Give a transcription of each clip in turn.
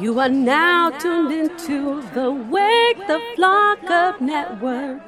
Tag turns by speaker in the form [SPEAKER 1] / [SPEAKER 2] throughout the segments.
[SPEAKER 1] You are now tuned into the Wake the Flock Up Network.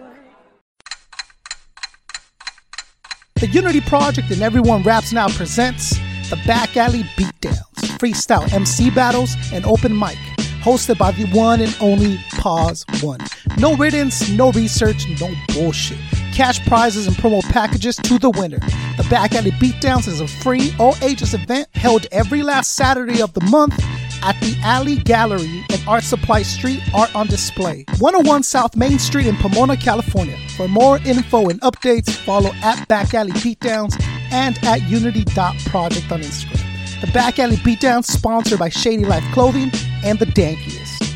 [SPEAKER 2] The Unity Project and Everyone Raps Now presents the Back Alley Beatdowns, freestyle MC battles, and open mic, hosted by the one and only Pause One. No riddance, no research, no bullshit. Cash prizes and promo packages to the winner. The Back Alley Beatdowns is a free all ages event held every last Saturday of the month at the Alley Gallery and Art Supply Street Art on Display, 101 South Main Street in Pomona, California. For more info and updates, follow at Back Alley Beatdowns and at Unity.project on Instagram. The Back Alley Beatdowns sponsored by Shady Life Clothing and the Dankiest.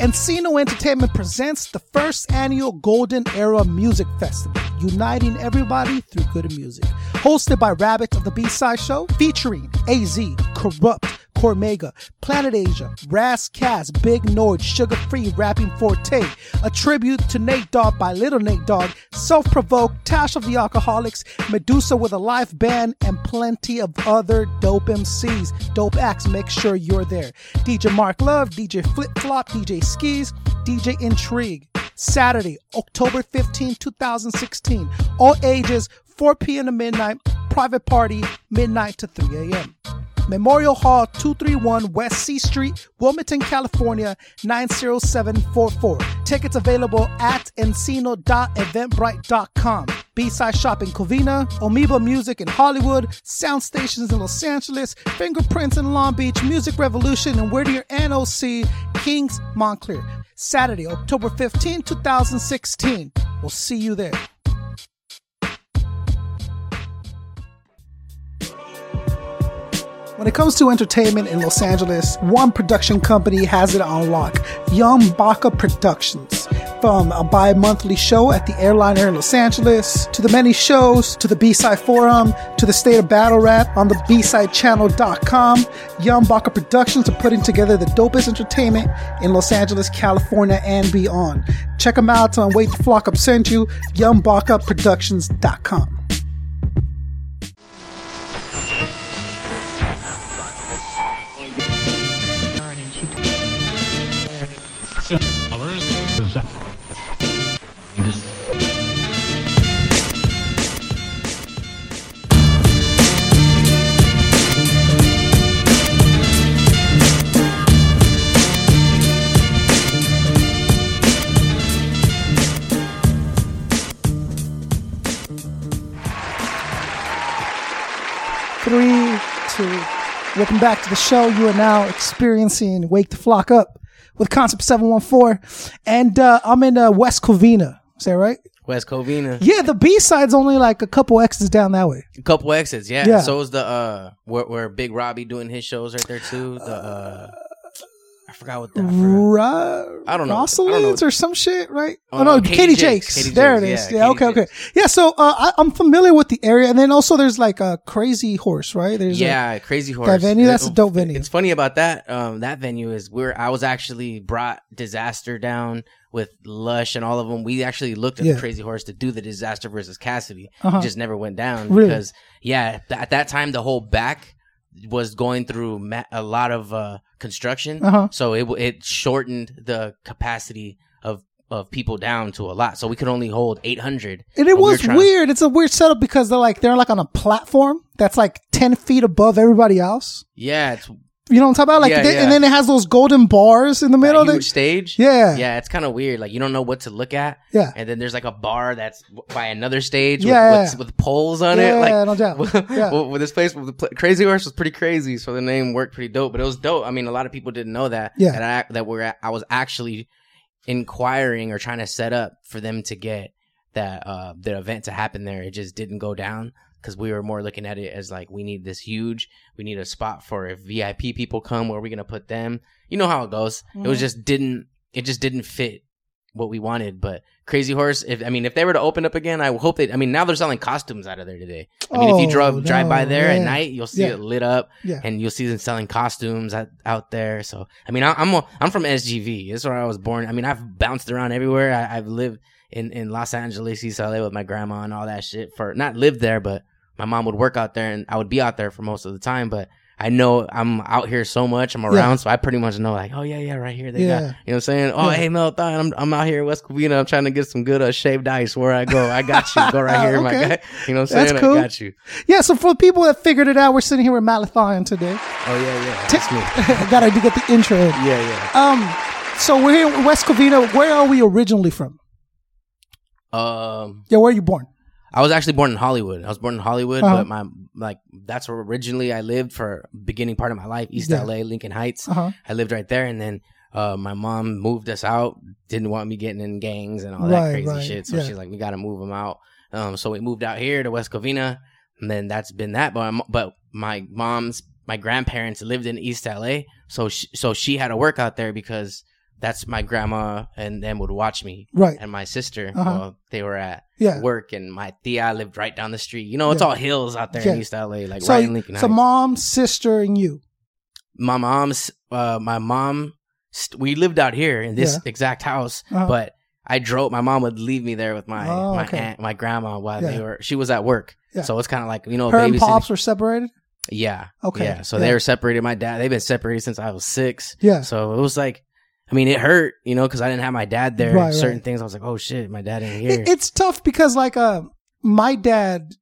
[SPEAKER 2] Encino Entertainment presents the first annual Golden Era Music Festival, uniting everybody through good music. Hosted by Rabbit of the B-Side Show, featuring AZ, Kurupt, Cormega, Planet Asia, Ras Kass, Big Nord, Sugar Free Rappin' 4-Tay, a tribute to Nate Dogg by Little Nate Dogg, Self Provoked, Tash of the Alkaholiks, Medusa with a live band, and plenty of other dope MCs. Dope acts, make sure you're there. DJ Mark Love, DJ Flip Flop, DJ Skis, DJ Intrigue. Saturday, October 15, 2016. All ages, 4 p.m. to midnight. Private party, midnight to 3 a.m. Memorial Hall, 231 West C Street, Wilmington, California, 90744. Tickets available at encino.eventbrite.com. B-Side Shop in Covina, Amoeba Music in Hollywood, Sound Stations in Los Angeles, Fingerprints in Long Beach, Music Revolution in Whittier, NOC, Kings, Montclair. Saturday, October 15, 2016. We'll see you there. When it comes to entertainment in Los Angeles, one production company has it on lock Young Baka Productions. From a bi monthly show at the Airliner in Los Angeles, to the many shows, to the B Side Forum, to the State of Battle Rap on the B Side BSideChannel.com, Young Baka Productions are putting together the dopest entertainment in Los Angeles, California, and beyond. Check them out on Wake the Flock Up Sent You, YoungBakaProductions.com. Welcome back to the show. You are now experiencing Wake the Flock Up with Concept 714. And uh, I'm in uh, West Covina. Is that right?
[SPEAKER 3] West Covina.
[SPEAKER 2] Yeah, the B side's only like a couple X's down that way.
[SPEAKER 3] A couple exits, yeah.
[SPEAKER 2] Yeah.
[SPEAKER 3] So is the uh where, where Big Robbie doing his shows right there too. The uh forgot what that. I, forgot. I don't know.
[SPEAKER 2] Rosalind's
[SPEAKER 3] I don't know.
[SPEAKER 2] or some shit, right?
[SPEAKER 3] Oh,
[SPEAKER 2] Oh, no, Katie,
[SPEAKER 3] Katie
[SPEAKER 2] Jakes.
[SPEAKER 3] Jakes. Katie
[SPEAKER 2] there
[SPEAKER 3] Jakes,
[SPEAKER 2] it is.
[SPEAKER 3] yeah,
[SPEAKER 2] Yeah, okay, okay. Yeah, so uh, I, I'm familiar with the area, and then also there's like a Crazy Horse, right? There's a-
[SPEAKER 3] Yeah, Crazy Horse.
[SPEAKER 2] that venue, that's a dope venue.
[SPEAKER 3] It's funny about that. Um, that venue is where I was actually brought Disaster down with Lush and all of them. We actually looked at
[SPEAKER 2] Yeah.
[SPEAKER 3] the Crazy Horse to do the Disaster versus Cassidy.
[SPEAKER 2] Uh-huh.
[SPEAKER 3] It just never went down
[SPEAKER 2] Really?
[SPEAKER 3] because yeah, th- at that time the whole back was going through ma- a lot of uh, construction,
[SPEAKER 2] Uh-huh.
[SPEAKER 3] so it it shortened the capacity of of people down to a lot. So we could only hold 800.
[SPEAKER 2] And it
[SPEAKER 3] But we
[SPEAKER 2] was weird. It's a weird setup because they're like they're like on a platform that's like ten feet above everybody else.
[SPEAKER 3] Yeah, it's
[SPEAKER 2] You know what I'm talking about? Like,
[SPEAKER 3] Yeah,
[SPEAKER 2] they-
[SPEAKER 3] yeah.
[SPEAKER 2] and then it has those golden bars in the middle.
[SPEAKER 3] that
[SPEAKER 2] that-
[SPEAKER 3] huge stage.
[SPEAKER 2] Yeah.
[SPEAKER 3] yeah, it's kind of weird. Like you don't know what to look at.
[SPEAKER 2] Yeah.
[SPEAKER 3] and then there's like a bar that's by another stage
[SPEAKER 2] Yeah.
[SPEAKER 3] with, with, with poles on it. Like
[SPEAKER 2] no doubt. Yeah.
[SPEAKER 3] well, with this place, with the pla- Crazy Horse was pretty crazy, so the name worked pretty dope. But it was dope. I mean, a lot of people didn't know that.
[SPEAKER 2] Yeah.
[SPEAKER 3] that I that were I was actually inquiring or trying to set up for them to get that uh the event to happen there. It just didn't go down because we were more looking at it as like we need this huge. We need a spot for if VIP people come. Where are we gonna put them? You know how it goes. It was just didn't. It just didn't fit what we wanted. But Crazy Horse, if I mean, if they were to open up again, I hope they. I mean, now they're selling costumes out of there today. I mean, if you
[SPEAKER 2] Oh,
[SPEAKER 3] drove drive by there
[SPEAKER 2] yeah.
[SPEAKER 3] at night, you'll see
[SPEAKER 2] Yeah.
[SPEAKER 3] it lit up,
[SPEAKER 2] Yeah.
[SPEAKER 3] and you'll see them selling costumes out, out there. So, I mean, I, I'm a, I'm from SGV. That's where I was born. I mean, I've bounced around everywhere. I, I've lived in in Los Angeles, East LA with my grandma and all that shit. For not lived there, but my mom would work out there and I would be out there for most of the time, but I know I'm out here so much, I'm around, so I pretty much know like, oh yeah, yeah, right here they
[SPEAKER 2] Yeah.
[SPEAKER 3] got, you know what I'm saying? Oh,
[SPEAKER 2] Yeah.
[SPEAKER 3] hey, Malathion, I'm, I'm out here in West Covina. I'm trying to get some good uh, shaved ice where I go. I got you. Go right here, my guy. You know what I'm saying?
[SPEAKER 2] cool.
[SPEAKER 3] I got you.
[SPEAKER 2] Yeah, so for people that figured it out, we're sitting here with Malathion today.
[SPEAKER 3] Oh yeah, yeah. That's me.
[SPEAKER 2] I gotta get the intro. in.
[SPEAKER 3] Yeah, yeah.
[SPEAKER 2] Um, so we're here in West Covina. Where are we originally from?
[SPEAKER 3] Um,
[SPEAKER 2] Yeah, where are you born?
[SPEAKER 3] I was actually born in Hollywood. I was born in Hollywood,
[SPEAKER 2] Uh-huh.
[SPEAKER 3] but my like that's where originally I lived for beginning part of my life, East
[SPEAKER 2] Yeah.
[SPEAKER 3] LA, Lincoln Heights.
[SPEAKER 2] Uh huh.
[SPEAKER 3] I lived right there, and then uh, my mom moved us out. Didn't want me getting in gangs and all that crazy
[SPEAKER 2] right,
[SPEAKER 3] shit. So
[SPEAKER 2] yeah.
[SPEAKER 3] she's like, "We got to move them out." Um, so we moved out here to West Covina, and then that's been that. But my, but my mom's my grandparents lived in East LA, so she, so she had to work out there because that's my grandma and them would watch me
[SPEAKER 2] Right.
[SPEAKER 3] and my sister.
[SPEAKER 2] Uh-huh.
[SPEAKER 3] Well, they were at
[SPEAKER 2] Yeah.
[SPEAKER 3] work, and my tia lived right down the street. You know, it's
[SPEAKER 2] Yeah.
[SPEAKER 3] all hills out there
[SPEAKER 2] Yeah.
[SPEAKER 3] in East LA, like
[SPEAKER 2] So,
[SPEAKER 3] right in Lincoln
[SPEAKER 2] so
[SPEAKER 3] Heights.
[SPEAKER 2] mom, sister, and you.
[SPEAKER 3] my mom's, uh, my mom, st- we lived out here in this exact house,
[SPEAKER 2] Uh-huh.
[SPEAKER 3] but I drove. My mom would leave me there with my
[SPEAKER 2] Oh,
[SPEAKER 3] my
[SPEAKER 2] okay.
[SPEAKER 3] aunt, my grandma while they were. She was at work, so it's kind of like you know,
[SPEAKER 2] Her and pops were separated.
[SPEAKER 3] Yeah.
[SPEAKER 2] Okay.
[SPEAKER 3] Yeah. So they were separated. My dad, they've been separated since I was six.
[SPEAKER 2] Yeah.
[SPEAKER 3] So it was like, I mean, it hurt, you know, because I didn't have my dad there.
[SPEAKER 2] Right,
[SPEAKER 3] Certain
[SPEAKER 2] right.
[SPEAKER 3] things, I was like, oh shit, my dad ain't here.
[SPEAKER 2] It, it's tough because like uh my dad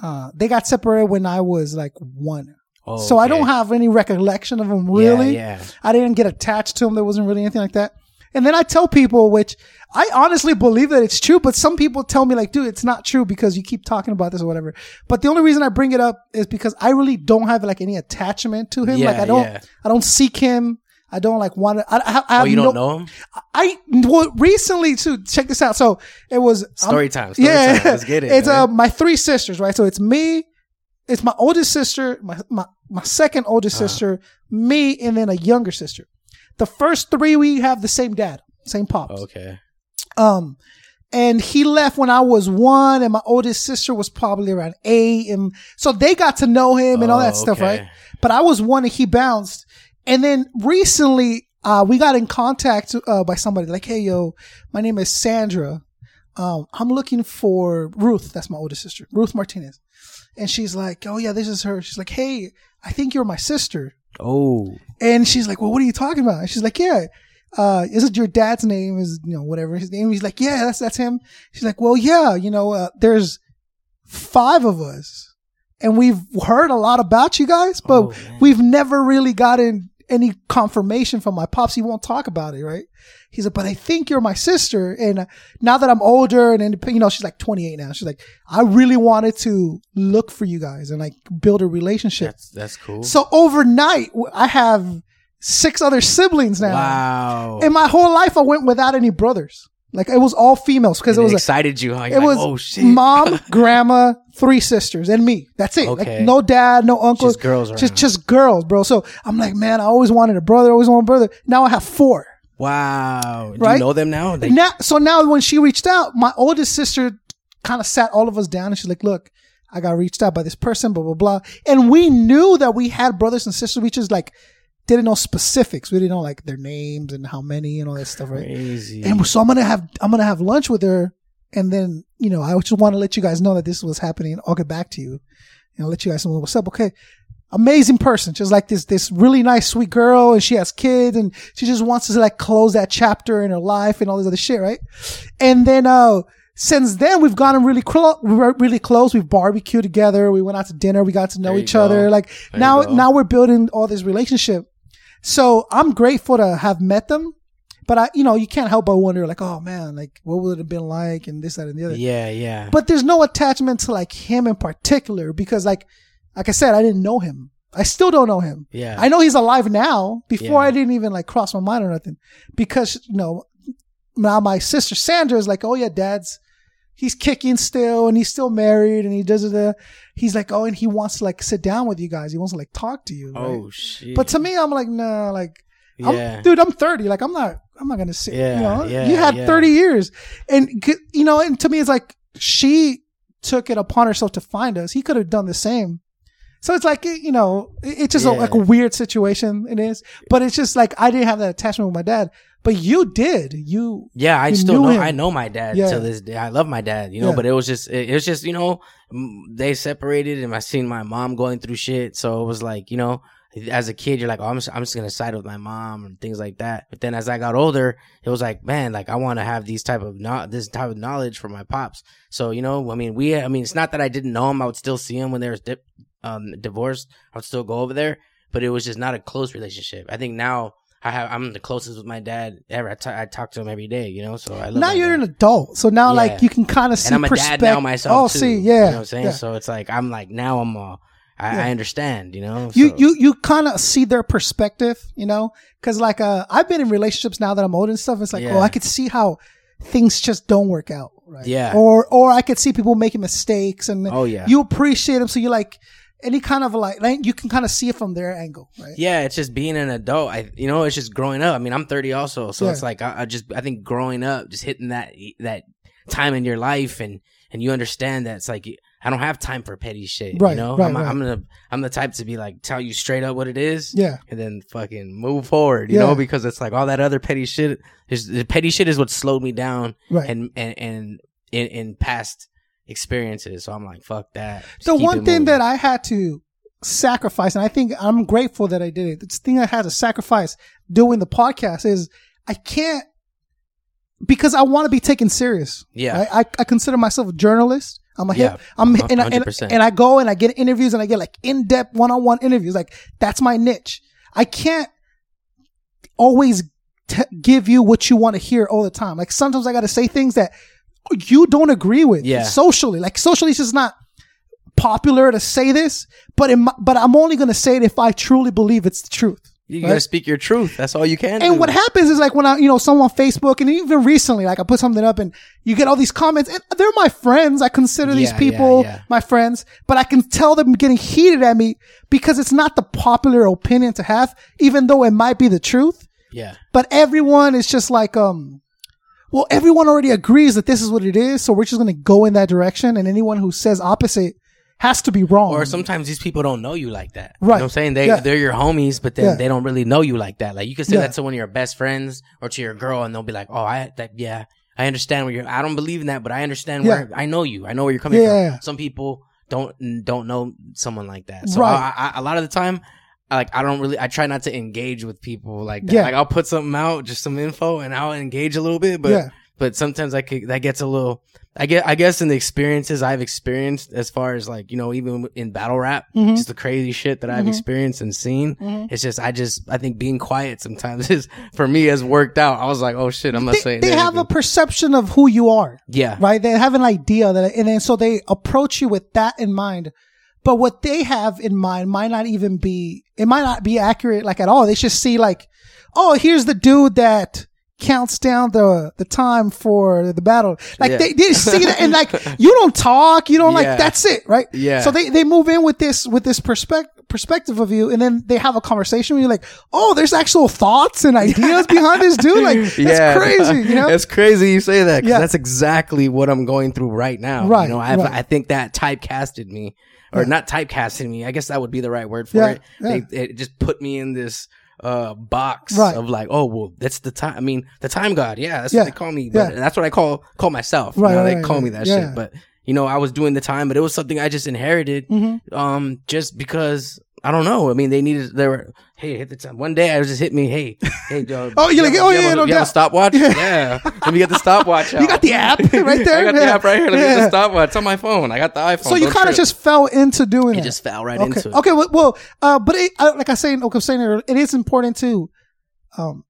[SPEAKER 2] uh they got separated when I was like one.
[SPEAKER 3] Oh,
[SPEAKER 2] So I don't have any recollection of
[SPEAKER 3] Yeah,
[SPEAKER 2] really.
[SPEAKER 3] Yeah.
[SPEAKER 2] I didn't get attached to him. There wasn't really anything like that. And then I tell people, which I honestly believe that it's true, but some people tell me like, dude, it's not true because you keep talking about this or whatever. But the only reason I bring it up is because I really don't have like any attachment to him.
[SPEAKER 3] Yeah,
[SPEAKER 2] like I don't,
[SPEAKER 3] yeah.
[SPEAKER 2] I don't seek him. I don't like want to. I, I, I
[SPEAKER 3] Oh, you
[SPEAKER 2] no,
[SPEAKER 3] don't know him?
[SPEAKER 2] I well, recently too. Check this out. So it was I'm-
[SPEAKER 3] Story time. Story
[SPEAKER 2] yeah,
[SPEAKER 3] time. Let's get it.
[SPEAKER 2] It's
[SPEAKER 3] man.
[SPEAKER 2] uh my three sisters, right? So it's me, it's my oldest sister, my my my second oldest
[SPEAKER 3] Uh-huh.
[SPEAKER 2] sister, me, and then a younger sister. The first three we have the same dad, same pops.
[SPEAKER 3] okay.
[SPEAKER 2] Um, and he left when I was one, and my oldest sister was probably around eight, and so they got to know him and all that
[SPEAKER 3] Oh,
[SPEAKER 2] stuff,
[SPEAKER 3] okay.
[SPEAKER 2] right? But I was one, and he bounced. And then recently, uh, we got in contact uh, by somebody like, "Hey, yo, my name is Sandra. Um, I'm looking for Ruth. That's my oldest sister, Ruth Martinez." And she's like, "Oh yeah, this is her." She's like, "Hey, I think you're my sister."
[SPEAKER 3] Oh.
[SPEAKER 2] And she's like, "Well, what are you talking about?" And she's like, "Yeah, uh, is it your dad's name? Is you know whatever his name?" He's like, "Yeah, that's that's him." She's like, "Well, yeah, you know, uh, there's five of us, and we've heard a lot about you guys, but
[SPEAKER 3] Oh,
[SPEAKER 2] we've never really gotten any confirmation from my pops. He won't talk about it, right?" He's like, "But I think you're my sister, and now that I'm older and indep- you know, she's like 28 now. She's like, I really wanted to look for you guys and like build a relationship."
[SPEAKER 3] That's that's cool.
[SPEAKER 2] So overnight, I have six other siblings now.
[SPEAKER 3] wow.
[SPEAKER 2] And my whole life, I went without any brothers. Like it was all females because it was
[SPEAKER 3] it
[SPEAKER 2] a,
[SPEAKER 3] excited you, huh?
[SPEAKER 2] it
[SPEAKER 3] like,
[SPEAKER 2] was
[SPEAKER 3] oh shit.
[SPEAKER 2] mom, grandma, three sisters, and me. That's it.
[SPEAKER 3] Okay.
[SPEAKER 2] Like no dad, no uncle,
[SPEAKER 3] Just girls
[SPEAKER 2] just
[SPEAKER 3] around.
[SPEAKER 2] just girls, bro. So I'm like, man, I always wanted a brother, always wanted a brother. Now I have four.
[SPEAKER 3] Wow. Do
[SPEAKER 2] Right?
[SPEAKER 3] you know them now? They,
[SPEAKER 2] Now, so now when she reached out, my oldest sister kind of sat all of us down and she's like, look, I got reached out by this person, blah, blah, blah. And we knew that we had brothers and sisters. We just like didn't know specifics. We didn't know like their names and how many and all that stuff, right?
[SPEAKER 3] Crazy.
[SPEAKER 2] And so I'm going to have, I'm going to have lunch with her. And then, you know, I just want to let you guys know that this was happening. I'll get back to you and I'll let you guys know what's up. Okay. Amazing person. Just like this, this really nice, sweet girl. And she has kids and she just wants to like close that chapter in her life and all this other shit. Right. And then, uh, since then we've gotten really close, we were really close. We've barbecued together. We went out to dinner. We got to know
[SPEAKER 3] There
[SPEAKER 2] each other. Like
[SPEAKER 3] There
[SPEAKER 2] now, now we're building all this relationship. So I'm grateful to have met them. But I, you know, you can't help but wonder, like, oh man, like, what would it have been like, and this, that, and the other.
[SPEAKER 3] yeah, yeah.
[SPEAKER 2] But there's no attachment to like him in particular because, like, like I said, I didn't know him. I still don't know him.
[SPEAKER 3] yeah.
[SPEAKER 2] I know he's alive now. Before
[SPEAKER 3] Yeah.
[SPEAKER 2] I didn't even like cross my mind or nothing because you know now my sister Sandra is like, oh yeah, dad's he's kicking still and he's still married and he does it. Uh, he's like, oh, and he wants to like sit down with you guys. He wants to like talk to you. right?
[SPEAKER 3] Oh shit.
[SPEAKER 2] But to me, I'm like, nah, like,
[SPEAKER 3] yeah.
[SPEAKER 2] I'm, dude, I'm 30. Like, I'm not, I'm not gonna sit.
[SPEAKER 3] Yeah,
[SPEAKER 2] you know,
[SPEAKER 3] yeah,
[SPEAKER 2] you had
[SPEAKER 3] yeah.
[SPEAKER 2] 30 years, and you know, and to me, it's like she took it upon herself to find us. He could have done the same. So it's like you know, it's just a, like a weird situation. It is, but it's just like I didn't have that attachment with my dad. But you did. You
[SPEAKER 3] Yeah, I
[SPEAKER 2] You
[SPEAKER 3] still know.
[SPEAKER 2] him.
[SPEAKER 3] I know my dad
[SPEAKER 2] Yeah.
[SPEAKER 3] to this day. I love my dad, you know.
[SPEAKER 2] Yeah.
[SPEAKER 3] But it was just, it, it was just, you know, they separated, and I seen my mom going through shit. So it was like, you know, as a kid, you're like, oh, I'm just, I'm just gonna side with my mom and things like that. But then as I got older, it was like, man, like I want to have these type of not this type of knowledge from my pops. So you know, I mean, we, I mean, it's not that I didn't know him. I would still see him when they was dip, um, divorced. I would still go over there, but it was just not a close relationship. I think now. I have, I'm the closest with my dad ever. I talk to him every day, you know. So I love
[SPEAKER 2] now you're
[SPEAKER 3] dad.
[SPEAKER 2] an adult, so now like you can kind of see
[SPEAKER 3] and I'm a
[SPEAKER 2] perspective.
[SPEAKER 3] dad now myself.
[SPEAKER 2] oh,
[SPEAKER 3] too,
[SPEAKER 2] see,
[SPEAKER 3] you
[SPEAKER 2] yeah,
[SPEAKER 3] know what I'm saying.
[SPEAKER 2] yeah.
[SPEAKER 3] So it's like I'm like now I'm uh, I,
[SPEAKER 2] Yeah.
[SPEAKER 3] I understand, you know.
[SPEAKER 2] you
[SPEAKER 3] So-
[SPEAKER 2] you you kind of see their perspective, you know, because like uh, I've been in relationships now that I'm old and stuff. It's like,
[SPEAKER 3] Yeah.
[SPEAKER 2] oh, I could see how things just don't work out, right?
[SPEAKER 3] Yeah.
[SPEAKER 2] Or or I could see people making mistakes, and
[SPEAKER 3] Oh yeah.
[SPEAKER 2] you appreciate them, so you're like any kind of like, like you can kind of see it from their angle, right?
[SPEAKER 3] yeah, it's just being an adult. I, you know, it's just growing up. I mean, I'm 30 also, so
[SPEAKER 2] Yeah.
[SPEAKER 3] it's like I, I just, I think growing up, just hitting that that time in your life, and and you understand that it's like I don't have time for petty shit.
[SPEAKER 2] Right,
[SPEAKER 3] You know,
[SPEAKER 2] right,
[SPEAKER 3] I'm,
[SPEAKER 2] right.
[SPEAKER 3] I'm gonna, I'm the type to be like tell you straight up what it is.
[SPEAKER 2] Yeah.
[SPEAKER 3] and then fucking move forward, you
[SPEAKER 2] Yeah.
[SPEAKER 3] know, because it's like all that other petty shit is the petty shit is what slowed me down
[SPEAKER 2] Right.
[SPEAKER 3] and and and in, in past experiences. So I'm like, fuck that. Just
[SPEAKER 2] the one thing
[SPEAKER 3] moving.
[SPEAKER 2] that I had to sacrifice, and I think I'm grateful that I did it. The thing I had to sacrifice doing the podcast is I can't because I want to be taken serious.
[SPEAKER 3] Yeah.
[SPEAKER 2] right? I, I consider myself a journalist. I'm a hip.
[SPEAKER 3] Yeah,
[SPEAKER 2] I'm
[SPEAKER 3] a-
[SPEAKER 2] and, I- and, and I go and I get interviews and I get like in depth one on one interviews. Like that's my niche. I can't always t- give you what you want to hear all the time. Like sometimes I got to say things that you don't agree with.
[SPEAKER 3] Yeah.
[SPEAKER 2] Socially, like socially, it's just not popular to say this. But in my, but I'm only going to say it if I truly believe it's the truth.
[SPEAKER 3] you
[SPEAKER 2] right?
[SPEAKER 3] gotta speak your truth. That's all you can.
[SPEAKER 2] And
[SPEAKER 3] do.
[SPEAKER 2] what happens is like when I, you know, someone on Facebook and even recently, like I put something up and you get all these comments and they're my friends. I consider these people
[SPEAKER 3] yeah, yeah.
[SPEAKER 2] my friends, but I can tell them getting heated at me because it's not the popular opinion to have, even though it might be the truth.
[SPEAKER 3] Yeah,
[SPEAKER 2] But everyone is just like, um, well, everyone already agrees that this is what it is. So we're just going to go in that direction. And anyone who says opposite has to be wrong.
[SPEAKER 3] or sometimes these people don't know you like that.
[SPEAKER 2] Right.
[SPEAKER 3] You know what I'm saying? They
[SPEAKER 2] Yeah.
[SPEAKER 3] they're your homies, but then
[SPEAKER 2] Yeah.
[SPEAKER 3] they don't really know you like that. Like you can say
[SPEAKER 2] Yeah.
[SPEAKER 3] that to one of your best friends or to your girl, and they'll be like, "Oh, I that yeah, I understand where you're. I don't believe in that, but I understand where I know you. I know where you're coming from." Some people don't don't know someone like that. So
[SPEAKER 2] Right.
[SPEAKER 3] I, I, a lot of the time. Like I don't really, I try not to engage with people like that.
[SPEAKER 2] Yeah.
[SPEAKER 3] Like I'll put something out, just some info, and I'll engage a little bit. But
[SPEAKER 2] Yeah.
[SPEAKER 3] but sometimes I could, that gets a little. I get, I guess, in the experiences I've experienced, as far as like you know, even in battle rap,
[SPEAKER 2] Mhm.
[SPEAKER 3] just the crazy shit that I've
[SPEAKER 2] Mhm.
[SPEAKER 3] experienced and seen.
[SPEAKER 2] Mhm.
[SPEAKER 3] It's just, I just, I think being quiet sometimes is for me has worked out. I was like, oh shit, I'm not
[SPEAKER 2] they,
[SPEAKER 3] saying.
[SPEAKER 2] they have a perception of who you are.
[SPEAKER 3] yeah,
[SPEAKER 2] right? They have an idea that, and then so they approach you with that in mind. But what they have in mind might not even be, it might not be accurate like at all. They just see like, oh, here's the dude that counts down the, the time for the battle. Like
[SPEAKER 3] Yeah.
[SPEAKER 2] they, see that and like, you don't talk, you don't like that's it, right?
[SPEAKER 3] Yeah.
[SPEAKER 2] So they, they move in with this, with this perspective, perspective of you and then they have a conversation where you're like, oh, there's actual thoughts and ideas behind this dude. Like, that's crazy, you know?
[SPEAKER 3] it's crazy you say that.
[SPEAKER 2] Yeah.
[SPEAKER 3] that's exactly what I'm going through right now.
[SPEAKER 2] Right,
[SPEAKER 3] You know, I've,
[SPEAKER 2] right.
[SPEAKER 3] I think that typecasted me, or
[SPEAKER 2] Yeah.
[SPEAKER 3] not typecasting me. I guess that would be the right word for
[SPEAKER 2] Yeah,
[SPEAKER 3] it.
[SPEAKER 2] yeah.
[SPEAKER 3] They, it just put me in this uh box
[SPEAKER 2] Right.
[SPEAKER 3] of like, oh well, that's the time. I mean, the time god. Yeah, that's what they call me. But that's what I call call myself.
[SPEAKER 2] Right,
[SPEAKER 3] You know,
[SPEAKER 2] right,
[SPEAKER 3] they
[SPEAKER 2] right,
[SPEAKER 3] call me that shit. But you know, I was doing the time, but it was something I just inherited.
[SPEAKER 2] Mhm.
[SPEAKER 3] Um, just because I don't know. I mean, they needed. They were. Hey, hit the time. One day, I was just hit me. Hey, hey.
[SPEAKER 2] Oh, you're like, oh, yeah, no
[SPEAKER 3] you have a stopwatch?
[SPEAKER 2] Yeah.
[SPEAKER 3] Yeah. Let me get the stopwatch out.
[SPEAKER 2] You got the app right there?
[SPEAKER 3] I got the app right here. Let me get the stopwatch. It's on my phone. I got the iPhone.
[SPEAKER 2] So you kind of just fell into doing
[SPEAKER 3] It
[SPEAKER 2] it.
[SPEAKER 3] just fell right
[SPEAKER 2] okay.
[SPEAKER 3] into it.
[SPEAKER 2] Okay. Well, well uh, but it, uh, like I say, like I'm saying, it is important to um,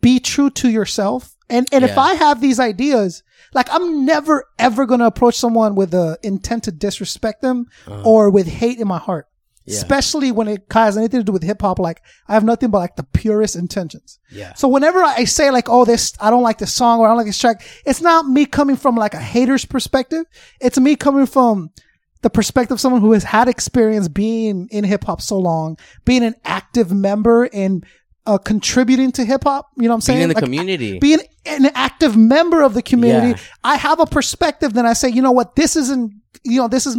[SPEAKER 2] be true to yourself. And and if I have these ideas, like I'm never ever going to approach someone with the intent to disrespect them or with hate in my heart.
[SPEAKER 3] Yeah.
[SPEAKER 2] Especially when it has anything to do with hip hop, like I have nothing but like the purest intentions.
[SPEAKER 3] Yeah.
[SPEAKER 2] So whenever I say like, oh, this, I don't like this song or I don't like this track, it's not me coming from like a hater's perspective. It's me coming from the perspective of someone who has had experience being in hip hop so long, being an active member and uh, contributing to hip hop. You know what I'm saying?
[SPEAKER 3] Being in the
[SPEAKER 2] Like,
[SPEAKER 3] community.
[SPEAKER 2] being an active member of the community,
[SPEAKER 3] Yeah.
[SPEAKER 2] I have a perspective. Then I say, you know what, this isn't, you know, this is,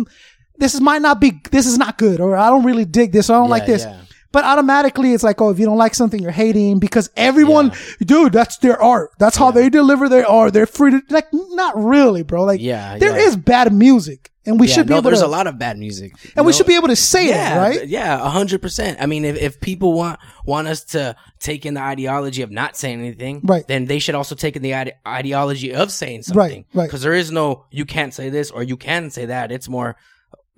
[SPEAKER 2] this is might not be, this is not good, or I don't really dig this, or I don't like this.
[SPEAKER 3] yeah.
[SPEAKER 2] but automatically it's like, oh, if you don't like something, you're hating because everyone, dude, that's their art. That's how they deliver their art. They're free to like, not really, bro. Like,
[SPEAKER 3] Yeah,
[SPEAKER 2] there
[SPEAKER 3] yeah.
[SPEAKER 2] is bad music, and we
[SPEAKER 3] Yeah,
[SPEAKER 2] should be
[SPEAKER 3] no,
[SPEAKER 2] able
[SPEAKER 3] there's
[SPEAKER 2] to,
[SPEAKER 3] a lot of bad music,
[SPEAKER 2] and we should be able to say
[SPEAKER 3] yeah,
[SPEAKER 2] it, right?
[SPEAKER 3] Yeah, a hundred percent. I mean, if, if people want want us to take in the ideology of not saying anything,
[SPEAKER 2] Right.
[SPEAKER 3] then they should also take in the ide- ideology of saying something,
[SPEAKER 2] right.
[SPEAKER 3] Because there is no you can't say this or you can say that. It's more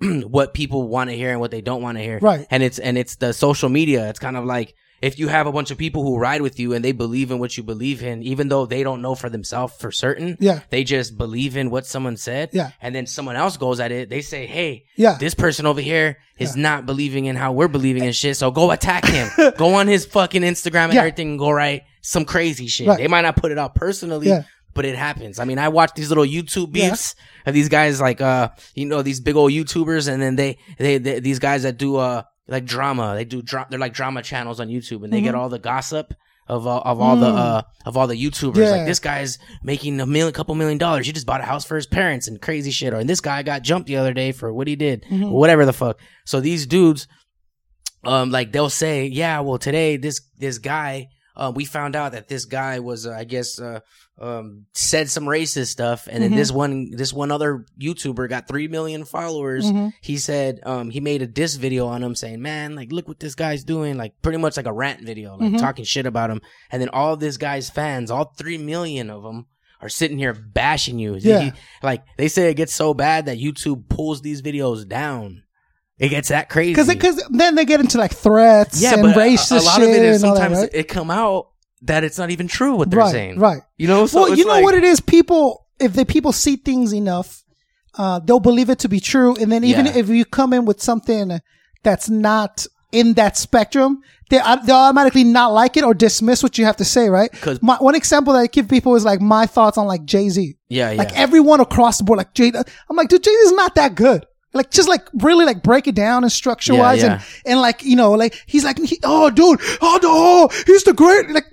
[SPEAKER 3] what people want to hear and what they don't want to hear,
[SPEAKER 2] Right.
[SPEAKER 3] And it's and it's the social media. It's kind of like if you have a bunch of people who ride with you and they believe in what you believe in, even though they don't know for themselves for certain,
[SPEAKER 2] Yeah.
[SPEAKER 3] they just believe in what someone said,
[SPEAKER 2] Yeah.
[SPEAKER 3] and then someone else goes at it. They say, "Hey,
[SPEAKER 2] Yeah.
[SPEAKER 3] this person over here is not believing in how we're believing in shit. So go attack him. go on his fucking Instagram and
[SPEAKER 2] Yeah.
[SPEAKER 3] everything and go write some crazy shit.
[SPEAKER 2] Right.
[SPEAKER 3] They might not put it out personally,
[SPEAKER 2] Yeah.
[SPEAKER 3] But it happens. I mean, I watch these little YouTube beefs of these guys like, uh, you know, these big old YouTubers and then they, they, they these guys that do, uh, like drama. They do, dra- they're like drama channels on YouTube and they
[SPEAKER 2] Mm-hmm.
[SPEAKER 3] get all the gossip. Of, uh, of all the uh of all the YouTubers
[SPEAKER 2] Mm. Yeah.
[SPEAKER 3] like this guy's making a million couple million dollars he just bought a house for his parents and crazy shit or and this guy got jumped the other day for what he did
[SPEAKER 2] Mm-hmm.
[SPEAKER 3] whatever the fuck so these dudes um like they'll say yeah well today this this guy uh, we found out that this guy was uh, i guess uh um said some racist stuff and then
[SPEAKER 2] Mm-hmm.
[SPEAKER 3] this one this one other youtuber got 3 million followers
[SPEAKER 2] Mm-hmm.
[SPEAKER 3] he said um he made a diss video on him saying man like look what this guy's doing like pretty much like a rant video like
[SPEAKER 2] Mm-hmm.
[SPEAKER 3] talking shit about him and then all this guy's fans all 3 million of them are sitting here bashing you
[SPEAKER 2] Yeah.
[SPEAKER 3] He- like they say it gets so bad that youtube pulls these videos down it gets that crazy
[SPEAKER 2] Because because then they get into like threats
[SPEAKER 3] yeah,
[SPEAKER 2] and
[SPEAKER 3] but a-
[SPEAKER 2] racist
[SPEAKER 3] a, lot
[SPEAKER 2] shit
[SPEAKER 3] of it is
[SPEAKER 2] all that,
[SPEAKER 3] sometimes
[SPEAKER 2] right?
[SPEAKER 3] it come out that it's not even true what they're
[SPEAKER 2] right,
[SPEAKER 3] saying.
[SPEAKER 2] right.
[SPEAKER 3] You know, so
[SPEAKER 2] well, you know
[SPEAKER 3] like-
[SPEAKER 2] what it is. People, if the people see things enough, uh, they'll believe it to be true. And then even
[SPEAKER 3] Yeah.
[SPEAKER 2] if you come in with something that's not in that spectrum, they uh, they'll automatically not like it or dismiss what you have to say. right? Because one example that I give people is like my thoughts on like Jay Z.
[SPEAKER 3] Yeah, yeah.
[SPEAKER 2] Like everyone across the board, like Jay. I'm like, dude, Jay Z's not that good. Like just like really like break it down and structure wise
[SPEAKER 3] Yeah,
[SPEAKER 2] and and like you know like he's like he, oh dude oh no oh, he's the great like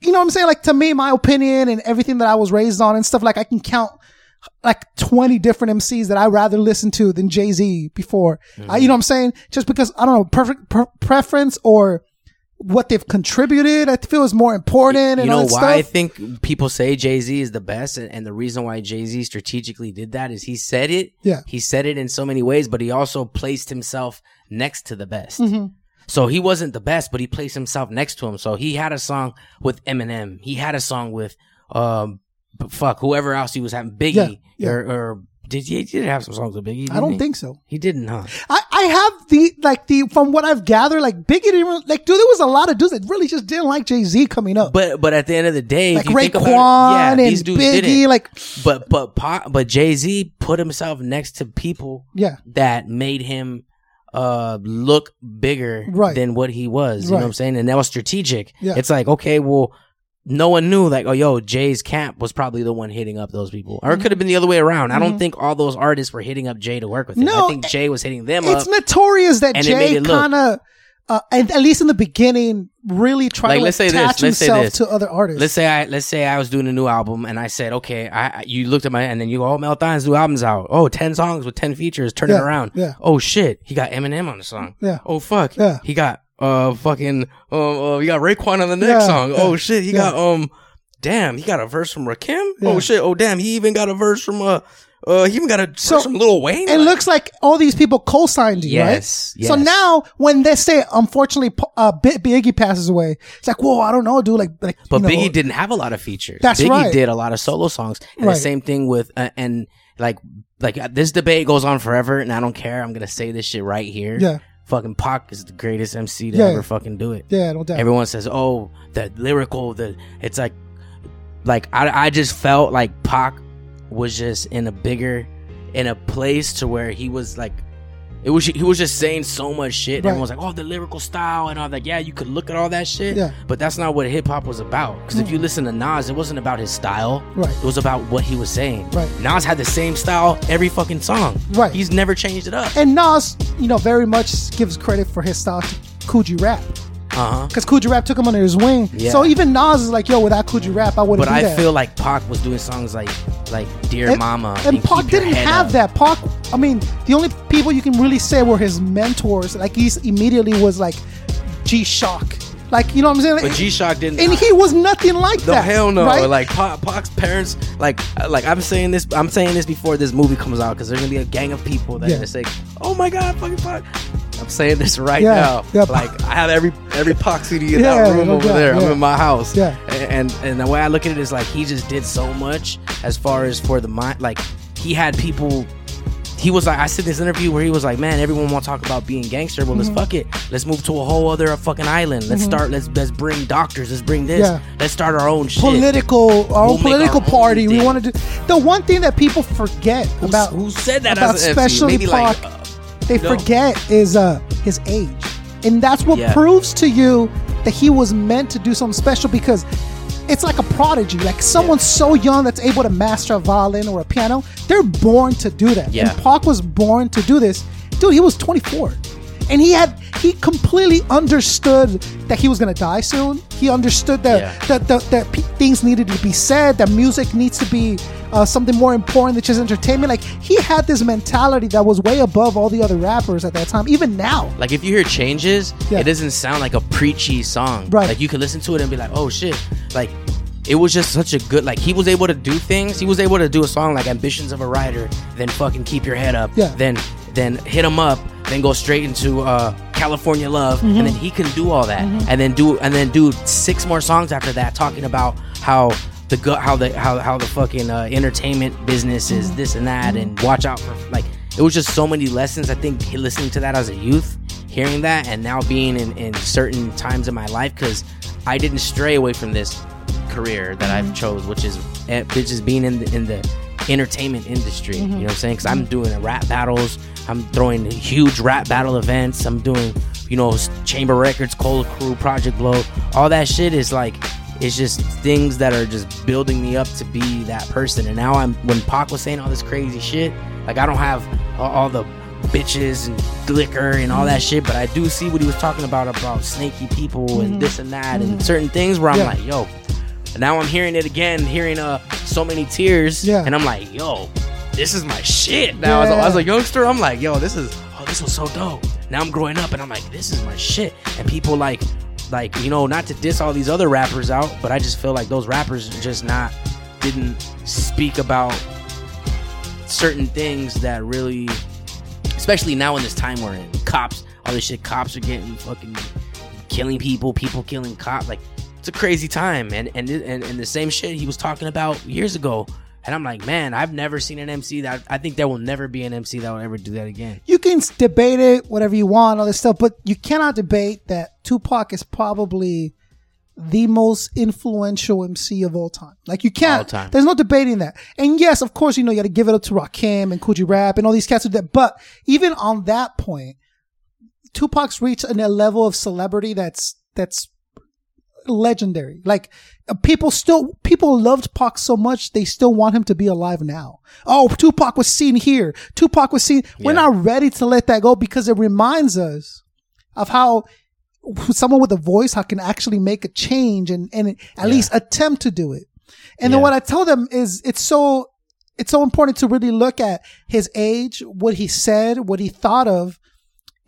[SPEAKER 2] you know what I'm saying? Like to me my opinion and everything that I was raised on and stuff like I can count like 20 different MCs that I rather listen to than Jay Z before. I, mm-hmm. you know what I'm saying? Just because I don't know perfect per- preference or what they've contributed I feel is more important and
[SPEAKER 3] you know why I think people say Jay Z is the best, and, and the reason why Jay Z strategically did that is he said it.
[SPEAKER 2] Yeah.
[SPEAKER 3] he said it in so many ways, but he also placed himself next to the best.
[SPEAKER 2] Mm-hmm.
[SPEAKER 3] So he wasn't the best, but he placed himself next to him. So he had a song with Eminem. He had a song with um, fuck whoever else he was having Biggie
[SPEAKER 2] Yeah, yeah.
[SPEAKER 3] or, or did he, he did have some songs with Biggie?
[SPEAKER 2] I don't
[SPEAKER 3] he?
[SPEAKER 2] think so
[SPEAKER 3] he didn't, huh?
[SPEAKER 2] I, I have the like the from what I've gathered, like Biggie didn't really, like dude. There was a lot of dudes that really just didn't like Jay Z coming up,
[SPEAKER 3] But but at the end of the day,
[SPEAKER 2] like
[SPEAKER 3] if you think about it,
[SPEAKER 2] Raekwon
[SPEAKER 3] yeah,
[SPEAKER 2] and
[SPEAKER 3] these dudes
[SPEAKER 2] Biggie.
[SPEAKER 3] didn't.
[SPEAKER 2] Like
[SPEAKER 3] But but but Jay Z put himself next to people
[SPEAKER 2] yeah,
[SPEAKER 3] that made him uh look bigger
[SPEAKER 2] Right.
[SPEAKER 3] than what he was. You know what I'm saying? And that was strategic.
[SPEAKER 2] Yeah.
[SPEAKER 3] It's like okay, well. No one knew, like, oh, yo, Jay's camp was probably the one hitting up those people, or it could have been the other way around. I don't think all those artists were hitting up Jay to work with him.
[SPEAKER 2] Mm-hmm. No,
[SPEAKER 3] I think Jay was hitting them
[SPEAKER 2] it's
[SPEAKER 3] up.
[SPEAKER 2] notorious that
[SPEAKER 3] and it made
[SPEAKER 2] Jay kind of, uh, and at least in the beginning, really tried
[SPEAKER 3] Like,
[SPEAKER 2] to
[SPEAKER 3] let's
[SPEAKER 2] like,
[SPEAKER 3] say
[SPEAKER 2] attach
[SPEAKER 3] let's
[SPEAKER 2] himself to other artists.
[SPEAKER 3] Let's say I let's say I was doing a new album and I said, okay, I you looked at my and then you go, oh, Malathion's new album's out. Oh, 10 songs with 10 features, turn it around.
[SPEAKER 2] yeah.
[SPEAKER 3] Oh shit, he got Eminem on the song.
[SPEAKER 2] Yeah.
[SPEAKER 3] Oh fuck.
[SPEAKER 2] Yeah.
[SPEAKER 3] He got uh fucking uh, uh he got Raekwon on the next
[SPEAKER 2] Yeah,
[SPEAKER 3] song. Oh shit, he got um damn, he got a verse from Rakim. Oh shit. Oh damn, he even got a verse from uh uh he even got a
[SPEAKER 2] So,
[SPEAKER 3] from Lil Wayne.
[SPEAKER 2] it
[SPEAKER 3] Like-
[SPEAKER 2] looks like all these people co-signed you,
[SPEAKER 3] Yes,
[SPEAKER 2] right? So now, when they say, unfortunately, uh, Bi- Biggie passes away, it's like, whoa, I don't know, dude. Like, like,
[SPEAKER 3] But
[SPEAKER 2] you know,
[SPEAKER 3] Biggie didn't have a lot of features.
[SPEAKER 2] That's
[SPEAKER 3] Biggie
[SPEAKER 2] right.
[SPEAKER 3] did a lot of solo songs, and
[SPEAKER 2] Right.
[SPEAKER 3] the same thing with uh, and like like uh, this debate goes on forever, and I don't care. I'm gonna say this shit right here.
[SPEAKER 2] Yeah.
[SPEAKER 3] Fucking Pac is the greatest MC to
[SPEAKER 2] Yeah.
[SPEAKER 3] ever fucking do it.
[SPEAKER 2] Yeah, no doubt.
[SPEAKER 3] Everyone says, "Oh, the lyrical, the it's like like I I just felt like Pac was just in a bigger in a place to where he was like." It was he was just saying so much shit.
[SPEAKER 2] Right.
[SPEAKER 3] Everyone's like, "Oh, the lyrical style and all that." Yeah, you could look at all that shit,
[SPEAKER 2] Yeah.
[SPEAKER 3] but that's not what hip hop was about. Because if you listen to Nas, it wasn't about his style.
[SPEAKER 2] Right.
[SPEAKER 3] It was about what he was saying.
[SPEAKER 2] Right.
[SPEAKER 3] Nas had the same style every fucking song.
[SPEAKER 2] Right.
[SPEAKER 3] He's never changed it up.
[SPEAKER 2] and Nas, you know, very much gives credit for his style to Kool G Rap.
[SPEAKER 3] Uh huh.
[SPEAKER 2] Because Kool G Rap took him under his wing.
[SPEAKER 3] Yeah.
[SPEAKER 2] So even Nas is like, yo, without Kool G Rap, I wouldn't
[SPEAKER 3] But I
[SPEAKER 2] that.
[SPEAKER 3] feel like Pac was doing songs like like Dear
[SPEAKER 2] and,
[SPEAKER 3] Mama.
[SPEAKER 2] And Pac
[SPEAKER 3] Keep
[SPEAKER 2] didn't have
[SPEAKER 3] Up.
[SPEAKER 2] that. Pac, I mean, the only people you can really say were his mentors. Like he's immediately was like G Shock. Like you know what I'm saying?
[SPEAKER 3] But G Shock didn't.
[SPEAKER 2] and he was nothing like
[SPEAKER 3] No
[SPEAKER 2] that.
[SPEAKER 3] hell no!
[SPEAKER 2] right?
[SPEAKER 3] Like Pac, Pac's parents, like uh, like I'm saying this, I'm saying this before this movie comes out because there's gonna be a gang of people that
[SPEAKER 2] Yeah.
[SPEAKER 3] say, "Oh my god, fucking Pac!" I'm saying this right
[SPEAKER 2] Yeah,
[SPEAKER 3] now.
[SPEAKER 2] yeah.
[SPEAKER 3] Like I have every every Pac CD in
[SPEAKER 2] Yeah,
[SPEAKER 3] that room over there. I'm in my house.
[SPEAKER 2] Yeah.
[SPEAKER 3] And and the way I look at it is like he just did so much as far as for the mind. Like he had people. He was like, I said this interview where he was like, "Man, everyone want to talk about being gangster. Well,
[SPEAKER 2] Mm-hmm.
[SPEAKER 3] let's fuck it. Let's move to a whole other fucking island. Let's start. Let's let's bring doctors. Let's bring this.
[SPEAKER 2] Yeah.
[SPEAKER 3] Let's start our own shit."
[SPEAKER 2] political, our
[SPEAKER 3] We'll
[SPEAKER 2] own
[SPEAKER 3] make our
[SPEAKER 2] political
[SPEAKER 3] own
[SPEAKER 2] party. We want to do The one thing that people forget
[SPEAKER 3] Who-
[SPEAKER 2] about
[SPEAKER 3] who said that
[SPEAKER 2] about especially
[SPEAKER 3] Maybe like, uh,
[SPEAKER 2] they
[SPEAKER 3] no.
[SPEAKER 2] forget is uh his age, and that's what
[SPEAKER 3] Yeah.
[SPEAKER 2] proves to you that he was meant to do something special because. It's like a prodigy, like someone so young that's able to master a violin or a piano. They're born to do that.
[SPEAKER 3] Yeah.
[SPEAKER 2] And Pac was born to do this. Dude, he was 24 and he had he completely understood that he was gonna die soon. He understood that
[SPEAKER 3] Yeah.
[SPEAKER 2] that that, that pe- things needed to be said, that music needs to be uh, something more important than just entertainment. Like he had this mentality that was way above all the other rappers at that time, even now.
[SPEAKER 3] Like if you hear changes,
[SPEAKER 2] Yeah.
[SPEAKER 3] it doesn't sound like a preachy song.
[SPEAKER 2] Right.
[SPEAKER 3] Like you could listen to it and be like, oh shit. Like it was just such a good like he was able to do things. He was able to do a song like Ambitions of a Writer, then fucking keep your head up.
[SPEAKER 2] Yeah.
[SPEAKER 3] Then then hit him up, then go straight into uh California Love,
[SPEAKER 2] Mm-hmm.
[SPEAKER 3] and then he can do all that. And then do and then do six more songs after that talking about how the go- how the how how the fucking uh, entertainment business
[SPEAKER 2] Mm-hmm.
[SPEAKER 3] is this and that and watch out for like it was just so many lessons i think listening to that as a youth hearing that and now being in, in certain times in my life because i didn't stray away from this career that i've chose which is eh, which is being in the in the entertainment industry you know what i'm saying because i'm doing rap battles i'm throwing huge rap battle events i'm doing you know chamber records cola crew project blow all that shit is like it's just things that are just building me up to be that person. And now I'm when Pac was saying all this crazy shit, like I don't have all, the bitches and liquor and all that shit, but I do see what he was talking about about snaky people and this and that and certain things where I'm
[SPEAKER 2] Yeah.
[SPEAKER 3] like, yo. And now I'm hearing it again, hearing uh so many tears,
[SPEAKER 2] Yeah.
[SPEAKER 3] and I'm like, yo, this is my shit. Now as, a, as a youngster, I'm like, yo, this is oh, this was so dope. Now I'm growing up and I'm like, this is my shit. And people like like you know not to diss all these other rappers out but i just feel like those rappers just not didn't speak about certain things that really especially now in this time we're in cops all this shit cops are getting fucking killing people people killing cops like it's a crazy time and and and, and the same shit he was talking about years ago and i'm like man i've never seen an mc that i think there will never be an mc that will ever do that again
[SPEAKER 2] You can debate it, whatever you want, all this stuff, but you cannot debate that Tupac is probably the most influential MC of all time. Like you can't.
[SPEAKER 3] All time.
[SPEAKER 2] There's no debating that. And yes, of course, you know you got to give it up to Rakim and Kool G Rap and all these cats who did that. But even on that point, Tupac's reached a level of celebrity that's that's legendary. Like uh, people still people loved Pac so much they still want him to be alive now. Oh, Tupac was seen here. Tupac was seen. We're not ready to let that go because it reminds us of how someone with a voice how can actually make a change and and at least attempt to do it. And then what I tell them is it's so it's so important to really look at his age, what he said, what he thought of,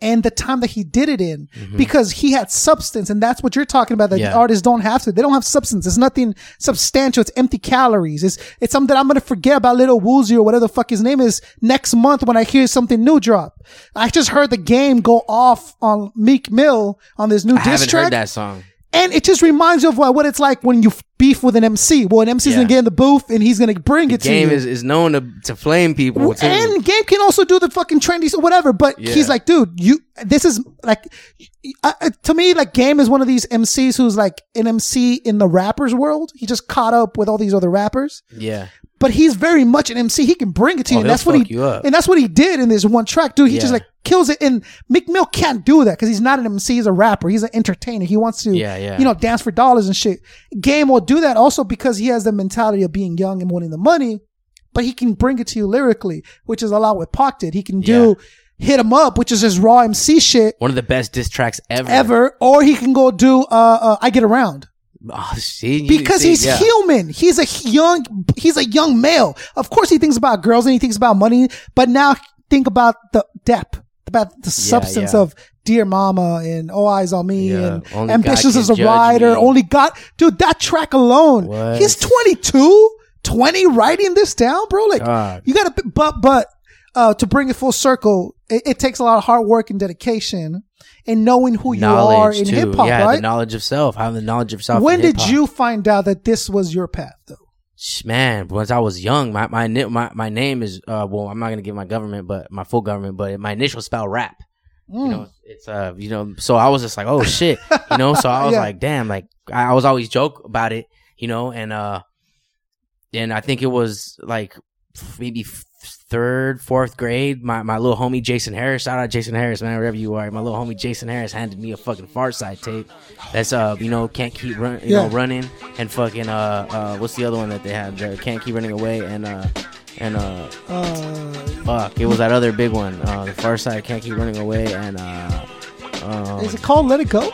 [SPEAKER 2] and the time that he did it in, mm-hmm. because he had substance, and that's what you're talking about. That
[SPEAKER 3] Yeah.
[SPEAKER 2] artists don't have to; they don't have substance. It's nothing substantial. It's empty calories. It's it's something that I'm gonna forget about Little Woozy or whatever the fuck his name is next month when I hear something new drop. I just heard the game go off on Meek Mill on this new
[SPEAKER 3] i
[SPEAKER 2] diss
[SPEAKER 3] haven't
[SPEAKER 2] track.
[SPEAKER 3] heard that song
[SPEAKER 2] And it just reminds you of what, what it's like when you beef with an MC. Well, an MC's
[SPEAKER 3] Yeah.
[SPEAKER 2] gonna get in the booth and he's gonna bring it to
[SPEAKER 3] game
[SPEAKER 2] you.
[SPEAKER 3] is, is known to, to flame people
[SPEAKER 2] and Game can also do the fucking trendy or whatever. But
[SPEAKER 3] Yeah.
[SPEAKER 2] he's like, dude, you. This is like, uh, uh, to me, like Game is one of these MCs who's like an MC in the rappers world. He just caught up with all these other rappers.
[SPEAKER 3] yeah
[SPEAKER 2] But he's very much an MC. He can bring it to
[SPEAKER 3] Oh,
[SPEAKER 2] you. And that's what he and that's what he did in this one track, dude. He just like kills it. And Meek Mill can't do that because he's not an MC. He's a rapper. He's an entertainer. He wants to,
[SPEAKER 3] Yeah, yeah.
[SPEAKER 2] you know, dance for dollars and shit. Game will do that also because he has the mentality of being young and wanting the money. But he can bring it to you lyrically, which is a lot what Pac did. He can do hit him up, which is his raw MC shit
[SPEAKER 3] one of the best diss tracks ever
[SPEAKER 2] ever, or he can go do uh, uh I get around
[SPEAKER 3] Oh, see,
[SPEAKER 2] because
[SPEAKER 3] see,
[SPEAKER 2] he's
[SPEAKER 3] yeah.
[SPEAKER 2] human. He's a young, he's a young male. Of course, he thinks about girls and he thinks about money, but now think about the depth, about the substance
[SPEAKER 3] yeah.
[SPEAKER 2] of Dear Mama and All Eyes on Me and
[SPEAKER 3] Only
[SPEAKER 2] Ambitious as a
[SPEAKER 3] Can Judge
[SPEAKER 2] Rider.
[SPEAKER 3] Me.
[SPEAKER 2] Only God, dude, that track alone.
[SPEAKER 3] What?
[SPEAKER 2] He's 22, 20 writing this down, bro. Like
[SPEAKER 3] God.
[SPEAKER 2] you gotta, but, but, uh, to bring it full circle, it, it takes a lot of hard work and dedication and knowing who you are
[SPEAKER 3] knowledge
[SPEAKER 2] in hip hop,
[SPEAKER 3] yeah,
[SPEAKER 2] right?
[SPEAKER 3] the knowledge of self. Having the knowledge of self.
[SPEAKER 2] when did
[SPEAKER 3] hip-hop.
[SPEAKER 2] you find out that this was your path though?
[SPEAKER 3] Man once i was young my my my, my name is uh well i'm not gonna give my government but my full government but my initial spell rap
[SPEAKER 2] Mm.
[SPEAKER 3] you know it's uh you know so i was just like oh shit you know so i was
[SPEAKER 2] Yeah.
[SPEAKER 3] like damn like I, I was always joke about it you know and uh and i think it was like maybe third fourth grade my, my little homie jason harris shout out jason harris man wherever you are my little homie jason harris handed me a fucking Pharcyde tape that's uh you know can't keep run you know running and fucking uh uh what's the other one that they had there can't keep running away and uh and uh
[SPEAKER 2] Uh,
[SPEAKER 3] fuck it was that other big one uh the Pharcyde can't keep running away and uh um,
[SPEAKER 2] is it called Let It Go?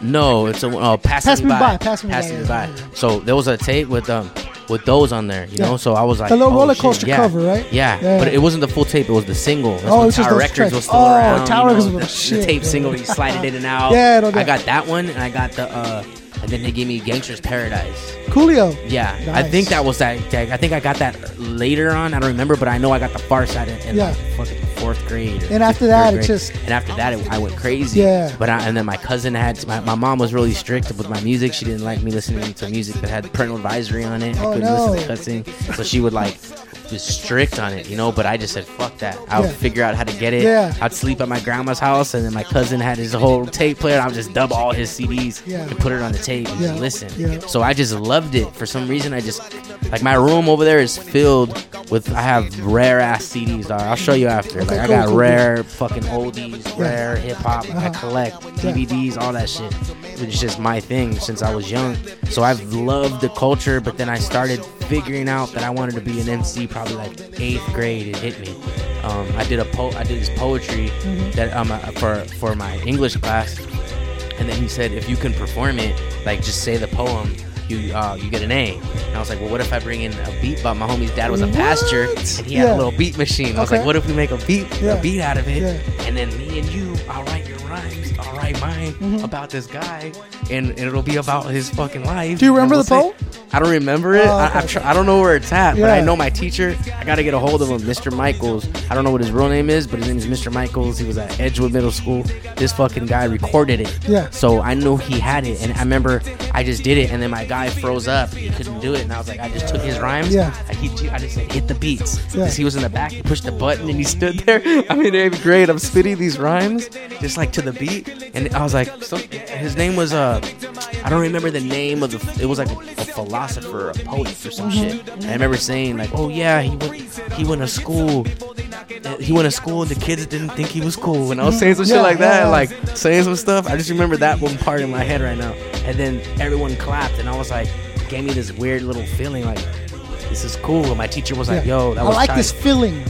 [SPEAKER 3] no, it's a uh, pass,
[SPEAKER 2] Pass
[SPEAKER 3] me by.
[SPEAKER 2] By, Pass Me By,
[SPEAKER 3] me
[SPEAKER 2] yeah,
[SPEAKER 3] by.
[SPEAKER 2] yeah, yeah.
[SPEAKER 3] So there was a tape with um with those on there, you
[SPEAKER 2] Yeah.
[SPEAKER 3] know. So I was like,
[SPEAKER 2] The little
[SPEAKER 3] oh,
[SPEAKER 2] roller coaster
[SPEAKER 3] yeah.
[SPEAKER 2] cover, right?
[SPEAKER 3] Yeah,
[SPEAKER 2] Yeah.
[SPEAKER 3] but it wasn't the full tape; it was the single. That's
[SPEAKER 2] Oh,
[SPEAKER 3] when Tower Records was still
[SPEAKER 2] Oh,
[SPEAKER 3] around.
[SPEAKER 2] Tower
[SPEAKER 3] you know, the,
[SPEAKER 2] shit,
[SPEAKER 3] the tape
[SPEAKER 2] yeah.
[SPEAKER 3] single, you slide it in and out.
[SPEAKER 2] Yeah.
[SPEAKER 3] I got that one, and I got the uh, and then they gave me Gangster's Paradise.
[SPEAKER 2] Coolio.
[SPEAKER 3] Yeah, I think that was that, that- I think I got that later on. I don't remember, but I know I got the Pharcyde in, in
[SPEAKER 2] Yeah.
[SPEAKER 3] like fucking fourth grade.
[SPEAKER 2] And after that,
[SPEAKER 3] third
[SPEAKER 2] it just-
[SPEAKER 3] and after that, it, I went crazy.
[SPEAKER 2] Yeah.
[SPEAKER 3] But I, and then my cousin had my, my mom was really strict with my music. She didn't like me listening to music that had parental advisory on it.
[SPEAKER 2] Oh,
[SPEAKER 3] I couldn't
[SPEAKER 2] no.
[SPEAKER 3] listen to cussing, so she would like just strict on it, you know. But I just said fuck that. I would
[SPEAKER 2] Yeah.
[SPEAKER 3] figure out how to get it.
[SPEAKER 2] Yeah.
[SPEAKER 3] I'd sleep at my grandma's house, and then my cousin had his whole tape player. I would just dub all his CDs
[SPEAKER 2] Yeah.
[SPEAKER 3] and put it on the tape and
[SPEAKER 2] Yeah.
[SPEAKER 3] listen.
[SPEAKER 2] Yeah.
[SPEAKER 3] So I just loved it. For some reason, I just like my room over there is filled with. I have rare ass CDs. Dog. I'll show you after.
[SPEAKER 2] Okay,
[SPEAKER 3] like I got
[SPEAKER 2] cool,
[SPEAKER 3] rare fucking oldies, rare hip hop. I
[SPEAKER 2] Uh-huh.
[SPEAKER 3] collect DVDs, all that shit. It's just my thing since I was young. So I've loved the culture, but then I started figuring out that I wanted to be an MC. Probably like eighth grade, it hit me. Um, I did a po- I did this poetry
[SPEAKER 2] Mm-hmm.
[SPEAKER 3] that um uh, for for my English class, and then he said, if you can perform it, like just say the poem, you uh, you get an A. And I was like, well, what if I bring in a beat? But my homie's dad was a pastor, and he had
[SPEAKER 2] Yeah.
[SPEAKER 3] a little beat machine. I was
[SPEAKER 2] Okay.
[SPEAKER 3] like, what if we make a beat,
[SPEAKER 2] Yeah.
[SPEAKER 3] a beat out of it,
[SPEAKER 2] Yeah.
[SPEAKER 3] and then me and you, I'll write your rhymes, Write mine
[SPEAKER 2] Mm-hmm.
[SPEAKER 3] about this guy, and, and it'll be about his fucking life.
[SPEAKER 2] Do you remember
[SPEAKER 3] we'll
[SPEAKER 2] the poem?
[SPEAKER 3] say- I don't remember it.
[SPEAKER 2] Oh,
[SPEAKER 3] I,
[SPEAKER 2] okay.
[SPEAKER 3] I've tr- I don't know where it's at, but I know my teacher. I gotta get a hold of him, Mr. Michaels. I don't know what his real name is, but his name is Mr. Michaels. He was at Edgewood Middle School. This fucking guy recorded it.
[SPEAKER 2] Yeah.
[SPEAKER 3] So I knew he had it, and I remember I just did it, and then my guy froze up. He couldn't do it, and I was like, I just took his rhymes.
[SPEAKER 2] Yeah.
[SPEAKER 3] I, he, I just said hit the beats because
[SPEAKER 2] Yeah.
[SPEAKER 3] he was in the back. He pushed the button, and he stood there. I'm in eighth grade. I'm spitting these rhymes just like to the beat, and I was like, some, his name was uh, I don't remember the name of the. It was like a, a philosopher, a poet, or some shit. And I remember saying like, oh yeah, he went he went to school. He went to school and the kids didn't think he was cool. And I was saying some
[SPEAKER 2] Yeah,
[SPEAKER 3] shit like that,
[SPEAKER 2] yeah.
[SPEAKER 3] like saying some stuff. I just remember that one part in my head right now. And then everyone clapped, and I was like, gave me this weird little feeling like. This is cool. And my teacher was like,
[SPEAKER 2] Yeah.
[SPEAKER 3] "Yo, that
[SPEAKER 2] I
[SPEAKER 3] was
[SPEAKER 2] like
[SPEAKER 3] tight."
[SPEAKER 2] this feeling.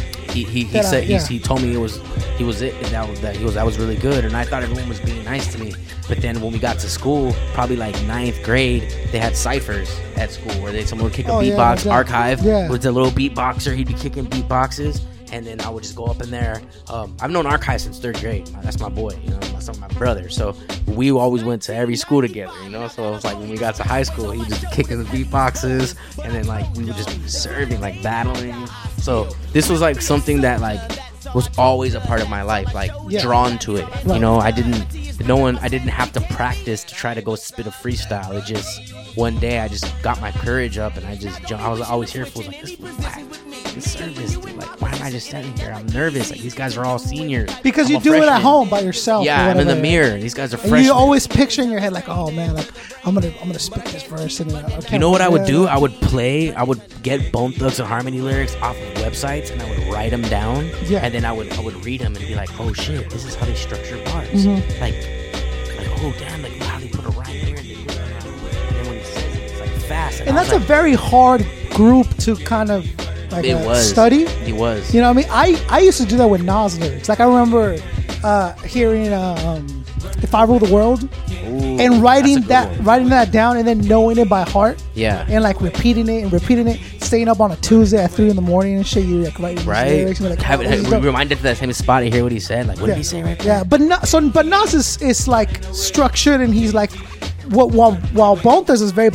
[SPEAKER 3] He he, he
[SPEAKER 2] that I-
[SPEAKER 3] said he, he told me it was he was it that was that he was that was really good. And I thought everyone was being nice to me. But then when we got to school probably like ninth grade they had ciphers at school where they someone would kick a
[SPEAKER 2] Oh,
[SPEAKER 3] beatbox
[SPEAKER 2] yeah.
[SPEAKER 3] archive
[SPEAKER 2] Yeah.
[SPEAKER 3] with a little beatboxer. He'd be kicking beatboxes and then I would just go up in there um, I've known archive since third grade that's my boy you know that's my brother so we always went to every school together you know so it was like when we got to high school he just kicking the beatboxes and then like we would just be serving like battling so this was like something that like was always a part of my life, like
[SPEAKER 2] Yeah.
[SPEAKER 3] drawn to it.
[SPEAKER 2] Right.
[SPEAKER 3] You know, I didn't, no one, I didn't have to practice to try to go spit a freestyle. It just one day I just got my courage up and I just. I was always here for like this was. This service, dude. Like, why am I just standing here? I'm nervous. Like these guys are all seniors.
[SPEAKER 2] Because
[SPEAKER 3] I'm
[SPEAKER 2] you do it at home by yourself.
[SPEAKER 3] Yeah, I'm in the mirror. These guys are
[SPEAKER 2] And
[SPEAKER 3] freshmen.
[SPEAKER 2] you always picture in your head like, oh man, like I'm gonna I'm gonna spit this verse and uh, okay,
[SPEAKER 3] You know what I would do? I would play. I would get Bone Thugs-n-Harmony lyrics off of websites, and I would write them down.
[SPEAKER 2] Yeah.
[SPEAKER 3] And then I would I would read them and be like, oh shit, this is how they structure bars.
[SPEAKER 2] Mhm.
[SPEAKER 3] Like, like oh damn, like wow, they put a rhyme here and they put a rhyme. And then when he says it, it's like fast.
[SPEAKER 2] And
[SPEAKER 3] was
[SPEAKER 2] that's a very hard group to kind of like
[SPEAKER 3] It
[SPEAKER 2] uh,
[SPEAKER 3] was.
[SPEAKER 2] study.
[SPEAKER 3] He was.
[SPEAKER 2] You know what I mean? I I used to do that with Nas lyrics. Like I remember uh, hearing um, "If I Rule the World"
[SPEAKER 3] Ooh,
[SPEAKER 2] and writing
[SPEAKER 3] a
[SPEAKER 2] that
[SPEAKER 3] one.
[SPEAKER 2] writing that down and then knowing it by heart
[SPEAKER 3] Yeah.
[SPEAKER 2] and like repeating it and repeating it. staying up on a Tuesday at three in the morning and shit. You like writing
[SPEAKER 3] right?
[SPEAKER 2] lyrics, and like,
[SPEAKER 3] Have
[SPEAKER 2] oh,
[SPEAKER 3] it,
[SPEAKER 2] this is dope.
[SPEAKER 3] reminded to that same spot to hear what he said. Like, what did he say right there?
[SPEAKER 2] Yeah, but no, so but Nas is, is like structured and he's like what while while Bone Thugs is very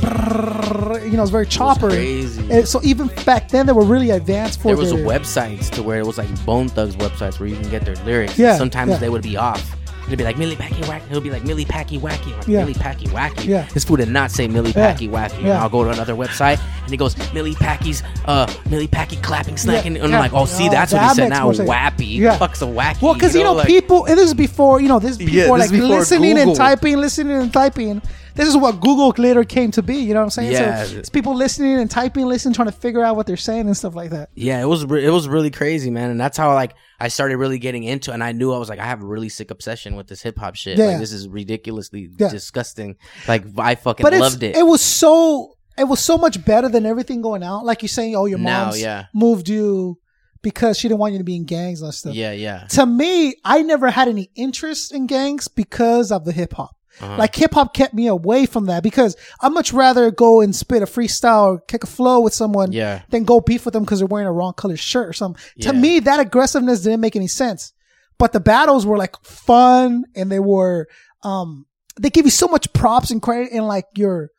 [SPEAKER 2] you know it's very chopper.
[SPEAKER 3] crazy.
[SPEAKER 2] So even back then they were really advanced for
[SPEAKER 3] There was
[SPEAKER 2] their,
[SPEAKER 3] websites to where it was like Bone Thugs websites where you can get their lyrics.
[SPEAKER 2] Yeah,
[SPEAKER 3] Sometimes
[SPEAKER 2] yeah.
[SPEAKER 3] they would be off. It'd be like Millie Packy Wacky. It'll be like Millie Packy Wacky. Like
[SPEAKER 2] Yeah.
[SPEAKER 3] Millie Packy Wacky.
[SPEAKER 2] Yeah.
[SPEAKER 3] This fool did not say Millie
[SPEAKER 2] Yeah.
[SPEAKER 3] Packy Wacky.
[SPEAKER 2] Yeah.
[SPEAKER 3] I'll go to another website and he goes Millie Packy's uh Millie Packy clapping snacking. Yeah. And I'm like, oh see
[SPEAKER 2] Oh,
[SPEAKER 3] that's what
[SPEAKER 2] that
[SPEAKER 3] he said now. Wappy.
[SPEAKER 2] Yeah.
[SPEAKER 3] Fuck's a wacky.
[SPEAKER 2] Well, because you know,
[SPEAKER 3] like-
[SPEAKER 2] people, and this is before you know, this is
[SPEAKER 3] Yeah,
[SPEAKER 2] before
[SPEAKER 3] this is
[SPEAKER 2] like
[SPEAKER 3] before
[SPEAKER 2] listening and typing, listening and typing. This is what Google later came to be. You know what I'm saying?
[SPEAKER 3] Yeah.
[SPEAKER 2] So it's people listening and typing, listening, trying to figure out what they're saying and stuff like that.
[SPEAKER 3] Yeah, it was it was really crazy, man, and that's how like I started really getting into, it. and I knew I was like, I have a really sick obsession with this hip hop shit.
[SPEAKER 2] Yeah.
[SPEAKER 3] Like this is ridiculously
[SPEAKER 2] Yeah.
[SPEAKER 3] disgusting. Like I fucking
[SPEAKER 2] But
[SPEAKER 3] loved it.
[SPEAKER 2] it was so it was so much better than everything going out. Like you're saying, oh, your mom's
[SPEAKER 3] yeah.
[SPEAKER 2] moved you because she didn't want you to be in gangs and stuff.
[SPEAKER 3] yeah, yeah.
[SPEAKER 2] To me, I never had any interest in gangs because of the hip hop.
[SPEAKER 3] Uh-huh.
[SPEAKER 2] Like hip hop kept me away from that because I'd much rather go and spit a freestyle or kick a flow with someone
[SPEAKER 3] Yeah.
[SPEAKER 2] than go beef with them because they're wearing a wrong color shirt or something.
[SPEAKER 3] Yeah.
[SPEAKER 2] To me, that aggressiveness didn't make any sense. But the battles were like fun and they were, um, they give you so much props and credit and like your,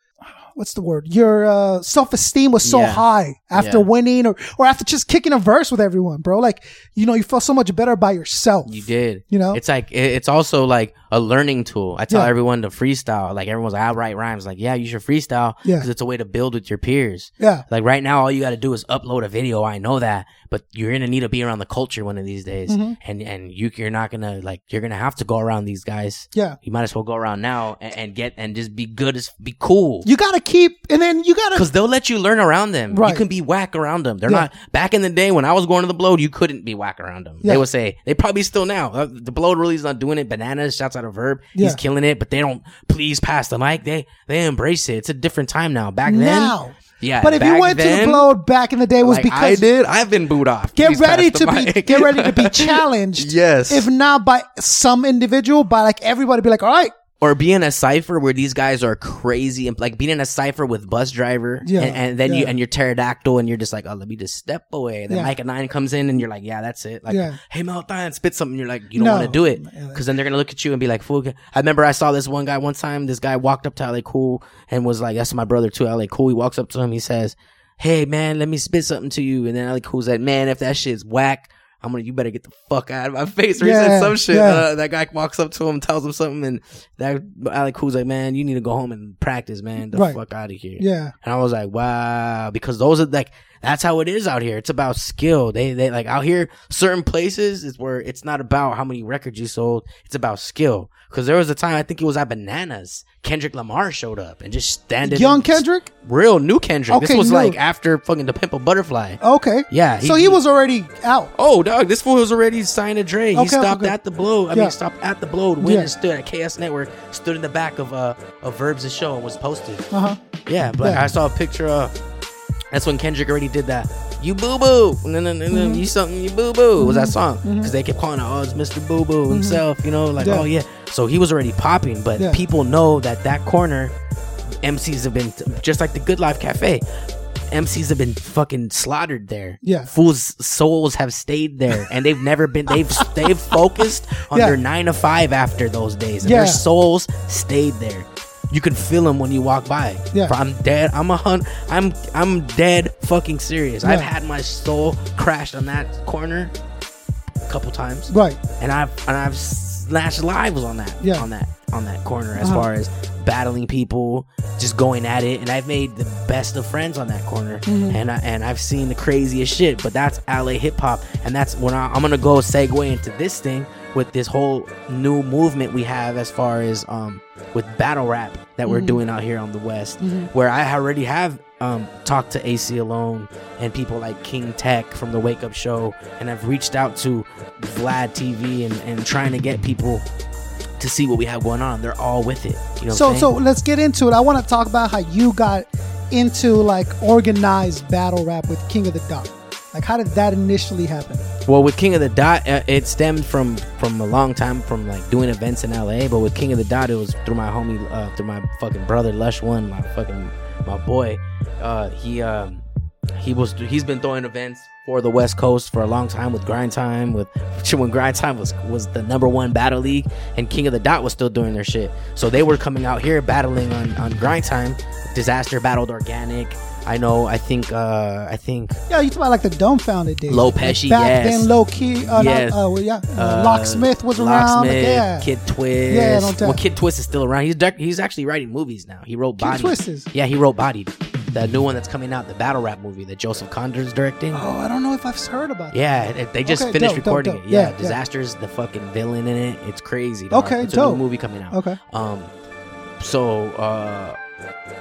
[SPEAKER 2] what's the word? Your uh, self esteem was so
[SPEAKER 3] Yeah.
[SPEAKER 2] high after
[SPEAKER 3] Yeah.
[SPEAKER 2] winning or or after just kicking a verse with everyone, bro. Like you know, you felt so much better by yourself.
[SPEAKER 3] You did.
[SPEAKER 2] You know?
[SPEAKER 3] it's like it's also like a learning tool. I tell
[SPEAKER 2] Yeah.
[SPEAKER 3] everyone to freestyle. Like everyone's like, I write rhymes. Like, yeah, you should freestyle
[SPEAKER 2] Yeah.
[SPEAKER 3] because it's a way to build with your peers.
[SPEAKER 2] Yeah.
[SPEAKER 3] Like right now, all you got to do is upload a video. I know that, but you're gonna need to be around the culture one of these days,
[SPEAKER 2] Mhm.
[SPEAKER 3] and and you you're not gonna like you're gonna have to go around these guys.
[SPEAKER 2] Yeah.
[SPEAKER 3] You might as well go around now and, and get and just be good as be cool.
[SPEAKER 2] You gotta keep, and then you gotta
[SPEAKER 3] Because they'll let you learn around them.
[SPEAKER 2] Right.
[SPEAKER 3] You can be whack around them. They're
[SPEAKER 2] Yeah.
[SPEAKER 3] not back in the day when I was going to the blow. You couldn't be whack around them.
[SPEAKER 2] Yeah.
[SPEAKER 3] They would say they probably still now. Uh, the blow really is not doing it. Bananas shouts out a verb.
[SPEAKER 2] Yeah.
[SPEAKER 3] He's killing it, but they don't please pass the mic. They they embrace it. It's a different time now. Back then,
[SPEAKER 2] now.
[SPEAKER 3] Yeah.
[SPEAKER 2] But if you went to the
[SPEAKER 3] then,
[SPEAKER 2] blow back in the day, it was
[SPEAKER 3] like
[SPEAKER 2] because
[SPEAKER 3] I did. I've been booed off.
[SPEAKER 2] get
[SPEAKER 3] Please
[SPEAKER 2] ready to be get ready to be challenged.
[SPEAKER 3] Yes.
[SPEAKER 2] If not by some individual, by like everybody, be like, all right,
[SPEAKER 3] or be in a cipher where these guys are crazy and like being in a cipher with Busdriver
[SPEAKER 2] Yeah,
[SPEAKER 3] and, and then you and you're pterodactyl and you're just like oh let me just step away. Then
[SPEAKER 2] Yeah.
[SPEAKER 3] Myka 9 comes in and you're like yeah that's it. Like
[SPEAKER 2] Yeah.
[SPEAKER 3] hey Malathion spit something. You're like you don't
[SPEAKER 2] No.
[SPEAKER 3] want to do it because then they're gonna look at you and be like fool I remember I saw this one guy one time. This guy walked up to Ellay Khule and was like that's my brother too Ellay Khule. He walks up to him. He says hey man let me spit something to you. And then Ellay Khule's like man if that shit's whack I'm gonna, you better get the fuck out of my face. Or he
[SPEAKER 2] Yeah,
[SPEAKER 3] said some shit.
[SPEAKER 2] yeah.
[SPEAKER 3] Uh, that guy walks up to him, tells him something, and that Ellay Khule's like, man, you need to go home and practice, man. The
[SPEAKER 2] Right.
[SPEAKER 3] fuck out of here.
[SPEAKER 2] yeah,
[SPEAKER 3] And I was like, wow, because those are like, that's how it is out here. It's about skill. They, they like out here, certain places is where it's not about how many records you sold. It's about skill. Cause there was a time, I think it was at Bananas. Kendrick Lamar showed up and just standing.
[SPEAKER 2] young Kendrick.
[SPEAKER 3] Real new Kendrick. this was
[SPEAKER 2] new.
[SPEAKER 3] like after fucking To Pimp a Butterfly.
[SPEAKER 2] Okay,
[SPEAKER 3] Yeah.
[SPEAKER 2] so he was already out.
[SPEAKER 3] Oh, dog, this fool was already signed to Dre. He
[SPEAKER 2] Okay,
[SPEAKER 3] stopped
[SPEAKER 2] okay.
[SPEAKER 3] at the blow. I
[SPEAKER 2] Yeah.
[SPEAKER 3] mean, stopped at the blow. Went
[SPEAKER 2] Yeah.
[SPEAKER 3] and stood at KS Network, stood in the back of uh of Verbs' the show and was posted.
[SPEAKER 2] Uh huh.
[SPEAKER 3] Yeah, but
[SPEAKER 2] Yeah.
[SPEAKER 3] I saw a picture of. That's when Kendrick already did that. You boo boo, no, no, no,
[SPEAKER 2] Mm-hmm.
[SPEAKER 3] no, you something, you boo boo. Was that song? Because they kept calling it, oh, it's Mr. Boo Boo himself. You know, like,
[SPEAKER 2] Mm-hmm. Yeah.
[SPEAKER 3] oh yeah. So he was already popping, but
[SPEAKER 2] Yeah.
[SPEAKER 3] people know that that corner, MCs have been just like the Good Life Cafe. MCs have been fucking slaughtered there.
[SPEAKER 2] Yeah.
[SPEAKER 3] Fools' souls have stayed there, and they've never been. They've they've focused on
[SPEAKER 2] Yeah.
[SPEAKER 3] their nine to five after those days, and
[SPEAKER 2] Yeah.
[SPEAKER 3] their souls stayed there. You can feel them when you walk by.
[SPEAKER 2] Yeah.
[SPEAKER 3] I'm dead. I'm a hun. I'm I'm dead. Fucking serious. I've had my soul crashed on that corner a couple times,
[SPEAKER 2] Right.
[SPEAKER 3] and I've and I've slashed lives on that.
[SPEAKER 2] Yeah.
[SPEAKER 3] On that on that corner as
[SPEAKER 2] Uh-huh.
[SPEAKER 3] far as battling people, just going at it, and I've made the best of friends on that corner,
[SPEAKER 2] Mm-hmm.
[SPEAKER 3] and I, and I've seen the craziest shit. But that's LA hip hop, and that's when I, I'm gonna go segue into this thing with this whole new movement we have as far as um with battle rap that we're doing out here on the west, where I already have um talked to AC Alone and people like King Tech from the Wake Up Show, and I've reached out to Vlad TV and and trying to get people to see what we have going on. They're all with it. You know.
[SPEAKER 2] So so let's get into it. I want to talk about how you got into like organized battle rap with King of the Dot. Like how did that initially happen?
[SPEAKER 3] Well, with King of the Dot, uh, it stemmed from from a long time from like doing events in LA. But with King of the Dot, it was through my homie, uh, through my fucking brother Lush One, my fucking my boy. Uh, he um he was he's been throwing events for the West Coast for a long time with Grind Time with when Grind Time was was the number one battle league and King of the Dot was still doing their shit. So they were coming out here battling on on Grind Time. Dizaster battled Organik. I know. I think. uh I think.
[SPEAKER 2] Yeah, you talk about like the Dumbfoundead days.
[SPEAKER 3] Low
[SPEAKER 2] Like,
[SPEAKER 3] Pesci,
[SPEAKER 2] back
[SPEAKER 3] yes.
[SPEAKER 2] then, low key. Uh,
[SPEAKER 3] Yes.
[SPEAKER 2] not, uh, well, yeah, uh,
[SPEAKER 3] uh,
[SPEAKER 2] Locksmith was around. yeah,
[SPEAKER 3] Kid Twist.
[SPEAKER 2] Yeah, don't tell-
[SPEAKER 3] well, Kid Twist is still around. He's he's actually writing movies now. He wrote
[SPEAKER 2] Kid
[SPEAKER 3] Body.
[SPEAKER 2] Twist is-
[SPEAKER 3] Yeah, he wrote Bodied. The new one that's coming out, the battle rap movie that Joseph Kahn's directing.
[SPEAKER 2] Oh, I don't know if I've heard about. that.
[SPEAKER 3] Yeah, it- they just
[SPEAKER 2] Okay,
[SPEAKER 3] finished
[SPEAKER 2] dope, dope,
[SPEAKER 3] recording
[SPEAKER 2] dope.
[SPEAKER 3] it. Yeah,
[SPEAKER 2] Yeah, yeah.
[SPEAKER 3] Dizaster's the fucking villain in it. It's crazy. dog.
[SPEAKER 2] Okay,
[SPEAKER 3] it's a new movie coming out.
[SPEAKER 2] Okay.
[SPEAKER 3] Um, so uh,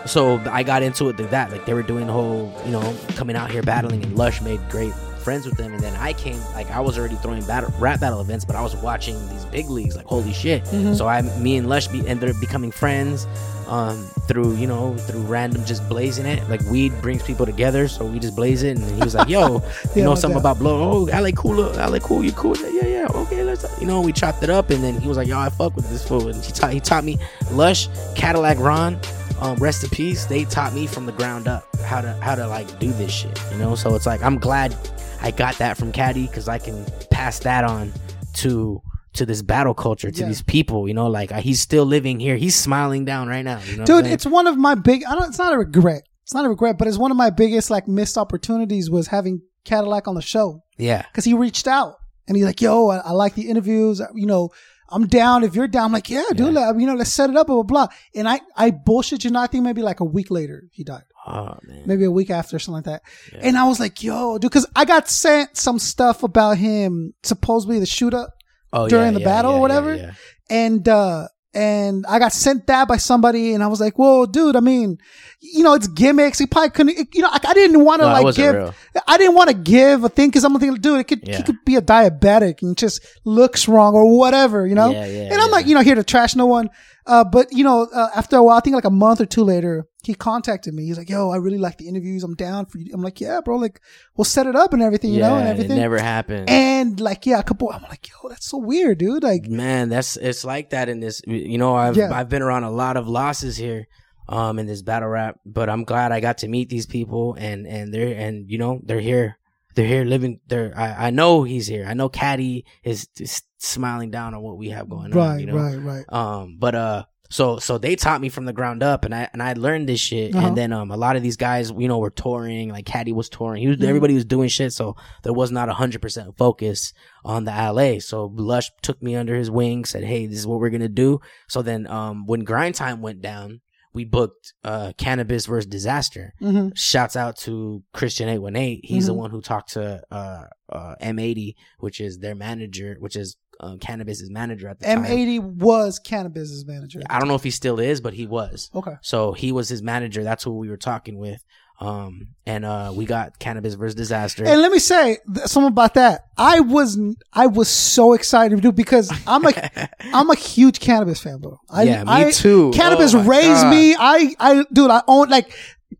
[SPEAKER 3] so I got into it like that. Like they were doing the whole, you know, coming out here battling, and Lush made great friends with them. And then I came, like I was already throwing battle, rap battle events, but I was watching these big leagues. Like holy shit!
[SPEAKER 2] Mhm.
[SPEAKER 3] So I, me and Lush be, ended up becoming friends. Um, through you know through random just blazing it like weed brings people together so we just blaze it and he was like yo you
[SPEAKER 2] Yeah,
[SPEAKER 3] know something about blow oh LA cool LA cool you cool yeah yeah okay let's you know we chopped it up and then he was like yo I fuck with this fool and he taught he taught me Lush Cadillac Ron um, rest in peace they taught me from the ground up how to how to like do this shit you know so it's like I'm glad I got that from Caddy because I can pass that on to to this battle culture to
[SPEAKER 2] Yeah.
[SPEAKER 3] these people you know like he's still living here he's smiling down right now you know
[SPEAKER 2] dude, it's one of my big. I don't. It's not a regret. It's not a regret, but it's one of my biggest like missed opportunities was having Cadillac on the show
[SPEAKER 3] yeah
[SPEAKER 2] because he reached out and he's like, "Yo, I, I like the interviews. You know, I'm down. If you're down, I'm like, yeah, dude.
[SPEAKER 3] Yeah.
[SPEAKER 2] like, you know, let's set it up. Blah blah blah." And I, I bullshit you not. I think maybe like a week later he died.
[SPEAKER 3] oh man
[SPEAKER 2] maybe a week after something like that.
[SPEAKER 3] Yeah.
[SPEAKER 2] And I was like, yo, dude, because I got sent some stuff about him, supposedly the shoot up,
[SPEAKER 3] oh,
[SPEAKER 2] during
[SPEAKER 3] yeah,
[SPEAKER 2] the battle or whatever? and uh and I got sent that by somebody, and I was like, whoa, dude, I mean, you know, it's gimmicks. He probably couldn't, you know, like, I didn't want to
[SPEAKER 3] No,
[SPEAKER 2] like give,
[SPEAKER 3] real.
[SPEAKER 2] I didn't want to give a thing because I'm thinking, dude, it could, he could be a diabetic and just looks wrong or whatever, you know.
[SPEAKER 3] Yeah, yeah,
[SPEAKER 2] and I'm
[SPEAKER 3] yeah.
[SPEAKER 2] like, you know, here to trash no one. Uh, but you know, uh, after a while, I think like a month or two later, he contacted me. He's like, "Yo, I really like the interviews. I'm down for you." I'm like, "Yeah, bro. Like, we'll set it up and everything, you know, and everything."
[SPEAKER 3] It never happened.
[SPEAKER 2] and like, yeah, a couple. I'm like, "Yo, that's so weird, dude." Like,
[SPEAKER 3] Man, that's it's like that in this. You know, I've
[SPEAKER 2] Yeah.
[SPEAKER 3] I've been around a lot of losses here, um, in this battle rap. But I'm glad I got to meet these people, and and they're and you know they're here. They're here living. They're. I, I know he's here. I know Caddy is just smiling down on what we have going on.
[SPEAKER 2] right,
[SPEAKER 3] You know?
[SPEAKER 2] right, right.
[SPEAKER 3] Um, but uh, so so they taught me from the ground up, and I and I learned this shit.
[SPEAKER 2] Uh-huh.
[SPEAKER 3] And then um, a lot of these guys, you know, were touring. Like Caddy was touring. He was
[SPEAKER 2] Mhm.
[SPEAKER 3] everybody was doing shit. So there was not a hundred percent focus on the LA. So Lush took me under his wing, said, "Hey, this is what we're gonna do." So then um, when Grind Time went down, we booked uh Canibus versus Dizaster.
[SPEAKER 2] hmm
[SPEAKER 3] Shouts out to Christian eight one eight. He's the
[SPEAKER 2] Mhm.
[SPEAKER 3] one who talked to uh, uh M80, which is their manager, which is um, Canibus's manager at the time.
[SPEAKER 2] M80 was Canibus's manager.
[SPEAKER 3] I don't know if he still is, but he was.
[SPEAKER 2] Okay.
[SPEAKER 3] So he was his manager. That's who we were talking with. Um, and uh, we got Canibus versus Dizaster.
[SPEAKER 2] And let me say th- something about that. I was I was so excited, dude, because I'm a I'm a huge Canibus fan, bro. I,
[SPEAKER 3] yeah, me
[SPEAKER 2] I-
[SPEAKER 3] too.
[SPEAKER 2] Canibus
[SPEAKER 3] Oh
[SPEAKER 2] raised
[SPEAKER 3] God.
[SPEAKER 2] me. I I dude, I own like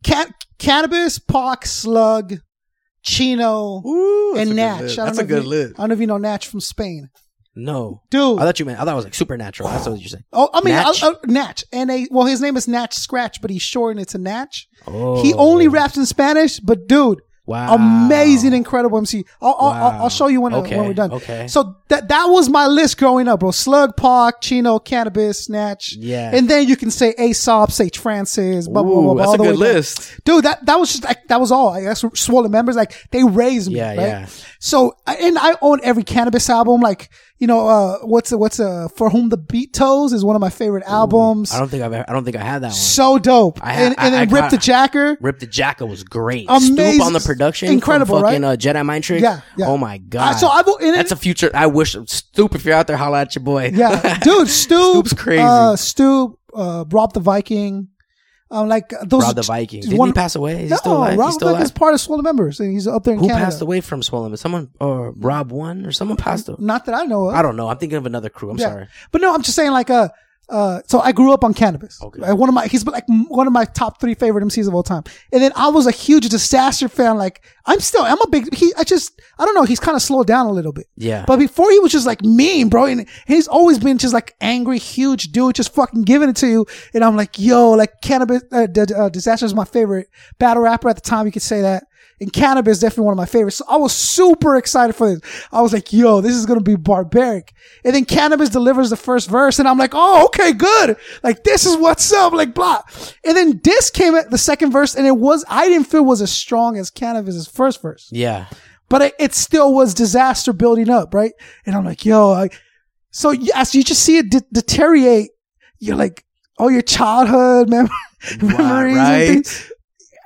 [SPEAKER 2] can, Canibus, Pac, Slug, Chino,
[SPEAKER 3] Ooh, that's
[SPEAKER 2] and
[SPEAKER 3] a good
[SPEAKER 2] Nach.
[SPEAKER 3] list.
[SPEAKER 2] I don't
[SPEAKER 3] That's
[SPEAKER 2] know
[SPEAKER 3] a
[SPEAKER 2] if
[SPEAKER 3] good
[SPEAKER 2] you-
[SPEAKER 3] list.
[SPEAKER 2] I don't know if you know Nach from Spain,
[SPEAKER 3] No,
[SPEAKER 2] dude.
[SPEAKER 3] I thought you meant. I thought it was like supernatural. That's what you're saying.
[SPEAKER 2] Oh, I mean,
[SPEAKER 3] Nach?
[SPEAKER 2] I, Nach, and a well, his name is Nach Scratch, but he's shortened it to Nach.
[SPEAKER 3] Oh,
[SPEAKER 2] He only raps in Spanish, but dude,
[SPEAKER 3] Wow,
[SPEAKER 2] amazing, incredible MC. I'll, I'll, I'll,
[SPEAKER 3] Wow.
[SPEAKER 2] I'll show you when, uh,
[SPEAKER 3] Okay,
[SPEAKER 2] when we're done.
[SPEAKER 3] okay.
[SPEAKER 2] So that that was my list growing up, bro. Slug, Pac, Chino, Canibus, Snatch.
[SPEAKER 3] Yeah.
[SPEAKER 2] And then you can say Aesop, Sage Francis, blah, blah, blah, blah,
[SPEAKER 3] that's a good
[SPEAKER 2] way down.
[SPEAKER 3] list.
[SPEAKER 2] Dude, that, that was just like, that was all. I guess swollen members, like they raised me.
[SPEAKER 3] Yeah,
[SPEAKER 2] right?
[SPEAKER 3] yeah.
[SPEAKER 2] So, and I own every Canibus album. Like, you know, uh, what's, what's, uh, For Whom the Beat Tolls is one of my favorite albums.
[SPEAKER 3] I don't think I've. Ever, I don't think I had that one.
[SPEAKER 2] So dope.
[SPEAKER 3] I ha-
[SPEAKER 2] and, and
[SPEAKER 3] I-
[SPEAKER 2] then
[SPEAKER 3] I
[SPEAKER 2] Rip the Jacker.
[SPEAKER 3] Rip the Jacker was great.
[SPEAKER 2] Amazing.
[SPEAKER 3] Stoupe on the production,
[SPEAKER 2] Incredible,
[SPEAKER 3] fucking,
[SPEAKER 2] right?
[SPEAKER 3] Uh, Jedi Mind Trick.
[SPEAKER 2] Yeah, yeah.
[SPEAKER 3] Oh my god.
[SPEAKER 2] Uh, so and
[SPEAKER 3] That's a future. I wish Stoupe. If you're out there, holla at your boy.
[SPEAKER 2] yeah, dude, Stoupe,
[SPEAKER 3] Stoupe's crazy.
[SPEAKER 2] Uh, Stoupe, uh, Rob the Viking, um, like uh, those.
[SPEAKER 3] Rob the Viking. Didn't
[SPEAKER 2] one-
[SPEAKER 3] he pass away? Is he
[SPEAKER 2] no,
[SPEAKER 3] still alive?
[SPEAKER 2] Rob
[SPEAKER 3] He's still
[SPEAKER 2] Viking is part of Swollen Members, and he's up there in
[SPEAKER 3] Who
[SPEAKER 2] Canada.
[SPEAKER 3] passed away from Swollen? Someone or Rob one or someone passed away.
[SPEAKER 2] Not that I know of.
[SPEAKER 3] I don't know. I'm thinking of another crew. I'm
[SPEAKER 2] Yeah.
[SPEAKER 3] sorry.
[SPEAKER 2] But no, I'm just saying like uh uh so I grew up on Canibus.
[SPEAKER 3] Okay.
[SPEAKER 2] One of my he's like one of my top three favorite MCs of all time. And then I was a huge Dizaster fan. Like I'm still I'm a big he I just I don't know, he's kind of slowed down a little bit.
[SPEAKER 3] Yeah.
[SPEAKER 2] But before he was just like mean, bro. And he's always been just like angry, huge dude, just fucking giving it to you. And I'm like, yo, like Canibus uh, D- uh, Dizaster is my favorite battle rapper at the time. You could say that. And Canibus definitely one of my favorites. So I was super excited for this. I was like, yo, this is gonna be barbaric. And then Canibus delivers the first verse, and I'm like, oh, okay, good. Like this is what's up. Like blah. And then this came at the second verse, and it was I didn't feel was as strong as Canibus's first verse
[SPEAKER 3] Yeah.
[SPEAKER 2] but it, it still was Dizaster building up, right? And I'm like, yo, I, so as you just see it de- deteriorate, you're like, oh, your childhood mem- memories
[SPEAKER 3] right.
[SPEAKER 2] and things.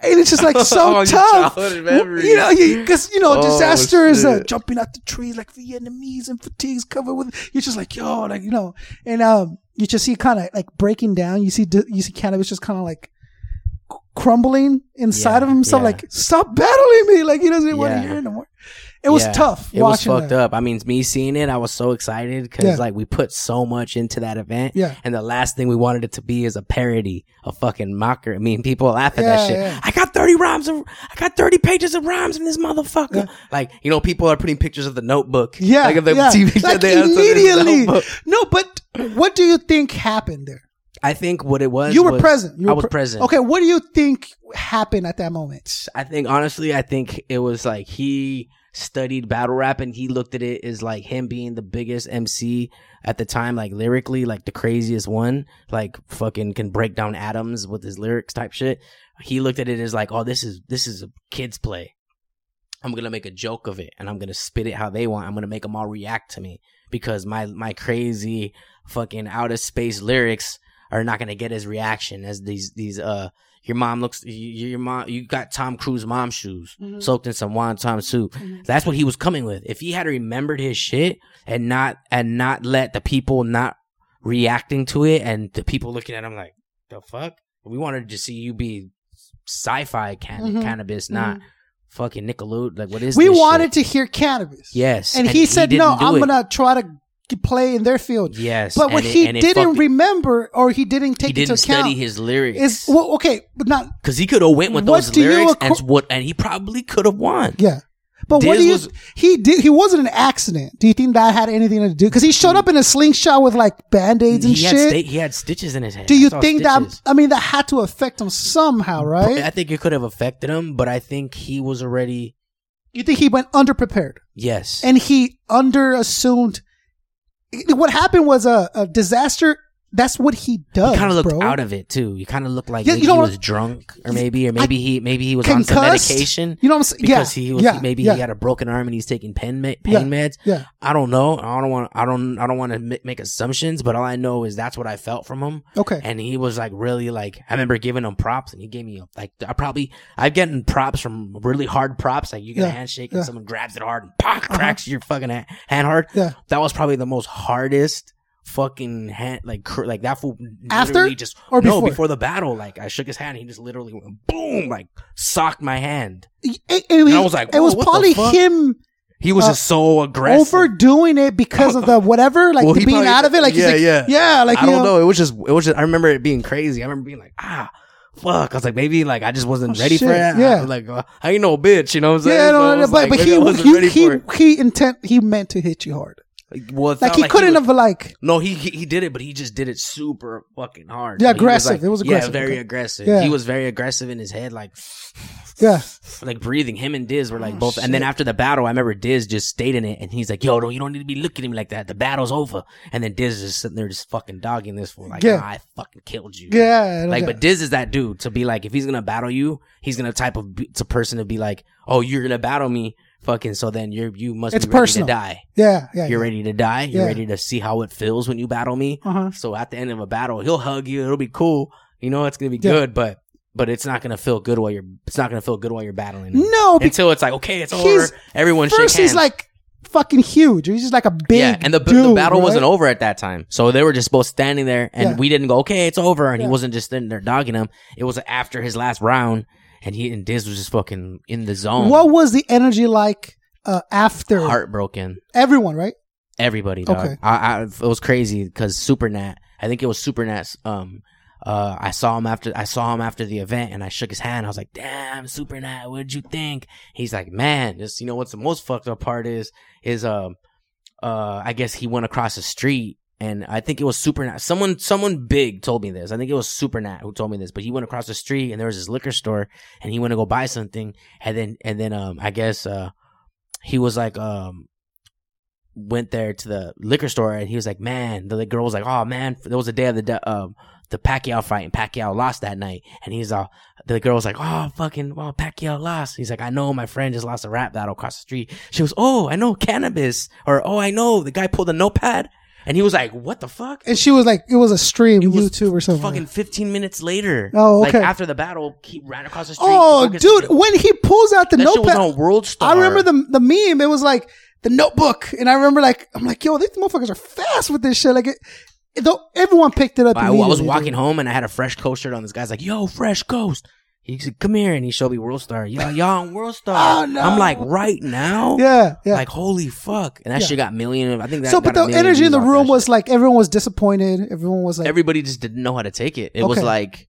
[SPEAKER 2] And it's just like so
[SPEAKER 3] Oh,
[SPEAKER 2] tough. You know, because, you know,
[SPEAKER 3] Oh,
[SPEAKER 2] Dizaster is uh, jumping out the trees like Vietnamese and fatigues covered with, you're just like, yo, like, you know, and, um, you just see kind of like breaking down. You see, you see Canibus just kind of like crumbling inside of himself.
[SPEAKER 3] yeah.
[SPEAKER 2] Like, stop battling me. Like, he doesn't want to hear it no more. It was
[SPEAKER 3] Yeah.
[SPEAKER 2] tough.
[SPEAKER 3] It was fucked
[SPEAKER 2] that.
[SPEAKER 3] up. I mean, me seeing it, I was so excited because
[SPEAKER 2] Yeah.
[SPEAKER 3] like we put so much into that event.
[SPEAKER 2] Yeah.
[SPEAKER 3] And the last thing we wanted it to be is a parody, a fucking mocker. I mean, people laugh at
[SPEAKER 2] Yeah,
[SPEAKER 3] that shit. I got 30 rhymes of, I got 30 pages of rhymes in this motherfucker. Like, you know, people are putting pictures of the notebook.
[SPEAKER 2] Yeah,
[SPEAKER 3] Like of the. TV
[SPEAKER 2] like
[SPEAKER 3] they have to this
[SPEAKER 2] immediately. No, but what do you think happened there?
[SPEAKER 3] I think what it was.
[SPEAKER 2] You were
[SPEAKER 3] was-
[SPEAKER 2] present. You
[SPEAKER 3] I was
[SPEAKER 2] pre-
[SPEAKER 3] present.
[SPEAKER 2] Okay, what do you think happened at that moment?
[SPEAKER 3] I think honestly, I think it was like he studied battle rap and he looked at it as like him being the biggest MC at the time, like lyrically, like the craziest one, like fucking can break down atoms with his lyrics type shit. He looked at it as like, oh, this is this is a kid's play. I'm gonna make a joke of it and I'm gonna spit it how they want. I'm gonna make them all react to me because my my crazy fucking out of space lyrics are not gonna get his reaction as these these uh your mom looks you, your mom you got Tom Cruise mom shoes
[SPEAKER 2] Mhm.
[SPEAKER 3] soaked in some wonton soup.
[SPEAKER 2] Mhm.
[SPEAKER 3] That's what he was coming with. If he had remembered his shit and not and not let the people not reacting to it and the people looking at him like the fuck, we wanted to see you be sci-fi can-
[SPEAKER 2] Mhm.
[SPEAKER 3] Canibus, not fucking Nickelodeon. Like what is this?
[SPEAKER 2] We wanted
[SPEAKER 3] shit?
[SPEAKER 2] to hear Canibus.
[SPEAKER 3] yes,
[SPEAKER 2] And, he said, no, I'm
[SPEAKER 3] it.
[SPEAKER 2] going to try to play in their field.
[SPEAKER 3] yes,
[SPEAKER 2] But what
[SPEAKER 3] it-
[SPEAKER 2] he didn't
[SPEAKER 3] fucking-
[SPEAKER 2] remember or he didn't take
[SPEAKER 3] he didn't
[SPEAKER 2] into account
[SPEAKER 3] study his lyrics
[SPEAKER 2] is, well, okay, but not,
[SPEAKER 3] because he could have went with those lyrics
[SPEAKER 2] acco-
[SPEAKER 3] and what and he probably could have won.
[SPEAKER 2] yeah. But what do you,
[SPEAKER 3] was-
[SPEAKER 2] he did, he wasn't an accident. Do you think that had anything to do? Cause he showed up in a slingshot with like band-aids and
[SPEAKER 3] He had,
[SPEAKER 2] shit.
[SPEAKER 3] he had stitches in his head.
[SPEAKER 2] do you think
[SPEAKER 3] stitches.
[SPEAKER 2] that, I mean, that had to affect him somehow, right?
[SPEAKER 3] I think it could have affected him, but I think he was already
[SPEAKER 2] You think he went underprepared
[SPEAKER 3] yes.
[SPEAKER 2] and he underassumed what happened was a, a disaster. That's what he does.
[SPEAKER 3] he kind of looked
[SPEAKER 2] bro.
[SPEAKER 3] out of it too. He kind of looked like
[SPEAKER 2] Yeah, you know
[SPEAKER 3] he was drunk, or maybe, or maybe he, maybe he was on some medication
[SPEAKER 2] You know what I'm saying?
[SPEAKER 3] because
[SPEAKER 2] yeah,
[SPEAKER 3] he was
[SPEAKER 2] yeah,
[SPEAKER 3] maybe he had a broken arm and he's taking pain pain meds.
[SPEAKER 2] yeah.
[SPEAKER 3] I don't know. I don't want. I don't. I don't want to m- make assumptions, but all I know is that's what I felt from him.
[SPEAKER 2] Okay.
[SPEAKER 3] And he was like really like I remember giving him props, and he gave me like I probably I've gotten props from really hard props, like you get a handshake and someone grabs it hard and pop, cracks uh-huh. your fucking hand hard.
[SPEAKER 2] Yeah.
[SPEAKER 3] That was probably the most hardest fucking hand like cr- like that fool
[SPEAKER 2] After
[SPEAKER 3] just
[SPEAKER 2] or
[SPEAKER 3] no
[SPEAKER 2] before?
[SPEAKER 3] before the battle like I shook his hand and he just literally went boom like socked my hand.
[SPEAKER 2] It, it-
[SPEAKER 3] I was like,
[SPEAKER 2] it was
[SPEAKER 3] whoa, what the
[SPEAKER 2] probably him
[SPEAKER 3] He was
[SPEAKER 2] Uh,
[SPEAKER 3] just so aggressive.
[SPEAKER 2] overdoing it because of the whatever, like
[SPEAKER 3] Well,
[SPEAKER 2] the being
[SPEAKER 3] probably-
[SPEAKER 2] out of it. Like,
[SPEAKER 3] yeah,
[SPEAKER 2] like,
[SPEAKER 3] yeah.
[SPEAKER 2] yeah, like
[SPEAKER 3] I don't know. It was just, it was just. I remember it being crazy. I remember being like, ah, fuck. I was like, maybe like I just wasn't
[SPEAKER 2] Oh,
[SPEAKER 3] ready
[SPEAKER 2] shit,
[SPEAKER 3] for it.
[SPEAKER 2] yeah.
[SPEAKER 3] Like uh, I ain't no bitch, you know what I'm saying?
[SPEAKER 2] Yeah,
[SPEAKER 3] So
[SPEAKER 2] no, no, but
[SPEAKER 3] like,
[SPEAKER 2] but he
[SPEAKER 3] wasn't
[SPEAKER 2] he he, he intent he meant to hit you hard.
[SPEAKER 3] Like, well,
[SPEAKER 2] Like he couldn't
[SPEAKER 3] was-
[SPEAKER 2] have like
[SPEAKER 3] No, he, he he did it, but he just did it super fucking hard.
[SPEAKER 2] Yeah,
[SPEAKER 3] Like, he
[SPEAKER 2] aggressive.
[SPEAKER 3] like-
[SPEAKER 2] It was aggressive,
[SPEAKER 3] Yeah, very
[SPEAKER 2] okay.
[SPEAKER 3] aggressive.
[SPEAKER 2] Yeah.
[SPEAKER 3] He was very aggressive in his head, like
[SPEAKER 2] yeah.
[SPEAKER 3] like breathing. Him and Diz were like
[SPEAKER 2] Oh,
[SPEAKER 3] both. And then after the battle, I remember Diz just stayed in it, and he's like, "Yo, no, you don't need to be looking at me like that. The battle's over." And then Diz is just sitting there, just fucking dogging this for like,
[SPEAKER 2] Yeah.
[SPEAKER 3] "Nah, "I fucking killed you."
[SPEAKER 2] Yeah,
[SPEAKER 3] Like,
[SPEAKER 2] yeah.
[SPEAKER 3] but Diz is that dude to be like, if he's gonna battle you, he's gonna type of be- a person to be like, oh, you're gonna battle me, fucking. So then you're you must
[SPEAKER 2] It's
[SPEAKER 3] be ready
[SPEAKER 2] personal.
[SPEAKER 3] to die.
[SPEAKER 2] yeah, yeah,
[SPEAKER 3] You're
[SPEAKER 2] yeah.
[SPEAKER 3] ready to die. You're
[SPEAKER 2] Yeah.
[SPEAKER 3] ready to see how it feels when you battle me.
[SPEAKER 2] Uh-huh.
[SPEAKER 3] So at the end of a battle, he'll hug you. It'll be cool. You know, it's gonna be
[SPEAKER 2] Yeah.
[SPEAKER 3] good, but but it's not gonna feel good while you're. It's not gonna feel good while you're battling. him.
[SPEAKER 2] No,
[SPEAKER 3] until it's like okay, it's over. Everyone shake
[SPEAKER 2] first he's like fucking huge. He's just like a big
[SPEAKER 3] yeah, and the, the battle
[SPEAKER 2] right?
[SPEAKER 3] wasn't over at that time. So they were just both standing there, and we didn't go, okay, it's over. And he wasn't just sitting there dogging him. It was after his last round, and he and Diz was just fucking in the zone.
[SPEAKER 2] What was the energy like uh, after
[SPEAKER 3] Heartbroken.
[SPEAKER 2] everyone? Right?
[SPEAKER 3] Everybody, dog.
[SPEAKER 2] Okay.
[SPEAKER 3] I, I, it was crazy because Supernat. I think it was Supernat's. Um, uh, I saw him after I saw him after the event, and I shook his hand. I was like, "Damn, Supernat, what'd you think?" He's like, "Man, just you know what's the most fucked up part is is um, uh, I guess he went across the street and I think it was Supernat. Someone, someone big told me this. I think it was Supernat who told me this. But he went across the street and there was this liquor store, and he went to go buy something, and then and then um I guess uh he was like um went there to the liquor store and he was like, man, the girl was like, oh man, there was a day of the de- um the Pacquiao fight and Pacquiao lost that night, and he's all the girl was like, oh fucking, well Pacquiao lost. He's like, I know my friend just lost a rap battle across the street. She was, oh I know Canibus, or oh I know the guy pulled a notepad. And he was like, "What the fuck?"
[SPEAKER 2] And she was like, it was a stream,
[SPEAKER 3] It
[SPEAKER 2] YouTube or something.
[SPEAKER 3] Fucking 15 minutes later.
[SPEAKER 2] Oh,
[SPEAKER 3] Like
[SPEAKER 2] okay.
[SPEAKER 3] after the battle, he ran across the street.
[SPEAKER 2] oh,
[SPEAKER 3] to go get
[SPEAKER 2] dude, when he pulls out the
[SPEAKER 3] that shit was
[SPEAKER 2] notepad,
[SPEAKER 3] on World Star.
[SPEAKER 2] I remember the the meme. It was like the notebook, and I remember like I'm like, yo, these motherfuckers are fast with this shit. Like, it, it, though everyone picked it up.
[SPEAKER 3] I, I was walking home and I had a fresh coast shirt on. This guy's like, "Yo, fresh coast." He said, "Come here," and he showed me World Star. Yo, y'all on World Star.
[SPEAKER 2] Oh, no.
[SPEAKER 3] I'm like, right now.
[SPEAKER 2] Yeah, yeah.
[SPEAKER 3] Like, holy fuck! And that
[SPEAKER 2] Yeah.
[SPEAKER 3] shit got million. I think that.
[SPEAKER 2] so, but the energy in the room was
[SPEAKER 3] shit.
[SPEAKER 2] like everyone was disappointed. Everyone was like,
[SPEAKER 3] everybody just didn't know how to take it. It was like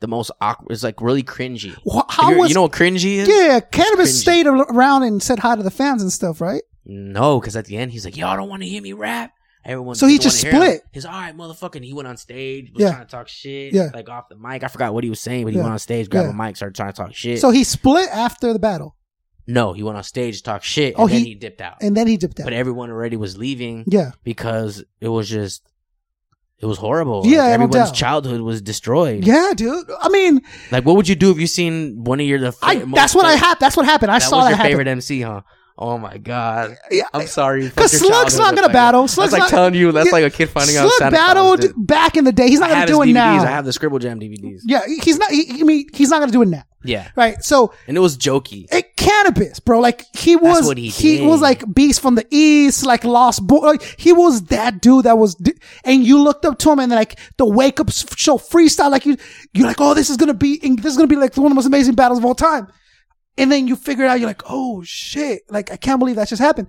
[SPEAKER 3] the most awkward. It's like really cringy.
[SPEAKER 2] how was
[SPEAKER 3] you know what cringy is?
[SPEAKER 2] yeah? Cannabis stayed around and said hi to the fans and stuff, right?
[SPEAKER 3] No, because at the end he's like, "Y'all don't want to hear me rap." Everyone.
[SPEAKER 2] So he just
[SPEAKER 3] wanna hear him.
[SPEAKER 2] split.
[SPEAKER 3] His all right, motherfucker. And he went on stage, was
[SPEAKER 2] Yeah.
[SPEAKER 3] trying to talk shit,
[SPEAKER 2] Yeah.
[SPEAKER 3] like off the mic. I forgot what he was saying, but he
[SPEAKER 2] Yeah.
[SPEAKER 3] went on stage, grabbed a mic, started trying to talk shit.
[SPEAKER 2] So he split after the battle,
[SPEAKER 3] no, he went on stage to talk shit, and
[SPEAKER 2] Oh,
[SPEAKER 3] then
[SPEAKER 2] he-
[SPEAKER 3] he dipped out.
[SPEAKER 2] and then he dipped out.
[SPEAKER 3] But everyone already was leaving
[SPEAKER 2] yeah,
[SPEAKER 3] because it was just, it was horrible.
[SPEAKER 2] Yeah,
[SPEAKER 3] like, everyone's childhood was destroyed.
[SPEAKER 2] yeah, dude. I mean,
[SPEAKER 3] Like, what would you do if you seen one of your the?
[SPEAKER 2] I that's what I had. That's what happened. I
[SPEAKER 3] That
[SPEAKER 2] saw
[SPEAKER 3] was
[SPEAKER 2] that
[SPEAKER 3] your
[SPEAKER 2] happen.
[SPEAKER 3] favorite MC, huh? Oh my god.
[SPEAKER 2] Yeah,
[SPEAKER 3] I'm sorry.
[SPEAKER 2] Because Slug's not gonna
[SPEAKER 3] like-
[SPEAKER 2] battle. Slug's
[SPEAKER 3] That's like
[SPEAKER 2] not-
[SPEAKER 3] telling you. That's
[SPEAKER 2] Yeah,
[SPEAKER 3] like a kid finding out.
[SPEAKER 2] Slug
[SPEAKER 3] Santa Claus
[SPEAKER 2] battled back in the day. He's not gonna do it
[SPEAKER 3] DVDs.
[SPEAKER 2] now.
[SPEAKER 3] I have the Scribble Jam DVDs.
[SPEAKER 2] yeah, he's not. He, I mean, he's not gonna do it now,
[SPEAKER 3] Yeah,
[SPEAKER 2] right? So,
[SPEAKER 3] and it was jokey.
[SPEAKER 2] it, Canibus, bro. Like he was.
[SPEAKER 3] what he did.
[SPEAKER 2] was like beast from the east, like lost boy. Like he was that dude that was. And you looked up to him, and like the wake up show freestyle, like you, you're like, oh, this is gonna be. This is gonna be like one of the most amazing battles of all time. And then you figure it out. You're like, oh shit! Like I can't believe that just happened.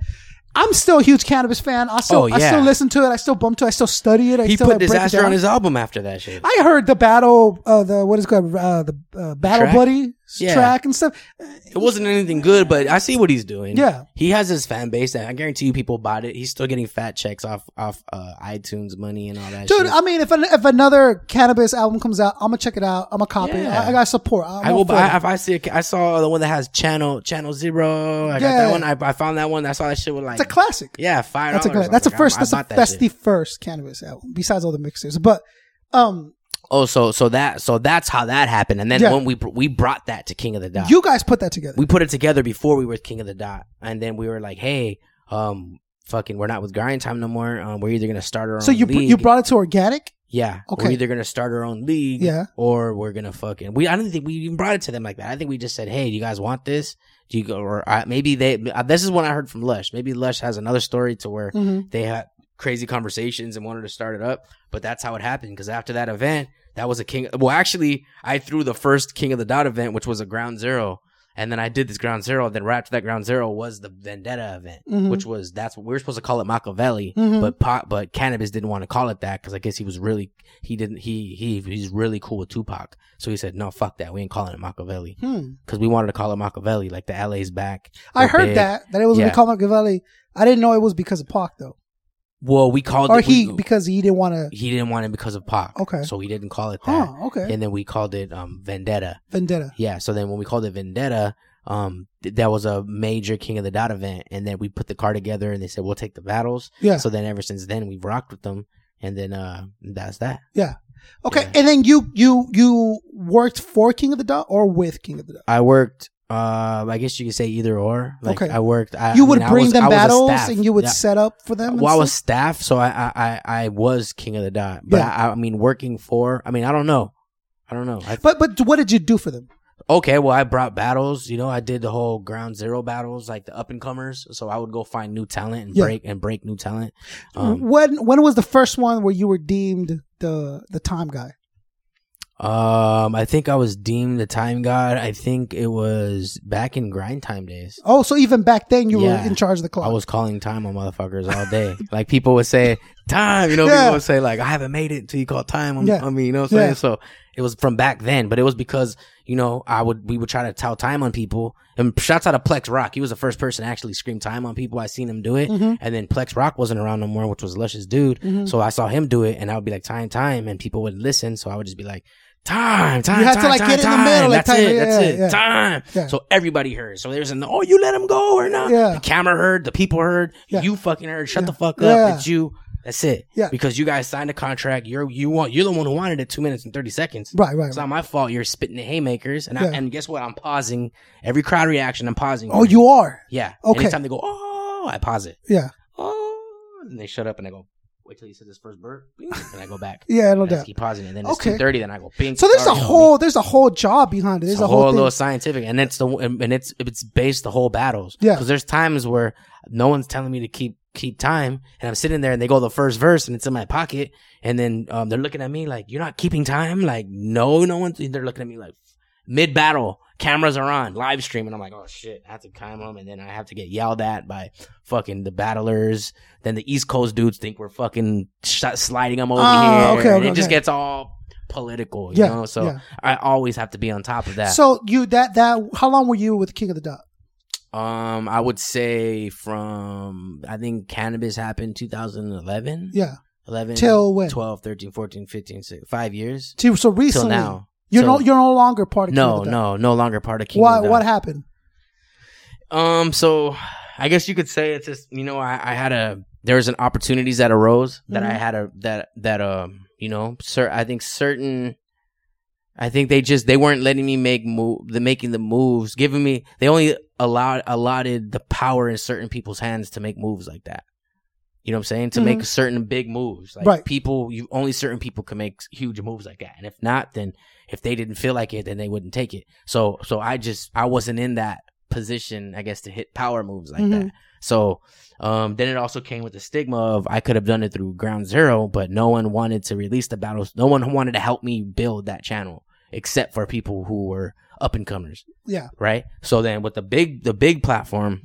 [SPEAKER 2] I'm still a huge Canibus fan. I still,
[SPEAKER 3] Oh,
[SPEAKER 2] I still listen to it. I still bump to it. I still study it. I
[SPEAKER 3] He
[SPEAKER 2] still
[SPEAKER 3] put
[SPEAKER 2] like, Dizaster
[SPEAKER 3] on his album after that shit.
[SPEAKER 2] I heard the battle, uh, the what is it called, uh, the uh, battle
[SPEAKER 3] Track?
[SPEAKER 2] buddy
[SPEAKER 3] Yeah.
[SPEAKER 2] track and stuff.
[SPEAKER 3] It wasn't anything good, but I see what he's doing.
[SPEAKER 2] Yeah.
[SPEAKER 3] he has his fan base, and I guarantee you, people bought it. He's still getting fat checks off off uh, iTunes money and all that.
[SPEAKER 2] Dude,
[SPEAKER 3] shit.
[SPEAKER 2] I mean, if an, if another Canibus album comes out, I'm gonna check it out. I'm gonna copy it.
[SPEAKER 3] Yeah.
[SPEAKER 2] I, I got support. I'm
[SPEAKER 3] I will buy if I see. A, I saw the one that has channel channel zero. I got
[SPEAKER 2] Yeah.
[SPEAKER 3] that one. I, I found that one. I saw that shit with like
[SPEAKER 2] It's a classic.
[SPEAKER 3] yeah five.
[SPEAKER 2] That's a. That's the first. That's
[SPEAKER 3] I
[SPEAKER 2] the
[SPEAKER 3] bought that
[SPEAKER 2] that's
[SPEAKER 3] shit.
[SPEAKER 2] the first Canibus album besides all the mixtapes. But um,
[SPEAKER 3] Oh, so so that so that's how that happened, and then
[SPEAKER 2] Yeah.
[SPEAKER 3] when we br- we brought that to King of the Dot,
[SPEAKER 2] you guys put that together.
[SPEAKER 3] we put it together before we were King of the Dot, and then we were like, hey, um, fucking, we're not with Grind Time no more. Um, we're either gonna start our own.
[SPEAKER 2] so you
[SPEAKER 3] league.
[SPEAKER 2] you brought it to Organik.
[SPEAKER 3] yeah,
[SPEAKER 2] Okay.
[SPEAKER 3] we're either gonna start our own league,
[SPEAKER 2] Yeah.
[SPEAKER 3] or we're gonna fucking. We I don't think we even brought it to them like that. I think we just said, hey, do you guys want this? Do you go or uh, maybe they? Uh, this is what I heard from Lush. Maybe Lush has another story to where
[SPEAKER 2] Mhm.
[SPEAKER 3] they had crazy conversations and wanted to start it up. But that's how it happened because after that event, that was a king. Well, actually, I threw the first King of the Dot event, which was a Ground Zero, and then I did this Ground Zero. Then right after that Ground Zero was the Vendetta event,
[SPEAKER 2] Mhm.
[SPEAKER 3] which was that's what we were supposed to call it Machiavelli,
[SPEAKER 2] Mhm.
[SPEAKER 3] but pot, but Canibus didn't want to call it that because I guess he was really he didn't he he he's really cool with Tupac, so he said no, fuck that, we ain't calling it Machiavelli
[SPEAKER 2] Hmm.
[SPEAKER 3] because we wanted to call it Machiavelli, like the LA's back.
[SPEAKER 2] I heard
[SPEAKER 3] big.
[SPEAKER 2] that that it was
[SPEAKER 3] yeah.
[SPEAKER 2] called Machiavelli. I didn't know it was because of Pac though,
[SPEAKER 3] Well, we called
[SPEAKER 2] or
[SPEAKER 3] it,
[SPEAKER 2] he
[SPEAKER 3] we-
[SPEAKER 2] because he didn't want to.
[SPEAKER 3] he didn't want it because of Pac.
[SPEAKER 2] Okay.
[SPEAKER 3] So we didn't call it that.
[SPEAKER 2] Huh. Okay.
[SPEAKER 3] And then we called it um Vendetta.
[SPEAKER 2] Vendetta.
[SPEAKER 3] Yeah. So then when we called it Vendetta, um th- that was a major King of the Dot event, and then we put the car together, and they said we'll take the battles.
[SPEAKER 2] Yeah.
[SPEAKER 3] So then ever since then we've rocked with them, and then uh that's that. Yeah.
[SPEAKER 2] Okay.
[SPEAKER 3] Yeah.
[SPEAKER 2] And then you you you worked for King of the Dot or with King of the Dot.
[SPEAKER 3] I worked. Uh, I guess you could say either or. Like
[SPEAKER 2] Okay.
[SPEAKER 3] I worked. I,
[SPEAKER 2] you
[SPEAKER 3] I
[SPEAKER 2] would
[SPEAKER 3] mean, I
[SPEAKER 2] bring
[SPEAKER 3] was-
[SPEAKER 2] them battles and you would
[SPEAKER 3] Yeah.
[SPEAKER 2] set up for them.
[SPEAKER 3] Well, I was staff, so I I I, I was King of the Dot. But
[SPEAKER 2] Yeah.
[SPEAKER 3] I, I mean, working for. I mean, I don't know. I don't know. I,
[SPEAKER 2] But but what did you do for them?
[SPEAKER 3] okay, well, I brought battles. You know, I did the whole ground zero battles, like the up and comers. So I would go find new talent and
[SPEAKER 2] Yeah.
[SPEAKER 3] break and break new talent. Um,
[SPEAKER 2] when when was the first one where you were deemed the the time guy?
[SPEAKER 3] Um, I think I was deemed the time god. I think it was back in grind time days.
[SPEAKER 2] Oh, so even back then you
[SPEAKER 3] Yeah.
[SPEAKER 2] were in charge of the clock.
[SPEAKER 3] I was calling time on motherfuckers all day. like people would say, time. You know,
[SPEAKER 2] Yeah.
[SPEAKER 3] people would say like, I haven't made it until you call time on,
[SPEAKER 2] Yeah.
[SPEAKER 3] on me. You know what I'm saying? So it was from back then, but it was because you know I would we would try to tell time on people. And shouts out to Plex Rock. He was the first person to actually scream time on people. I seen him do it,
[SPEAKER 2] Mhm.
[SPEAKER 3] and then Plex Rock wasn't around no more, which was Lush's dude.
[SPEAKER 2] Mhm.
[SPEAKER 3] So I saw him do it, and I would be like time, time, and people would listen. So I would just be like. Time, time,
[SPEAKER 2] You to,
[SPEAKER 3] time,
[SPEAKER 2] like,
[SPEAKER 3] time,
[SPEAKER 2] get in the
[SPEAKER 3] time.
[SPEAKER 2] middle, like,
[SPEAKER 3] That's
[SPEAKER 2] time,
[SPEAKER 3] it.
[SPEAKER 2] yeah,
[SPEAKER 3] That's it.
[SPEAKER 2] yeah.
[SPEAKER 3] Time.
[SPEAKER 2] Yeah.
[SPEAKER 3] So everybody heard. So there's an oh, you let him go or not?
[SPEAKER 2] Yeah.
[SPEAKER 3] The camera heard. The people heard.
[SPEAKER 2] Yeah.
[SPEAKER 3] You fucking heard. Shut
[SPEAKER 2] Yeah.
[SPEAKER 3] the fuck up.
[SPEAKER 2] Yeah.
[SPEAKER 3] It's you. That's it.
[SPEAKER 2] Yeah.
[SPEAKER 3] Because you guys signed a contract. You're you want you're the one who wanted it two minutes and thirty seconds.
[SPEAKER 2] Right, right.
[SPEAKER 3] It's
[SPEAKER 2] right.
[SPEAKER 3] not my fault. You're spitting the haymakers, and
[SPEAKER 2] Yeah.
[SPEAKER 3] I, and guess what? I'm pausing every crowd reaction. I'm pausing.
[SPEAKER 2] Oh, you are.
[SPEAKER 3] Yeah.
[SPEAKER 2] Okay.
[SPEAKER 3] Anytime they go, oh, I pause it.
[SPEAKER 2] Yeah.
[SPEAKER 3] Oh, and they shut up, and I go, wait till you said this first burp, and I go back.
[SPEAKER 2] Yeah, no
[SPEAKER 3] And I
[SPEAKER 2] doubt.
[SPEAKER 3] keep pausing, it. and then it's
[SPEAKER 2] Okay.
[SPEAKER 3] two thirty. Then I go, bing.
[SPEAKER 2] So there's a whole there's a whole job behind it. There's a
[SPEAKER 3] a
[SPEAKER 2] whole,
[SPEAKER 3] whole little scientific, and it's the and it's it's based the whole battles.
[SPEAKER 2] Yeah.
[SPEAKER 3] because there's times where no one's telling me to keep keep time, and I'm sitting there, and they go the first verse, and it's in my pocket, and then um, they're looking at me like, "You're not keeping time." Like, no, no one. They're looking at me like mid battle. Cameras are on, live stream, and I'm like, oh shit, I have to time them, and then I have to get yelled at by fucking the battlers. Then the East Coast dudes think we're fucking sh- sliding them over
[SPEAKER 2] Ah,
[SPEAKER 3] here,
[SPEAKER 2] okay,
[SPEAKER 3] and
[SPEAKER 2] okay,
[SPEAKER 3] it just
[SPEAKER 2] okay.
[SPEAKER 3] gets all political, you
[SPEAKER 2] Yeah,
[SPEAKER 3] know. So
[SPEAKER 2] yeah.
[SPEAKER 3] I always have to be on top of that.
[SPEAKER 2] So you that that how long were you with King of the Dot?
[SPEAKER 3] Um, I would say from I think Canibus happened 2011,
[SPEAKER 2] Yeah.
[SPEAKER 3] 11
[SPEAKER 2] Till when?
[SPEAKER 3] 12, 13, 14, 15, six, 5 years
[SPEAKER 2] So, so
[SPEAKER 3] till
[SPEAKER 2] recently
[SPEAKER 3] now.
[SPEAKER 2] You're
[SPEAKER 3] So-
[SPEAKER 2] no you're no longer part of
[SPEAKER 3] No, no, no longer part of King.
[SPEAKER 2] Why
[SPEAKER 3] of the
[SPEAKER 2] what happened?
[SPEAKER 3] Um, so I guess you could say it's just you know I, I had a there was an opportunities that arose that I
[SPEAKER 2] Mhm.
[SPEAKER 3] had a that that um you know cer- I think certain I think they just they weren't letting me make move the making the moves giving me they only allowed allotted the power in certain people's hands to make moves like that. You know what I'm saying? To make certain big moves. Like
[SPEAKER 2] Right.
[SPEAKER 3] people you only certain people can make huge moves like that. And if not then if they didn't feel like it then they wouldn't take it. So so I just I wasn't in that position I guess to hit power moves like
[SPEAKER 2] Mhm.
[SPEAKER 3] that. So um, then it also came with the stigma of I could have done it through Ground Zero, but no one wanted to release the battles. No one wanted to help me build that channel except for people who were up and comers,
[SPEAKER 2] Yeah.
[SPEAKER 3] right? So then with the big the big platform,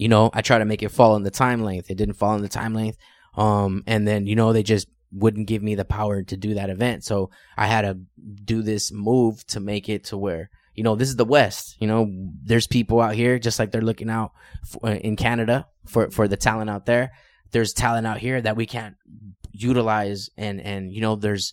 [SPEAKER 3] you know, I try to make it fall in the time length. It didn't fall in the time length. Um, and then you know they just wouldn't give me the power to do that event. So I had to do this move to make it to where you know this is the West. You know, there's people out here just like they're looking out for, in Canada for for the talent out there. There's talent out here that we can't utilize, and and you know there's.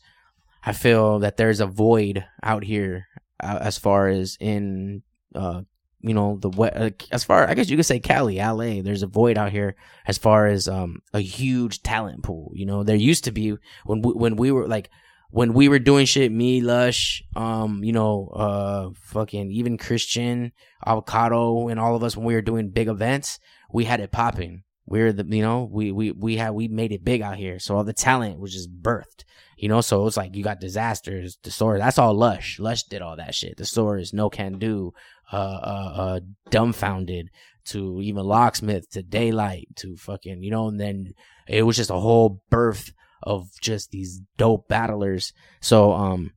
[SPEAKER 3] I feel that there's a void out here uh, as far as in uh you know the we- uh, as far I guess you could say Cali, LA. There's a void out here as far as um a huge talent pool. You know, there used to be when we, when we were like when we were doing shit, me, Lush, um, you know, uh, fucking even Christian, Avocado, and all of us when we were doing big events, we had it popping. We were the, you know, we we we had we made it big out here, so all the talent was just birthed. You know, so it's like you got Dizasters, the story. That's all Lush. Lush did all that shit. The stories, Nocando, uh, uh, uh, Dumbfoundead to even locksmith to daylight to fucking, you know, and then it was just a whole birth of just these dope battlers. So, um,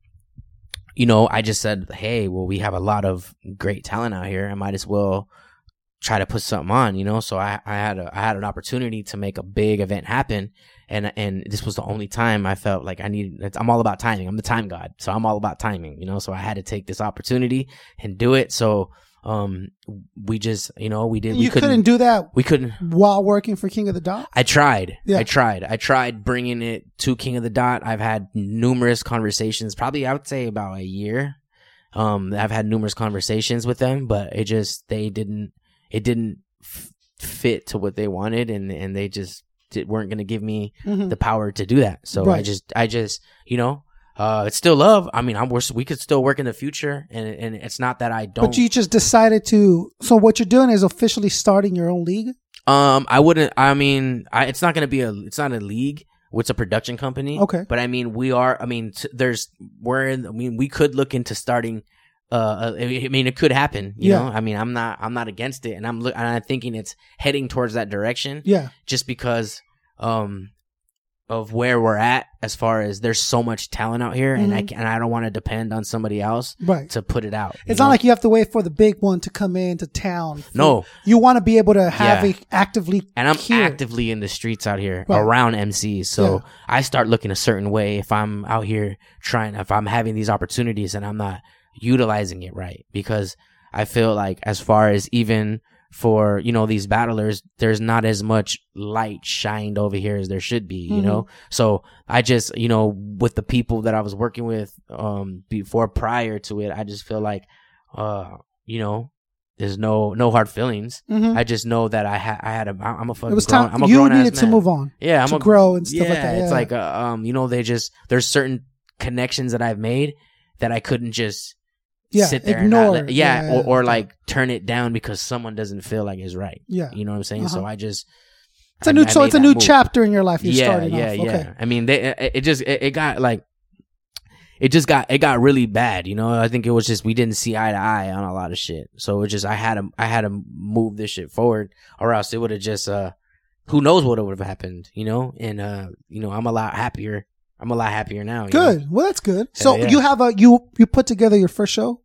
[SPEAKER 3] you know, I just said, hey, well, we have a lot of great talent out here. I might as well try to put something on, you know. So I, I had a, I had an opportunity to make a big event happen, and and this was the only time I felt like I needed. I'm all about timing. I'm the time god, so I'm all about timing, you know. So I had to take this opportunity and do it. So um, we just, you know, we did. we
[SPEAKER 2] you couldn't, do that
[SPEAKER 3] We couldn't.
[SPEAKER 2] while working for King of the Dot.
[SPEAKER 3] I tried.
[SPEAKER 2] Yeah.
[SPEAKER 3] I tried. I tried bringing it to King of the Dot. I've had numerous conversations, probably I would say about a year. Um, I've had numerous conversations with them, but it just they didn't. It didn't f- fit to what they wanted, and and they just did, weren't going to give me
[SPEAKER 2] Mhm.
[SPEAKER 3] the power to do that. So I just, I just, you know, uh, it's still love. I mean, I'm we're, we could still work in the future, and and it's not that I don't.
[SPEAKER 2] But you just decided to. So what you're doing is officially starting your own league.
[SPEAKER 3] Um, I wouldn't. I mean, I, it's not going to be a. It's not a league. It's a production company.
[SPEAKER 2] Okay.
[SPEAKER 3] But I mean, we are. I mean, t- there's. We're in. I mean, we could look into starting. Uh, I mean, it could happen. You
[SPEAKER 2] Yeah.
[SPEAKER 3] know. I mean, I'm not. I'm not against it, and I'm. Look, and I'm thinking it's heading towards that direction.
[SPEAKER 2] Yeah.
[SPEAKER 3] Just because. Um. of where we're at as far as there's so much talent out here, and I
[SPEAKER 2] Mhm.
[SPEAKER 3] can, and I don't want to depend on somebody else
[SPEAKER 2] Right.
[SPEAKER 3] to put it out.
[SPEAKER 2] It's
[SPEAKER 3] know?
[SPEAKER 2] not like you have to wait for the big one to come into town.
[SPEAKER 3] No.
[SPEAKER 2] You want to be able to have
[SPEAKER 3] Yeah.
[SPEAKER 2] it actively
[SPEAKER 3] and I'm
[SPEAKER 2] here.
[SPEAKER 3] actively in the streets out here
[SPEAKER 2] Right.
[SPEAKER 3] around MCs. So
[SPEAKER 2] Yeah.
[SPEAKER 3] I start looking a certain way if I'm out here trying, if I'm having these opportunities and I'm not utilizing it right. Because I feel like as far as even for, you know, these battlers, there's not as much light shined over here as there should be, you
[SPEAKER 2] Mhm.
[SPEAKER 3] know? So I just, you know, with the people that I was working with, um, before prior to it, I just feel like, uh, you know, there's no, no hard feelings.
[SPEAKER 2] Mhm.
[SPEAKER 3] I just know that I had I had a I'm a fucking
[SPEAKER 2] it was
[SPEAKER 3] grown,
[SPEAKER 2] time.
[SPEAKER 3] I'm a
[SPEAKER 2] You
[SPEAKER 3] grown
[SPEAKER 2] needed to move on.
[SPEAKER 3] Yeah, I'm
[SPEAKER 2] to
[SPEAKER 3] a
[SPEAKER 2] grow and stuff
[SPEAKER 3] yeah,
[SPEAKER 2] like that. yeah.
[SPEAKER 3] It's like uh, um you know they just there's certain connections that I've made that I couldn't just
[SPEAKER 2] Yeah,
[SPEAKER 3] sit there
[SPEAKER 2] ignore.
[SPEAKER 3] and not, yeah,
[SPEAKER 2] Yeah,
[SPEAKER 3] or, or like turn it down because someone doesn't feel like it's right.
[SPEAKER 2] yeah.
[SPEAKER 3] You know what I'm saying? So
[SPEAKER 2] Uh-huh.
[SPEAKER 3] I just
[SPEAKER 2] It's a new. So it's a new
[SPEAKER 3] move.
[SPEAKER 2] chapter in your life. You're
[SPEAKER 3] yeah,
[SPEAKER 2] starting
[SPEAKER 3] yeah,
[SPEAKER 2] off.
[SPEAKER 3] yeah.
[SPEAKER 2] Okay.
[SPEAKER 3] I mean, they, it, just it, it got like it just got it got really bad. You know, I think it was just we didn't see eye to eye on a lot of shit. So it was just I had to I had to move this shit forward, or else it would have just uh who knows what would have happened. You know, and uh you know I'm a lot happier. I'm a lot happier now. you know?
[SPEAKER 2] Good. Well, that's good. So
[SPEAKER 3] yeah.
[SPEAKER 2] you have a you you put together your first show.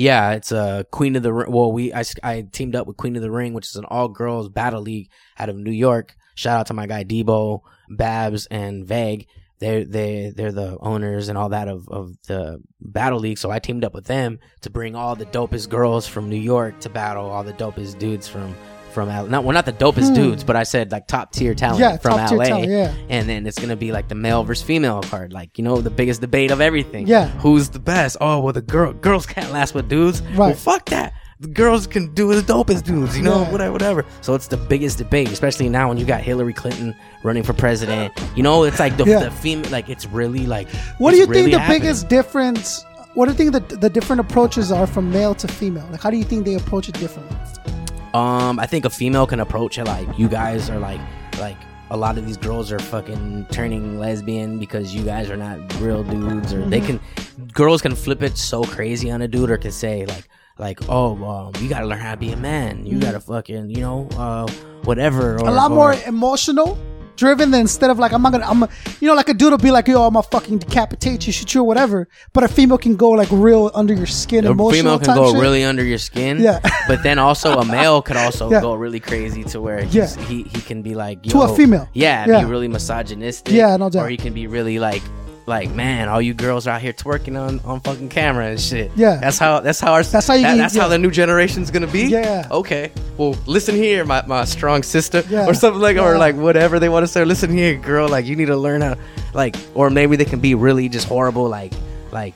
[SPEAKER 3] Yeah, it's uh, Queen of the Ring. Well, we I, I teamed up with Queen of the Ring, which is an all girls battle league out of New York. Shout out to my guy Debo, Babs, and Vague. They they they're the owners and all that of of the battle league. So I teamed up with them to bring all the dopest girls from New York to battle all the dopest dudes from from L- not well not the dopest
[SPEAKER 2] Hmm.
[SPEAKER 3] dudes, but I said like top tier talent
[SPEAKER 2] yeah,
[SPEAKER 3] from
[SPEAKER 2] top
[SPEAKER 3] LA.
[SPEAKER 2] talent. Yeah.
[SPEAKER 3] And then it's gonna be like the male versus female card, like you know the biggest debate of everything.
[SPEAKER 2] Yeah.
[SPEAKER 3] who's the best? Oh well, the girl girls can't last with dudes. Well,
[SPEAKER 2] Right.
[SPEAKER 3] fuck that. The girls can do the dopest dudes, you know,
[SPEAKER 2] Yeah.
[SPEAKER 3] whatever, whatever. So it's the biggest debate, especially now when you got Hillary Clinton running for president. You know, it's like the,
[SPEAKER 2] Yeah.
[SPEAKER 3] the female, like it's really like.
[SPEAKER 2] What do you think the
[SPEAKER 3] happening.
[SPEAKER 2] biggest difference? What do you think the the different approaches are from male to female? Like, how do you think they approach it differently?
[SPEAKER 3] Um, I think a female can approach it like you guys are like like a lot of these girls are fucking turning lesbian because you guys are not real dudes, or they
[SPEAKER 2] Mhm.
[SPEAKER 3] can girls can flip it so crazy on a dude, or can say like like oh um, you gotta learn how to be a man, you
[SPEAKER 2] Mhm.
[SPEAKER 3] gotta fucking you know uh whatever. Or,
[SPEAKER 2] a lot
[SPEAKER 3] or-
[SPEAKER 2] more emotional driven than instead of like I'm not gonna I'm a, you know like a dude will be like yo I'm gonna fucking decapitate you shoot you or whatever but a female can go like real under your skin
[SPEAKER 3] A female can go
[SPEAKER 2] shit.
[SPEAKER 3] really under your skin,
[SPEAKER 2] Yeah.
[SPEAKER 3] but then also a male could also
[SPEAKER 2] Yeah.
[SPEAKER 3] go really crazy to where
[SPEAKER 2] Yeah.
[SPEAKER 3] he he can be like
[SPEAKER 2] To a female.
[SPEAKER 3] yeah,
[SPEAKER 2] Yeah.
[SPEAKER 3] be really misogynistic,
[SPEAKER 2] Yeah, no doubt.
[SPEAKER 3] or he can be really like like man, all you girls are out here twerking on on fucking camera and shit.
[SPEAKER 2] Yeah.
[SPEAKER 3] that's how that's how our
[SPEAKER 2] That's how you
[SPEAKER 3] that- that's
[SPEAKER 2] yeah.
[SPEAKER 3] how the new generation's gonna be.
[SPEAKER 2] Yeah.
[SPEAKER 3] Okay. Well, listen here, my, my strong sister,
[SPEAKER 2] Yeah.
[SPEAKER 3] or something like, or like whatever they want to say. Listen here, girl. Like you need to learn how, like, or maybe they can be really just horrible, like, like,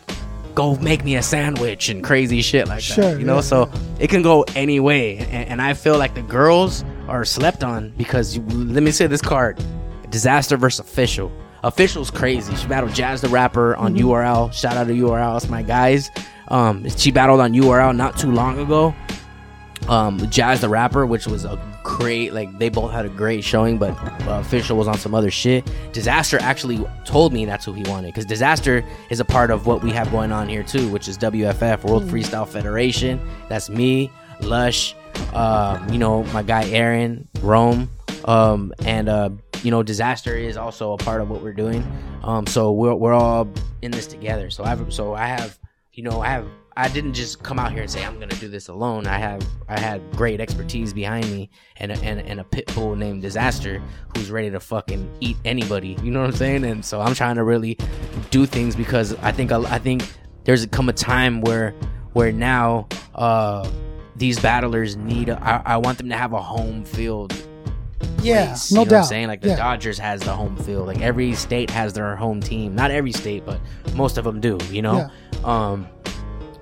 [SPEAKER 3] go make me a sandwich and crazy shit like
[SPEAKER 2] Sure,
[SPEAKER 3] that. You know,
[SPEAKER 2] yeah,
[SPEAKER 3] so it can go any way, and, and I feel like the girls are slept on because you, let me say this card: Dizaster versus official. Official's crazy. She battled Jaz the rapper on
[SPEAKER 2] Mm-hmm.
[SPEAKER 3] URL. Shout out to URL. It's my guys. Um, she battled on URL not too long ago um Jaz the rapper, which was a great like they both had a great showing, but uh, Official was on some other shit. Dizaster actually told me that's who he wanted because Dizaster is a part of what we have going on here too, which is WFF World Freestyle Federation. That's me, Lush, um, you know my guy Aaron, Rome, um, and uh, you know Dizaster is also a part of what we're doing. Um, so we're we're all in this together. So I've so I have you know I have I didn't just come out here and say I'm gonna do this alone. I have I had great expertise behind me and a, and, and a pit bull named Dizaster who's ready to fucking eat anybody. You know what I'm saying? And so I'm trying to really do things because I think I think there's come a time where where now uh these battlers need a, I, I want them to have a home field
[SPEAKER 2] yeah
[SPEAKER 3] place,
[SPEAKER 2] no
[SPEAKER 3] you know
[SPEAKER 2] doubt
[SPEAKER 3] What I'm saying like the
[SPEAKER 2] yeah.
[SPEAKER 3] Dodgers has the home field. Like every state has their home team. Not every state, but most of them do. You know. Um,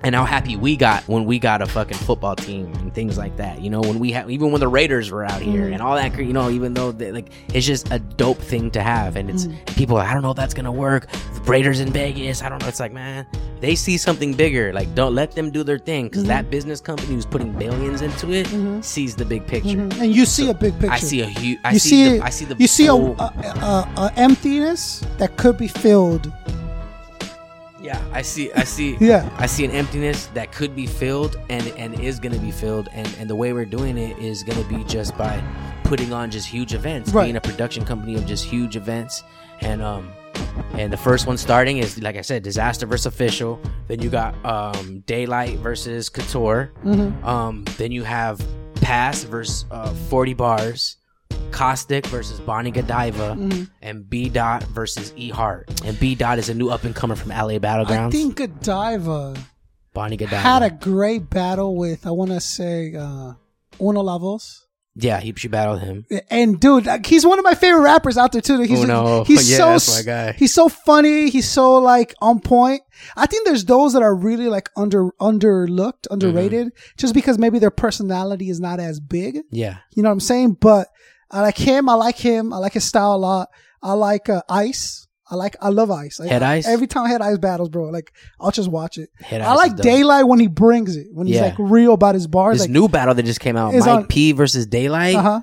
[SPEAKER 3] and how happy we got when we got a fucking football team and things like that. You know, when we had even when the Raiders were out here
[SPEAKER 2] Mhm.
[SPEAKER 3] and all that. You know, even though they, like it's just a dope thing to have, and it's
[SPEAKER 2] Mhm.
[SPEAKER 3] people. I don't know if that's gonna work. The Raiders in Vegas. I don't know. It's like man, they see something bigger. Like don't let them do their thing because
[SPEAKER 2] Mhm.
[SPEAKER 3] that business company who's putting billions into it
[SPEAKER 2] Mhm.
[SPEAKER 3] sees the big picture.
[SPEAKER 2] Mhm. and you see a big picture
[SPEAKER 3] I see a huge. I
[SPEAKER 2] you
[SPEAKER 3] see.
[SPEAKER 2] see,
[SPEAKER 3] the, I see the.
[SPEAKER 2] you see a, a, a, a emptiness that could be filled
[SPEAKER 3] Yeah, I see. I see.
[SPEAKER 2] Yeah.
[SPEAKER 3] I see an emptiness that could be filled and and is gonna be filled, and and the way we're doing it is gonna be just by putting on just huge events,
[SPEAKER 2] Right.
[SPEAKER 3] being a production company of just huge events, and um, and the first one starting is like I said, Dizaster versus Official. Then you got um, Daylight versus Couture.
[SPEAKER 2] Mm-hmm.
[SPEAKER 3] Um, then you have Pass versus uh, 40 Bars. Caustic versus Bonnie Godiva
[SPEAKER 2] Mm-hmm.
[SPEAKER 3] and B Dot versus E Heart. And B Dot is a new up and comer from LA Battlegrounds.
[SPEAKER 2] I think Godiva
[SPEAKER 3] Bonnie Godiva.
[SPEAKER 2] had a great battle with I want to say uh, Uno Lavos.
[SPEAKER 3] yeah, he she battled him.
[SPEAKER 2] And dude, he's one of my favorite rappers out there too. He's
[SPEAKER 3] Uno.
[SPEAKER 2] he's
[SPEAKER 3] Yeah,
[SPEAKER 2] so
[SPEAKER 3] that's my guy.
[SPEAKER 2] he's so funny. He's so like on point. I think there's those that are really like under underlooked, underrated,
[SPEAKER 3] Mm-hmm.
[SPEAKER 2] just because maybe their personality is not as big.
[SPEAKER 3] Yeah.
[SPEAKER 2] You know what I'm saying? But I like him. I like him. I like his style a lot. I like uh, Ice. I like. I love Ice. I-
[SPEAKER 3] Head Ice?
[SPEAKER 2] Every time I Head Ice battles, bro, like I'll just watch it.
[SPEAKER 3] Head
[SPEAKER 2] I like. Daylight when he brings it. When he's
[SPEAKER 3] Yeah.
[SPEAKER 2] like real about his bars.
[SPEAKER 3] This
[SPEAKER 2] Like,
[SPEAKER 3] new battle that just came out, Mike
[SPEAKER 2] on-
[SPEAKER 3] P versus Daylight.
[SPEAKER 2] uh huh.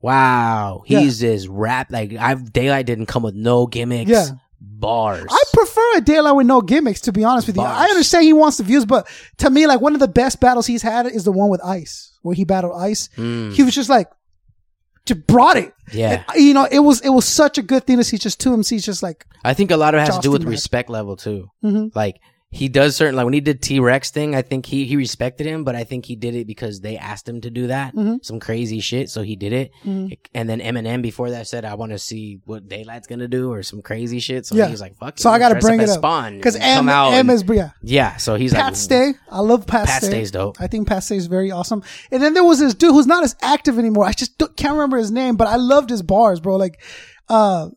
[SPEAKER 3] Wow,
[SPEAKER 2] Yeah.
[SPEAKER 3] he's just rap like I've Daylight didn't come with no gimmicks.
[SPEAKER 2] Yeah.
[SPEAKER 3] bars.
[SPEAKER 2] I prefer a Daylight with no gimmicks, to be honest with you. I
[SPEAKER 3] Bars.
[SPEAKER 2] understand he wants the views, but to me, like one of the best battles he's had is the one with Ice, where he battled Ice.
[SPEAKER 3] Mm,
[SPEAKER 2] He was just like, just brought it.
[SPEAKER 3] yeah,
[SPEAKER 2] And, you know, it was it was such a good thing to see just two MCs just like,
[SPEAKER 3] I think a lot of it has to do with respect level too.
[SPEAKER 2] mhm.
[SPEAKER 3] Like he does certain like when he did T Rex thing, I think he he respected him, but I think he did it because they asked him to do that.
[SPEAKER 2] Mhm.
[SPEAKER 3] Some crazy shit, so he did it.
[SPEAKER 2] Mhm.
[SPEAKER 3] And then Eminem before that said, "I want to see what Daylyt's gonna do" or some crazy shit. So
[SPEAKER 2] Yeah.
[SPEAKER 3] he's like, "Fuck." it,
[SPEAKER 2] So I
[SPEAKER 3] I'm
[SPEAKER 2] gotta bring it up.
[SPEAKER 3] Spawn
[SPEAKER 2] because M,
[SPEAKER 3] out
[SPEAKER 2] M is yeah.
[SPEAKER 3] yeah. So he's
[SPEAKER 2] Pat
[SPEAKER 3] like,
[SPEAKER 2] Stay, I love Pat,
[SPEAKER 3] Pat
[SPEAKER 2] Stay.
[SPEAKER 3] Stay's dope.
[SPEAKER 2] I think Pat Stay is very awesome. And then there was this dude who's not as active anymore. I just can't remember his name, but I loved his bars, bro. Like, uh,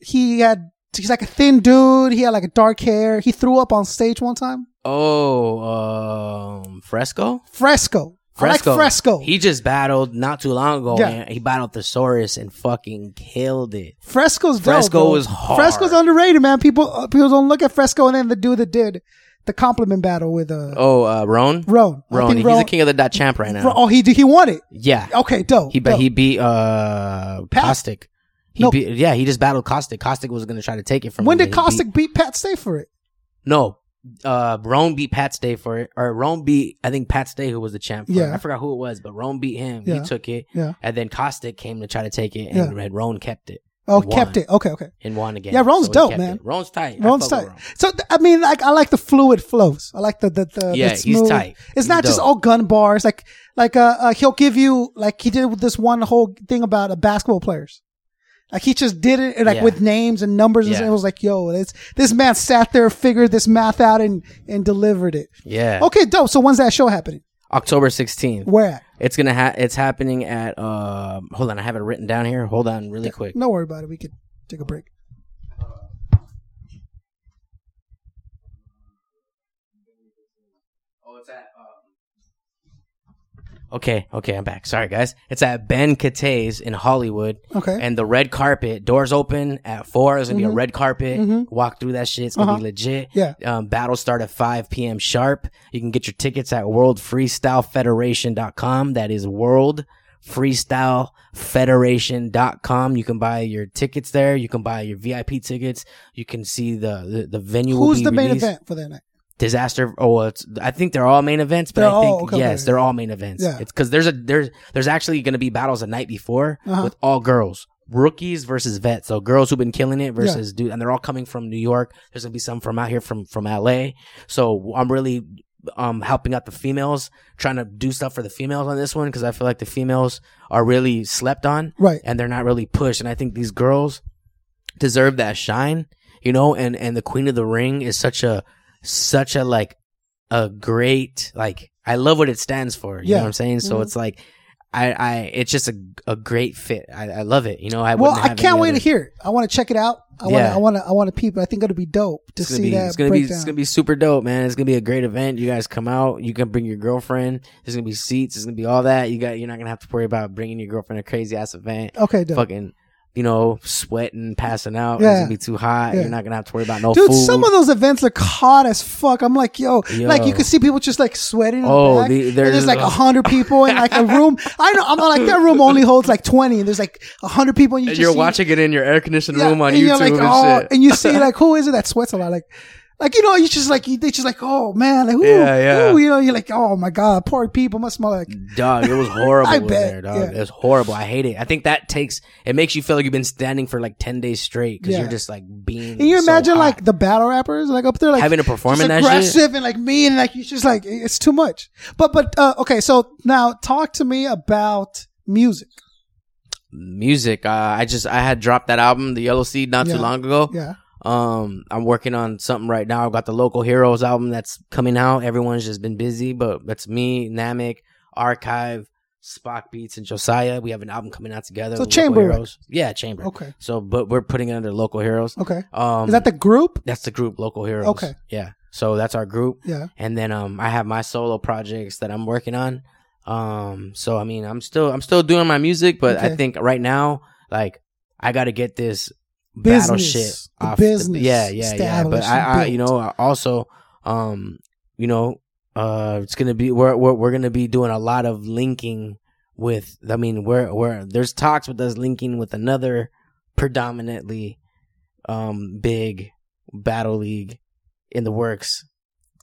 [SPEAKER 2] he had he's like a thin dude. He had like a dark hair. He threw up on stage one time.
[SPEAKER 3] Oh, um, Fresco.
[SPEAKER 2] Fresco.
[SPEAKER 3] Fresco.
[SPEAKER 2] I like Fresco.
[SPEAKER 3] He just battled not too long ago.
[SPEAKER 2] Yeah.
[SPEAKER 3] and he battled Thesaurus and fucking killed it.
[SPEAKER 2] Fresco's dope,
[SPEAKER 3] Fresco was hard.
[SPEAKER 2] Fresco's underrated, man. People uh, people don't look at Fresco and then the dude that did the compliment battle with uh
[SPEAKER 3] Oh, uh,
[SPEAKER 2] Rone.
[SPEAKER 3] Rone.
[SPEAKER 2] Rone.
[SPEAKER 3] He's
[SPEAKER 2] Rone-
[SPEAKER 3] the king of the dot champ right now.
[SPEAKER 2] Oh, he he won it.
[SPEAKER 3] yeah.
[SPEAKER 2] Okay, dope.
[SPEAKER 3] He but
[SPEAKER 2] dope.
[SPEAKER 3] he beat uh Caustic. He
[SPEAKER 2] No.
[SPEAKER 3] beat yeah, he just battled Caustic. Caustic was gonna try to take it from
[SPEAKER 2] when
[SPEAKER 3] him. When did
[SPEAKER 2] Caustic beat Pat Stay for it?
[SPEAKER 3] no. Uh Rone beat Pat Stay for it. Or Rone beat I think Pat Stay who was the champ for it.
[SPEAKER 2] Yeah.
[SPEAKER 3] I forgot who it was, but Rone beat him.
[SPEAKER 2] Yeah.
[SPEAKER 3] He took it.
[SPEAKER 2] Yeah.
[SPEAKER 3] And then Caustic came to try to take it and, and Rone kept it.
[SPEAKER 2] Oh, kept it. Okay, okay.
[SPEAKER 3] And won again.
[SPEAKER 2] Yeah, Rone's
[SPEAKER 3] he
[SPEAKER 2] dope, man.
[SPEAKER 3] it. Rone's tight. Rone's
[SPEAKER 2] tight.
[SPEAKER 3] Rone.
[SPEAKER 2] So I mean, like I like the fluid flows. I like the the, the
[SPEAKER 3] Yeah,
[SPEAKER 2] the
[SPEAKER 3] he's tight.
[SPEAKER 2] It's
[SPEAKER 3] He's
[SPEAKER 2] not just all gun bars. Like like uh, uh he'll give you like he did with this one whole thing about uh, basketball players. Like he just did it like
[SPEAKER 3] Yeah.
[SPEAKER 2] with names and numbers. And it was like, yo, this this man sat there, figured this math out, and and delivered it.
[SPEAKER 3] Yeah.
[SPEAKER 2] Okay, dope. So when's that show happening?
[SPEAKER 3] October 16th.
[SPEAKER 2] Where at?
[SPEAKER 3] It's gonna ha- it's happening at um hold on, I have it written down here. Hold on really quick.
[SPEAKER 2] No worry about it. We could take a break.
[SPEAKER 3] Oh, it's at Okay, okay, I'm back. Sorry guys. It's at Ben Catay's in Hollywood.
[SPEAKER 2] Okay.
[SPEAKER 3] And the red carpet, doors open at four. There's gonna be a red carpet.
[SPEAKER 2] Mhm.
[SPEAKER 3] Walk through that shit. It's gonna
[SPEAKER 2] Uh-huh.
[SPEAKER 3] be legit.
[SPEAKER 2] Yeah.
[SPEAKER 3] Um, battle start at 5 p.m. sharp. You can get your tickets at worldfreestylefederation.com. That is worldfreestylefederation.com. You can buy your tickets there. You can buy your VIP tickets. You can see the, the, the venue. will
[SPEAKER 2] Who's the main
[SPEAKER 3] released.
[SPEAKER 2] event for that night?
[SPEAKER 3] Dizaster. Oh, it's, I think they're all main events, but
[SPEAKER 2] They're
[SPEAKER 3] I
[SPEAKER 2] all-
[SPEAKER 3] think
[SPEAKER 2] okay,
[SPEAKER 3] yes,
[SPEAKER 2] okay.
[SPEAKER 3] they're all main events.
[SPEAKER 2] Yeah.
[SPEAKER 3] It's because there's a there's there's actually going to be battles the night before
[SPEAKER 2] Uh-huh.
[SPEAKER 3] with all girls, rookies versus vets. So girls who've been killing it versus dude, and they're all coming from New York. There's gonna be some from out here from from LA. So I'm really um helping out the females, trying to do stuff for the females on this one because I feel like the females are really slept on
[SPEAKER 2] Right.
[SPEAKER 3] and they're not really pushed. And I think these girls deserve that shine, you know. And and the Queen of the Ring is such a such a like a great like I love what it stands for. You
[SPEAKER 2] Yeah.
[SPEAKER 3] know what I'm saying? So
[SPEAKER 2] Mhm.
[SPEAKER 3] it's like I I it's just a a great fit. I, I love it. You know, I
[SPEAKER 2] Well, I can't wait
[SPEAKER 3] other-
[SPEAKER 2] to hear it. I want to check it out. I want to.
[SPEAKER 3] Yeah.
[SPEAKER 2] I want to. I want to peep. I think it'll be dope to see
[SPEAKER 3] be
[SPEAKER 2] that
[SPEAKER 3] it's gonna be it's gonna be super dope, man. It's gonna be a great event. You guys come out. You can bring your girlfriend. There's gonna be seats. There's gonna be all that. You got you're not gonna have to worry about bringing your girlfriend a crazy ass event.
[SPEAKER 2] okay, dope.
[SPEAKER 3] Fucking. You know, sweating, passing out.
[SPEAKER 2] Yeah.
[SPEAKER 3] It's gonna be too hot.
[SPEAKER 2] Yeah.
[SPEAKER 3] You're not gonna have to worry about no
[SPEAKER 2] Dude,
[SPEAKER 3] food.
[SPEAKER 2] some of those events look hot as fuck. I'm like, yo,
[SPEAKER 3] Yo.
[SPEAKER 2] like you can see people just like sweating. In
[SPEAKER 3] Oh,
[SPEAKER 2] the back,
[SPEAKER 3] the- there's-
[SPEAKER 2] there's like a hundred people in like a room. I know. I'm like that room only holds like twenty, and there's like a hundred people. And you
[SPEAKER 3] And
[SPEAKER 2] just
[SPEAKER 3] you're
[SPEAKER 2] see-
[SPEAKER 3] watching it in your air conditioned
[SPEAKER 2] Yeah,
[SPEAKER 3] room on
[SPEAKER 2] and
[SPEAKER 3] YouTube
[SPEAKER 2] you're like,
[SPEAKER 3] and
[SPEAKER 2] oh,
[SPEAKER 3] shit.
[SPEAKER 2] and you see like who is it that sweats a lot? Like, Like you know, you just like you, they just like, oh man, like ooh,
[SPEAKER 3] Yeah, yeah.
[SPEAKER 2] ooh, you know, you're like, oh my god, poor people must smell like.
[SPEAKER 3] Dog, it was horrible
[SPEAKER 2] I bet,
[SPEAKER 3] there, dog.
[SPEAKER 2] yeah.
[SPEAKER 3] It was horrible. I hate it. I think that takes it makes you feel like you've been standing for like ten days straight because
[SPEAKER 2] Yeah.
[SPEAKER 3] you're just like being.
[SPEAKER 2] Can you
[SPEAKER 3] so
[SPEAKER 2] imagine
[SPEAKER 3] hot.
[SPEAKER 2] like the battle rappers like up there like
[SPEAKER 3] having to perform
[SPEAKER 2] just
[SPEAKER 3] in that shit?
[SPEAKER 2] aggressive and like mean and like you just like it's too much. But but uh, okay, so now talk to me about music.
[SPEAKER 3] Music. Uh, I just I had dropped that album, The Yellow Seed, not
[SPEAKER 2] Yeah.
[SPEAKER 3] too long ago.
[SPEAKER 2] Yeah,
[SPEAKER 3] Um, I'm working on something right now. I've got the Local Heroes album that's coming out. Everyone's just been busy, but that's me, Namek, Archive, Spock Beats, and Josiah. We have an album coming out together.
[SPEAKER 2] So Chamber
[SPEAKER 3] Heroes. Yeah, Chamber.
[SPEAKER 2] okay,
[SPEAKER 3] So, but we're putting it under Local Heroes.
[SPEAKER 2] okay.
[SPEAKER 3] Um,
[SPEAKER 2] Is that the group?
[SPEAKER 3] that's the group Local Heroes.
[SPEAKER 2] Okay.
[SPEAKER 3] Yeah. So that's our group.
[SPEAKER 2] Yeah,
[SPEAKER 3] and then um I have my solo projects that I'm working on. Um so I mean I'm still I'm still doing my music, but I think right now like I got to get this
[SPEAKER 2] Business. The
[SPEAKER 3] off
[SPEAKER 2] business
[SPEAKER 3] yeah, yeah, yeah. But I, I you know also um you know uh it's to be we're we're, we're to be doing a lot of linking with I mean we're we're there's talks with us linking with another predominantly um big battle league in the works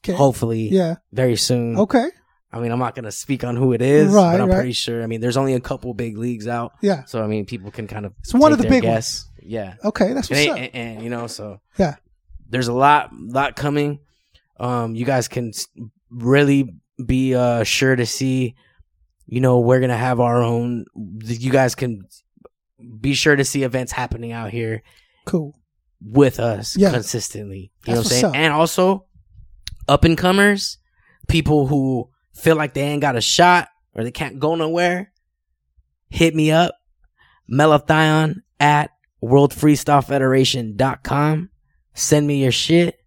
[SPEAKER 2] okay.
[SPEAKER 3] hopefully
[SPEAKER 2] Yeah,
[SPEAKER 3] very soon.
[SPEAKER 2] okay.
[SPEAKER 3] I mean, I'm not gonna speak on who it is,
[SPEAKER 2] Right,
[SPEAKER 3] but I'm
[SPEAKER 2] right.
[SPEAKER 3] pretty sure. I mean, there's only a couple big leagues out,
[SPEAKER 2] Yeah,
[SPEAKER 3] so I mean, people can kind of
[SPEAKER 2] It's one of the big
[SPEAKER 3] guess. Yeah,
[SPEAKER 2] okay. That's
[SPEAKER 3] and,
[SPEAKER 2] what's up.
[SPEAKER 3] and, and, you know, so
[SPEAKER 2] Yeah.
[SPEAKER 3] there's a lot, lot coming. Um, you guys can really be uh sure to see. You know, we're gonna have our own. You guys can be sure to see events happening out here
[SPEAKER 2] Cool.
[SPEAKER 3] with us
[SPEAKER 2] Yeah.
[SPEAKER 3] consistently.
[SPEAKER 2] That's
[SPEAKER 3] You know what I'm saying?
[SPEAKER 2] up.
[SPEAKER 3] And also up and comers, people who feel like they ain't got a shot or they can't go nowhere, hit me up. Malathion at worldfreestylefederation.com. Send me your shit.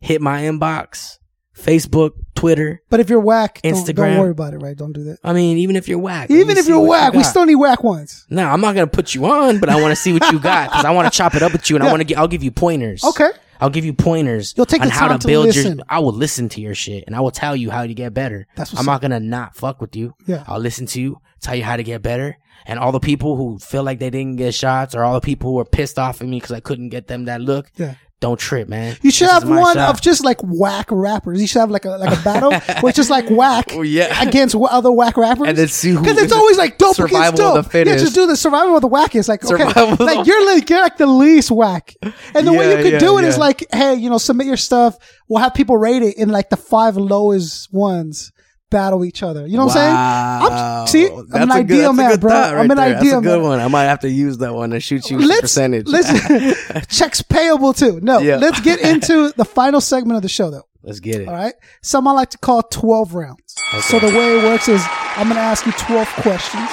[SPEAKER 3] Hit my inbox. Facebook, Twitter.
[SPEAKER 2] But if you're whack, don't, don't worry about it. Right? Don't do that.
[SPEAKER 3] I mean, even if you're whack.
[SPEAKER 2] Even if you're
[SPEAKER 3] what you
[SPEAKER 2] whack, we still need whack ones.
[SPEAKER 3] No, I'm not gonna put you on, but I want to see what you got because I want to chop it up with you, and
[SPEAKER 2] Yeah.
[SPEAKER 3] I want to get. I'll give you pointers.
[SPEAKER 2] Okay.
[SPEAKER 3] I'll give you pointers
[SPEAKER 2] You'll take
[SPEAKER 3] on how to
[SPEAKER 2] to
[SPEAKER 3] build
[SPEAKER 2] listen.
[SPEAKER 3] your. I will listen to your shit, and I will tell you how to get better.
[SPEAKER 2] That's what's
[SPEAKER 3] I'm not gonna not fuck with you.
[SPEAKER 2] Yeah.
[SPEAKER 3] I'll listen to you, tell you how to get better, and all the people who feel like they didn't get shots, or all the people who are pissed off at me because I couldn't get them that look.
[SPEAKER 2] Yeah.
[SPEAKER 3] Don't trip, man.
[SPEAKER 2] You should
[SPEAKER 3] This
[SPEAKER 2] have one
[SPEAKER 3] shot.
[SPEAKER 2] of just like whack rappers. You should have like a like a battle where it's just like whack
[SPEAKER 3] Oh, yeah.
[SPEAKER 2] against other whack rappers.
[SPEAKER 3] And then see who-
[SPEAKER 2] because it's always like dope
[SPEAKER 3] Survival
[SPEAKER 2] against
[SPEAKER 3] of
[SPEAKER 2] dope.
[SPEAKER 3] the fittest.
[SPEAKER 2] Yeah, just do the survival of the wackest. Like okay,
[SPEAKER 3] Survival of
[SPEAKER 2] like you're like you're like the least whack. And the way you could
[SPEAKER 3] yeah,
[SPEAKER 2] do it is
[SPEAKER 3] yeah.
[SPEAKER 2] like, hey, you know, submit your stuff. We'll have people rate it in like the five lowest ones battle each other. You know what I'm saying? I'm, see, I'm
[SPEAKER 3] That's
[SPEAKER 2] an
[SPEAKER 3] a good-
[SPEAKER 2] man, bro.
[SPEAKER 3] thought right
[SPEAKER 2] I'm an
[SPEAKER 3] there.
[SPEAKER 2] idea
[SPEAKER 3] That's a good
[SPEAKER 2] man.
[SPEAKER 3] one. I might have to use that one to shoot you
[SPEAKER 2] Let's
[SPEAKER 3] percentage.
[SPEAKER 2] listen. checks payable too. No,
[SPEAKER 3] Yeah.
[SPEAKER 2] let's get into the final segment of the show though.
[SPEAKER 3] Let's get it.
[SPEAKER 2] All right. Some I like to call 12 rounds. So the way it works is I'm going to ask you 12 questions,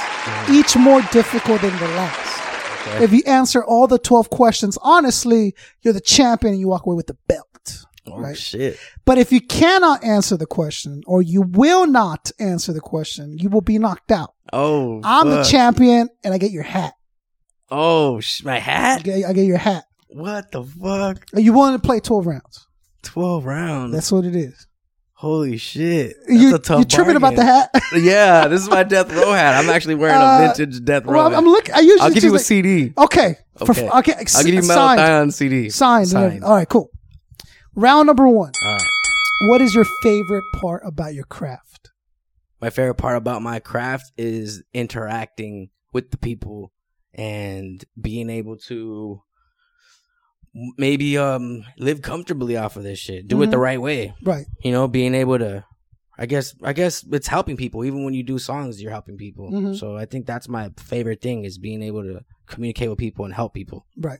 [SPEAKER 2] each more difficult than the last.
[SPEAKER 3] Okay.
[SPEAKER 2] If you answer all the 12 questions honestly, you're the champion and you walk away with the belt.
[SPEAKER 3] Oh
[SPEAKER 2] right.
[SPEAKER 3] shit!
[SPEAKER 2] But if you cannot answer the question or you will not answer the question, you will be knocked out.
[SPEAKER 3] Oh,
[SPEAKER 2] I'm the champion and I get your hat.
[SPEAKER 3] Oh, sh- my
[SPEAKER 2] I
[SPEAKER 3] hat.
[SPEAKER 2] get, I get your hat.
[SPEAKER 3] What the fuck?
[SPEAKER 2] Are you willing to play 12 rounds?
[SPEAKER 3] Twelve rounds.
[SPEAKER 2] That's what it is.
[SPEAKER 3] Holy shit! That's
[SPEAKER 2] You,
[SPEAKER 3] a tough
[SPEAKER 2] you tripping about the hat?
[SPEAKER 3] Yeah, this is my death row hat. I'm actually wearing
[SPEAKER 2] Uh,
[SPEAKER 3] a vintage death row.
[SPEAKER 2] well, I'm,
[SPEAKER 3] hat.
[SPEAKER 2] I'm looking. I usually
[SPEAKER 3] I'll give you a
[SPEAKER 2] like-
[SPEAKER 3] CD.
[SPEAKER 2] Okay. For,
[SPEAKER 3] Okay.
[SPEAKER 2] okay.
[SPEAKER 3] I'll give you Metal
[SPEAKER 2] signed.
[SPEAKER 3] Thion CD.
[SPEAKER 2] Signed.
[SPEAKER 3] Signed.
[SPEAKER 2] All right. Cool. Round number one.
[SPEAKER 3] All right.
[SPEAKER 2] What is your favorite part about your craft?
[SPEAKER 3] My favorite part about my craft is interacting with the people and being able to maybe um live comfortably off of this shit. Do it
[SPEAKER 2] Mhm.
[SPEAKER 3] the right way.
[SPEAKER 2] Right.
[SPEAKER 3] You know, being able to I guess I guess it's helping people. Even when you do songs, you're helping people.
[SPEAKER 2] Mhm.
[SPEAKER 3] So I think that's my favorite thing is being able to communicate with people and help people.
[SPEAKER 2] Right.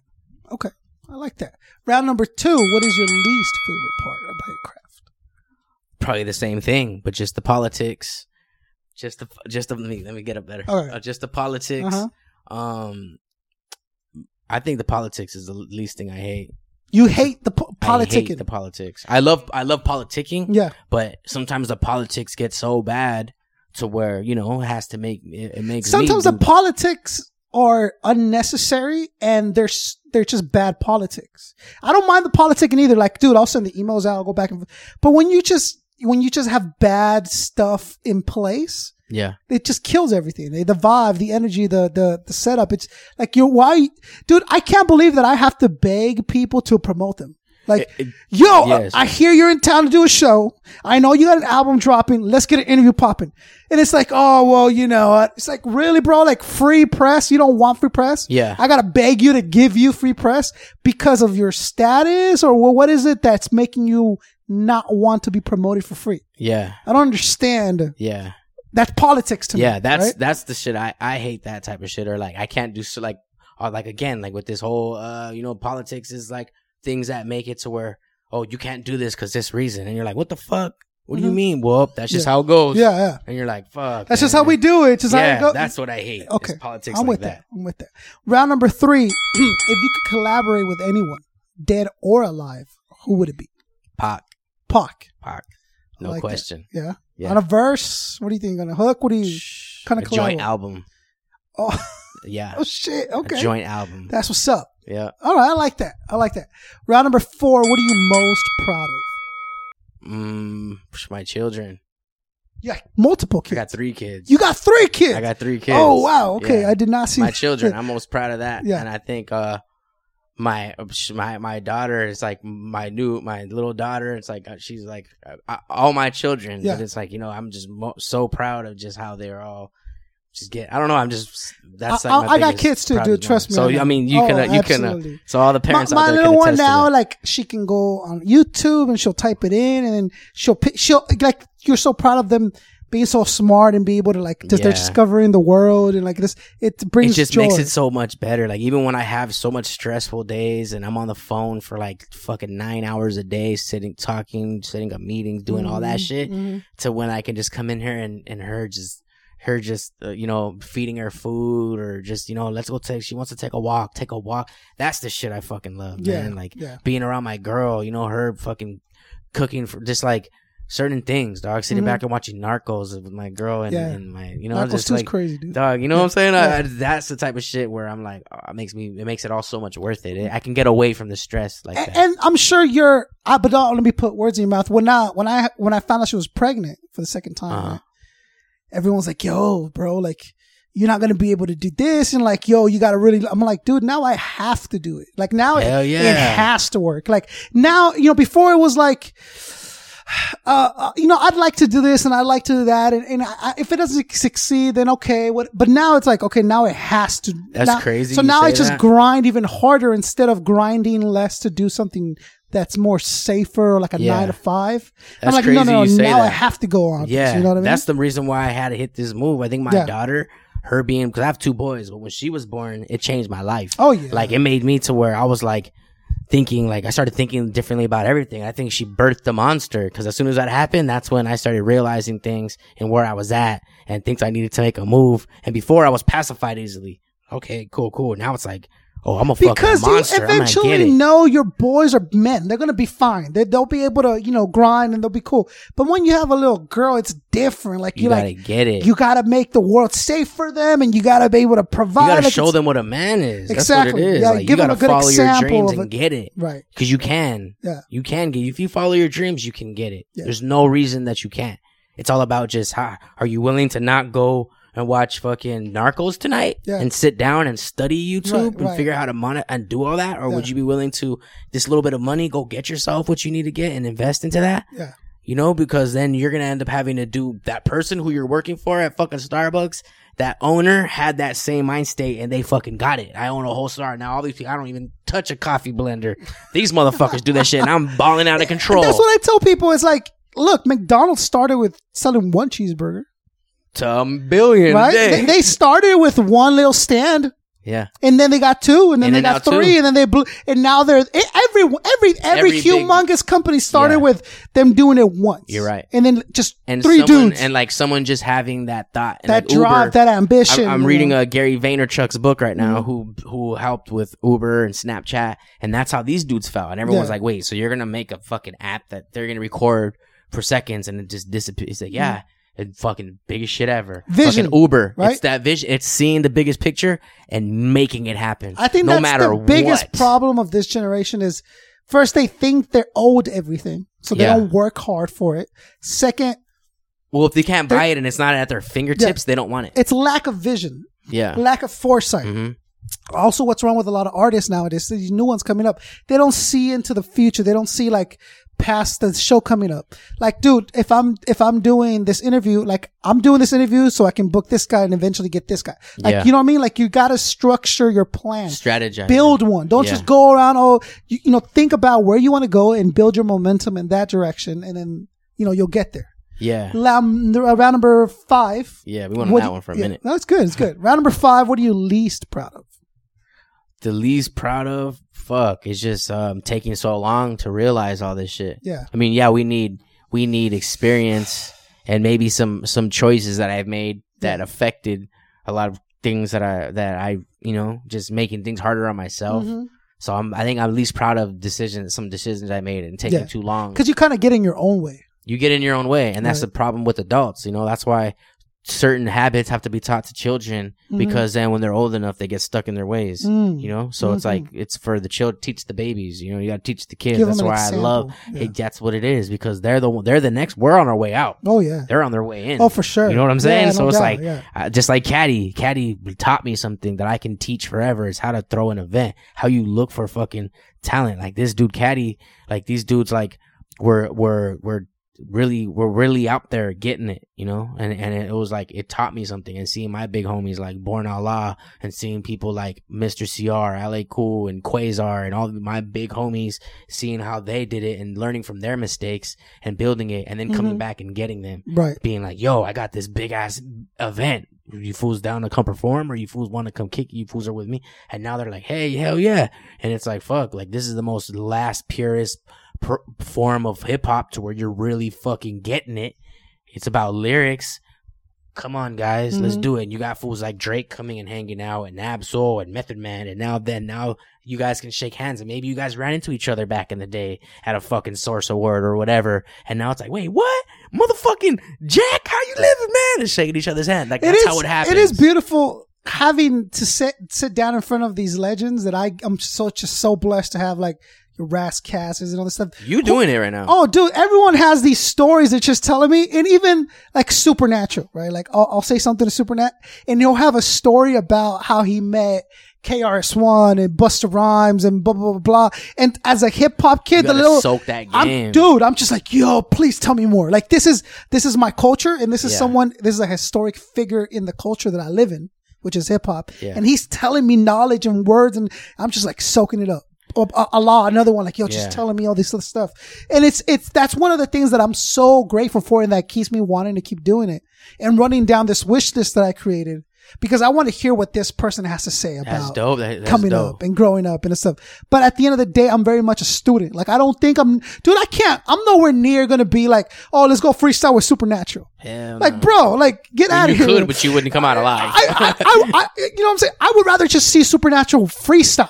[SPEAKER 2] Okay. I like that. Round number two. What is your least favorite part about your craft?
[SPEAKER 3] Probably the same thing, but just the politics. Just the just the let me let me get up better.
[SPEAKER 2] All right.
[SPEAKER 3] Uh, just the politics.
[SPEAKER 2] Uh-huh.
[SPEAKER 3] Um I think the politics is the least thing I hate.
[SPEAKER 2] You hate the po-
[SPEAKER 3] I hate the politics. I love I love politicking,
[SPEAKER 2] yeah.
[SPEAKER 3] but sometimes the politics get so bad to where you know it has to make it, it makes
[SPEAKER 2] Sometimes
[SPEAKER 3] me
[SPEAKER 2] the politics are unnecessary and they're s- they're just bad politics. I don't mind the politicking either. Like, dude, I'll send the emails out. I'll go back and. forth. But when you just when you just have bad stuff in place,
[SPEAKER 3] yeah
[SPEAKER 2] it just kills everything. The vibe, the energy, the the the setup. It's like you're why, dude. I can't believe that I have to beg people to promote them. Like,
[SPEAKER 3] It- it-
[SPEAKER 2] yo,
[SPEAKER 3] yes.
[SPEAKER 2] I hear you're in town to do a show. I know you got an album dropping. Let's get an interview popping. And it's like, oh, well, you know, uh, it's like, really, bro? Like free press? You don't want free press?
[SPEAKER 3] Yeah.
[SPEAKER 2] I gotta beg you to give you free press because of your status or well, what is it that's making you not want to be promoted for free?
[SPEAKER 3] yeah,
[SPEAKER 2] I don't understand.
[SPEAKER 3] yeah,
[SPEAKER 2] That's politics to me.
[SPEAKER 3] yeah. That's
[SPEAKER 2] right?
[SPEAKER 3] that's the shit. I I hate that type of shit. Or like I can't do so like or like again like with this whole uh you know politics is like things that make it to where oh you can't do this because this reason and you're like what the fuck what do you
[SPEAKER 2] Mhm.
[SPEAKER 3] mean well that's just
[SPEAKER 2] Yeah.
[SPEAKER 3] how it goes
[SPEAKER 2] yeah, yeah.
[SPEAKER 3] and you're like fuck
[SPEAKER 2] That's just how we do it. It's just
[SPEAKER 3] yeah
[SPEAKER 2] how it goes.
[SPEAKER 3] that's what I hate
[SPEAKER 2] Okay,
[SPEAKER 3] politics
[SPEAKER 2] I'm
[SPEAKER 3] like
[SPEAKER 2] with
[SPEAKER 3] that.
[SPEAKER 2] that. I'm with that. Round number three. if you could collaborate with anyone, dead or alive, who would it be?
[SPEAKER 3] Pac
[SPEAKER 2] Pac.
[SPEAKER 3] Pac no
[SPEAKER 2] like
[SPEAKER 3] question
[SPEAKER 2] Yeah.
[SPEAKER 3] Yeah.
[SPEAKER 2] On a verse. What do you think? On a hook? What do you? Kinda
[SPEAKER 3] a joint album
[SPEAKER 2] Oh,
[SPEAKER 3] yeah
[SPEAKER 2] oh shit. Okay.
[SPEAKER 3] a joint album
[SPEAKER 2] That's what's up.
[SPEAKER 3] Yeah
[SPEAKER 2] All right. I like that. I like that. Round number four. What are you most proud of?
[SPEAKER 3] mm, my children
[SPEAKER 2] Yeah, multiple
[SPEAKER 3] I
[SPEAKER 2] kids.
[SPEAKER 3] got three kids
[SPEAKER 2] you got three kids.
[SPEAKER 3] I got three kids
[SPEAKER 2] Oh wow. Okay.
[SPEAKER 3] Yeah.
[SPEAKER 2] I did not see
[SPEAKER 3] my children. I'm most proud of that.
[SPEAKER 2] Yeah.
[SPEAKER 3] And I think uh my my my daughter is like my new my little daughter. It's like uh, she's like uh, all my children.
[SPEAKER 2] Yeah.
[SPEAKER 3] But it's like you know I'm just mo- so proud of just how they're all. Just get. I don't know. I'm just. That's
[SPEAKER 2] I-
[SPEAKER 3] like. my
[SPEAKER 2] I got kids too, dude. Trust me. I
[SPEAKER 3] So. I mean, you
[SPEAKER 2] Oh,
[SPEAKER 3] can. uh, you can. Uh,
[SPEAKER 2] absolutely.
[SPEAKER 3] so all the
[SPEAKER 2] my,
[SPEAKER 3] parents
[SPEAKER 2] my
[SPEAKER 3] there
[SPEAKER 2] little one now, like she can go on YouTube and she'll type it in, and then she'll pick, she'll like you're so proud of them being so smart and be able to like just they're discovering the world and like this it
[SPEAKER 3] it
[SPEAKER 2] brings
[SPEAKER 3] just
[SPEAKER 2] joy.
[SPEAKER 3] makes it so much better. Like even when I have so much stressful days and I'm on the phone for like fucking nine hours a day, sitting, talking, setting up meetings, doing all that
[SPEAKER 2] Mhm,
[SPEAKER 3] shit,
[SPEAKER 2] mhm.
[SPEAKER 3] to when I can just come in here and and her just her just uh, you know feeding her food or just you know let's go take she wants to take a walk take a walk that's the shit I fucking love
[SPEAKER 2] Yeah,
[SPEAKER 3] man like
[SPEAKER 2] yeah.
[SPEAKER 3] being around my girl you know her fucking cooking for just like certain things dog sitting
[SPEAKER 2] Mhm.
[SPEAKER 3] back and watching Narcos with my girl and,
[SPEAKER 2] Yeah.
[SPEAKER 3] and my you know
[SPEAKER 2] Narcos
[SPEAKER 3] just like
[SPEAKER 2] crazy, dude.
[SPEAKER 3] dog you know what I'm saying I. I- that's the type of shit where I'm like oh, it makes me it makes it all so much worth it I can get away from the stress like
[SPEAKER 2] A-
[SPEAKER 3] that
[SPEAKER 2] and I'm sure you're. I, but don't let me put words in your mouth. When I when I when I found out she was pregnant for the second time,
[SPEAKER 3] Uh-huh.
[SPEAKER 2] right, everyone's like, "Yo, bro, like you're not gonna be able to do this," and like, "Yo, you gotta really." I'm like, "Dude, now I have to do it. Like now,
[SPEAKER 3] Hell
[SPEAKER 2] it,
[SPEAKER 3] yeah.
[SPEAKER 2] it has to work. Like now, you know, before it was like." Uh, uh, you know, I'd like to do this and I'd like to do that, and, and I, if it doesn't succeed, then okay. What? But now it's like, okay, now it has to.
[SPEAKER 3] That's
[SPEAKER 2] now-
[SPEAKER 3] crazy
[SPEAKER 2] So now I just
[SPEAKER 3] that.
[SPEAKER 2] grind even harder instead of grinding less to do something that's more safer, like a
[SPEAKER 3] Yeah.
[SPEAKER 2] nine to five.
[SPEAKER 3] That's
[SPEAKER 2] I'm like,
[SPEAKER 3] crazy
[SPEAKER 2] no, no,
[SPEAKER 3] say
[SPEAKER 2] now I have to go on.
[SPEAKER 3] Yeah,
[SPEAKER 2] you know what I mean?
[SPEAKER 3] that's the reason why I had to hit this move. I think my
[SPEAKER 2] Yeah.
[SPEAKER 3] daughter, her being because I have two boys, but when she was born, it changed my life.
[SPEAKER 2] Oh, yeah.
[SPEAKER 3] like it made me to where I was like thinking, like I started thinking differently about everything. I think she birthed the monster because as soon as that happened, that's when I started realizing things and where I was at and things I needed to make a move. And before I was pacified easily. Okay, cool, cool. Now it's like, oh, I'm a
[SPEAKER 2] because
[SPEAKER 3] fucking monster.
[SPEAKER 2] you
[SPEAKER 3] gonna get
[SPEAKER 2] eventually know your boys are men. They're gonna be fine. They, they'll be able to, you know, grind and they'll be cool. But when you have a little girl, it's different. Like
[SPEAKER 3] You
[SPEAKER 2] you
[SPEAKER 3] gotta
[SPEAKER 2] like,
[SPEAKER 3] get it.
[SPEAKER 2] you gotta make the world safe for them, and you gotta be able to provide.
[SPEAKER 3] You
[SPEAKER 2] provide.
[SPEAKER 3] gotta
[SPEAKER 2] like,
[SPEAKER 3] show them what a man is.
[SPEAKER 2] Exactly.
[SPEAKER 3] That's what it is.
[SPEAKER 2] Yeah,
[SPEAKER 3] like, you gotta
[SPEAKER 2] a good
[SPEAKER 3] follow your dreams and get it.
[SPEAKER 2] Right.
[SPEAKER 3] Because you can.
[SPEAKER 2] Yeah.
[SPEAKER 3] You can get if you follow your dreams, you can get it.
[SPEAKER 2] Yeah.
[SPEAKER 3] There's no reason that you can't. It's all about just how are you willing to not go and watch fucking Narcos tonight
[SPEAKER 2] Yeah.
[SPEAKER 3] and sit down and study YouTube
[SPEAKER 2] Right,
[SPEAKER 3] and
[SPEAKER 2] right.
[SPEAKER 3] figure out how to mon- and do all that, or would you be willing to this little bit of money go get yourself what you need to get and invest into that?
[SPEAKER 2] Yeah.
[SPEAKER 3] You know, because then you're gonna end up having to do that person who you're working for at fucking Starbucks. That owner had that same mind state and they fucking got it. I own a whole star now. All these people, I don't even touch a coffee blender. These motherfuckers do that shit and I'm balling out of control.
[SPEAKER 2] That's what I tell people. It's like, look, McDonald's started with selling one cheeseburger,
[SPEAKER 3] to billion
[SPEAKER 2] right?
[SPEAKER 3] day.
[SPEAKER 2] They, they started with one little stand.
[SPEAKER 3] yeah.
[SPEAKER 2] And then they got two, and then
[SPEAKER 3] And
[SPEAKER 2] they got three,
[SPEAKER 3] two.
[SPEAKER 2] and then they blew. And now they're every every every,
[SPEAKER 3] big-
[SPEAKER 2] humongous company started
[SPEAKER 3] Yeah.
[SPEAKER 2] with them doing it once.
[SPEAKER 3] You're right.
[SPEAKER 2] And then just
[SPEAKER 3] And
[SPEAKER 2] three
[SPEAKER 3] someone,
[SPEAKER 2] dudes
[SPEAKER 3] and like someone just having that thought, and
[SPEAKER 2] that
[SPEAKER 3] like Uber,
[SPEAKER 2] drive, that ambition.
[SPEAKER 3] I'm, I'm reading a Gary Vaynerchuk's book right now,
[SPEAKER 2] Mhm.
[SPEAKER 3] who who helped with Uber and Snapchat, and that's how these dudes felt. And everyone's
[SPEAKER 2] Yeah.
[SPEAKER 3] like, "Wait, so you're gonna make a fucking app that they're gonna record for seconds and it just disappears?" He's like, "Yeah." And fucking biggest shit ever.
[SPEAKER 2] Mm-hmm. Vision,
[SPEAKER 3] fucking Uber.
[SPEAKER 2] right?
[SPEAKER 3] It's that vision. It's seeing the biggest picture and making it happen.
[SPEAKER 2] I think
[SPEAKER 3] no
[SPEAKER 2] that's
[SPEAKER 3] matter
[SPEAKER 2] the biggest
[SPEAKER 3] what.
[SPEAKER 2] problem of this generation is first they think they're owed everything, so they
[SPEAKER 3] Yeah.
[SPEAKER 2] don't work hard for it. Second,
[SPEAKER 3] Well, if they can't buy it and it's not at their fingertips, they don't want it.
[SPEAKER 2] it's lack of vision,
[SPEAKER 3] Yeah.
[SPEAKER 2] lack of foresight.
[SPEAKER 3] hmm
[SPEAKER 2] also what's wrong with a lot of artists nowadays these new ones coming up they don't see into the future they don't see like past the show coming up like dude if i'm if i'm doing this interview like i'm doing this interview so i can book this guy and eventually get this guy like
[SPEAKER 3] Yeah.
[SPEAKER 2] you know what i mean like you gotta structure your plan
[SPEAKER 3] Strategize.
[SPEAKER 2] build one don't
[SPEAKER 3] Yeah.
[SPEAKER 2] just go around oh you, you know think about where you want to go and build your momentum in that direction and then you know you'll get there
[SPEAKER 3] Yeah.
[SPEAKER 2] Lam- uh, round number five
[SPEAKER 3] Yeah. We went on
[SPEAKER 2] what
[SPEAKER 3] that
[SPEAKER 2] do-
[SPEAKER 3] one for a
[SPEAKER 2] yeah,
[SPEAKER 3] minute.
[SPEAKER 2] no it's good it's good round number five what are you least proud of
[SPEAKER 3] The least proud of, fuck, is just um, taking so long to realize all this shit.
[SPEAKER 2] yeah
[SPEAKER 3] I mean, yeah, we need we need experience and maybe some some choices that I've made that affected a lot of things that I that I you know just making things harder on myself.
[SPEAKER 2] Mhm.
[SPEAKER 3] So I'm I think I'm least proud of decisions some decisions I made and taking
[SPEAKER 2] Yeah.
[SPEAKER 3] too long.
[SPEAKER 2] because you kind of get in your own way
[SPEAKER 3] You get in your own way, and that's
[SPEAKER 2] Right.
[SPEAKER 3] the problem with adults. You know, that's why certain habits have to be taught to children
[SPEAKER 2] Mhm.
[SPEAKER 3] because then when they're old enough, they get stuck in their ways.
[SPEAKER 2] Mm.
[SPEAKER 3] You know, so it's
[SPEAKER 2] Mhm.
[SPEAKER 3] like it's for the children. Teach the babies. You know, you got to teach the kids.
[SPEAKER 2] Give
[SPEAKER 3] that's why I love.
[SPEAKER 2] Yeah.
[SPEAKER 3] It, that's what it is because they're the they're the next. We're on our way out.
[SPEAKER 2] oh yeah
[SPEAKER 3] They're on their way in.
[SPEAKER 2] oh for sure
[SPEAKER 3] You know what I'm saying?
[SPEAKER 2] Yeah,
[SPEAKER 3] so
[SPEAKER 2] no
[SPEAKER 3] it's
[SPEAKER 2] doubt,
[SPEAKER 3] like
[SPEAKER 2] yeah.
[SPEAKER 3] uh, just like Caddy. Caddy taught me something that I can teach forever. Is how to throw an event. How you look for fucking talent. Like this dude, Caddy. Like these dudes, like were were were really were really out there getting it. You know, and and it was like it taught me something. And seeing my big homies like Born Allah and seeing people like Mr. CR, Ellay Khule, and Quasar, and all my big homies, seeing how they did it and learning from their mistakes and building it, and then coming
[SPEAKER 2] Mhm.
[SPEAKER 3] back and getting them
[SPEAKER 2] right
[SPEAKER 3] being like, yo, I got this big ass event. You fools down to come perform or you fools want to come kick you fools are with me. And now they're like, hey, hell yeah. And it's like, fuck, like this is the most last purest form of hip hop to where you're really fucking getting it. It's about lyrics. Come on, guys, let's
[SPEAKER 2] Mhm.
[SPEAKER 3] do it. And you got fools like Drake coming and hanging out, and Absol and Method Man, and now then now you guys can shake hands, and maybe you guys ran into each other back in the day at a fucking Source Award or whatever, and now it's like, wait, what, motherfucking Jack, how you living, man? And shaking each other's hand, like
[SPEAKER 2] It
[SPEAKER 3] that's
[SPEAKER 2] is.
[SPEAKER 3] how it happens.
[SPEAKER 2] It is beautiful having to sit sit down in front of these legends that I I'm so just so blessed to have like your Ras Kasses and all this stuff.
[SPEAKER 3] You doing it right now?
[SPEAKER 2] Oh, dude, everyone has these stories that just telling me, and even like Supernatural, right? Like I'll, I'll say something to Supernat, and he'll have a story about how he met KRS One and Busta Rhymes and blah blah blah blah. And as a hip hop kid, the little
[SPEAKER 3] soak that
[SPEAKER 2] I'm, dude, I'm just like, yo, please tell me more. Like this is this is my culture, and this is
[SPEAKER 3] Yeah.
[SPEAKER 2] someone. This is a historic figure in the culture that I live in, which is hip hop.
[SPEAKER 3] Yeah.
[SPEAKER 2] And he's telling me knowledge and words, and I'm just like soaking it up. Or uh, Allah, another one, like yo, just
[SPEAKER 3] Yeah.
[SPEAKER 2] telling me all this stuff, and it's it's that's one of the things that I'm so grateful for, and that keeps me wanting to keep doing it and running down this wish list that I created because I want to hear what this person has to say about.
[SPEAKER 3] That,
[SPEAKER 2] coming
[SPEAKER 3] dope.
[SPEAKER 2] up and growing up and stuff. But at the end of the day, I'm very much a student. Like I don't think I'm, dude. I can't. I'm nowhere near gonna be like, oh, let's go freestyle with Supernatural.
[SPEAKER 3] Hell
[SPEAKER 2] Like,
[SPEAKER 3] no.
[SPEAKER 2] bro, like get out of here.
[SPEAKER 3] could, but you wouldn't come out alive.
[SPEAKER 2] I, I, I, you know what I'm saying? I would rather just see Supernatural freestyle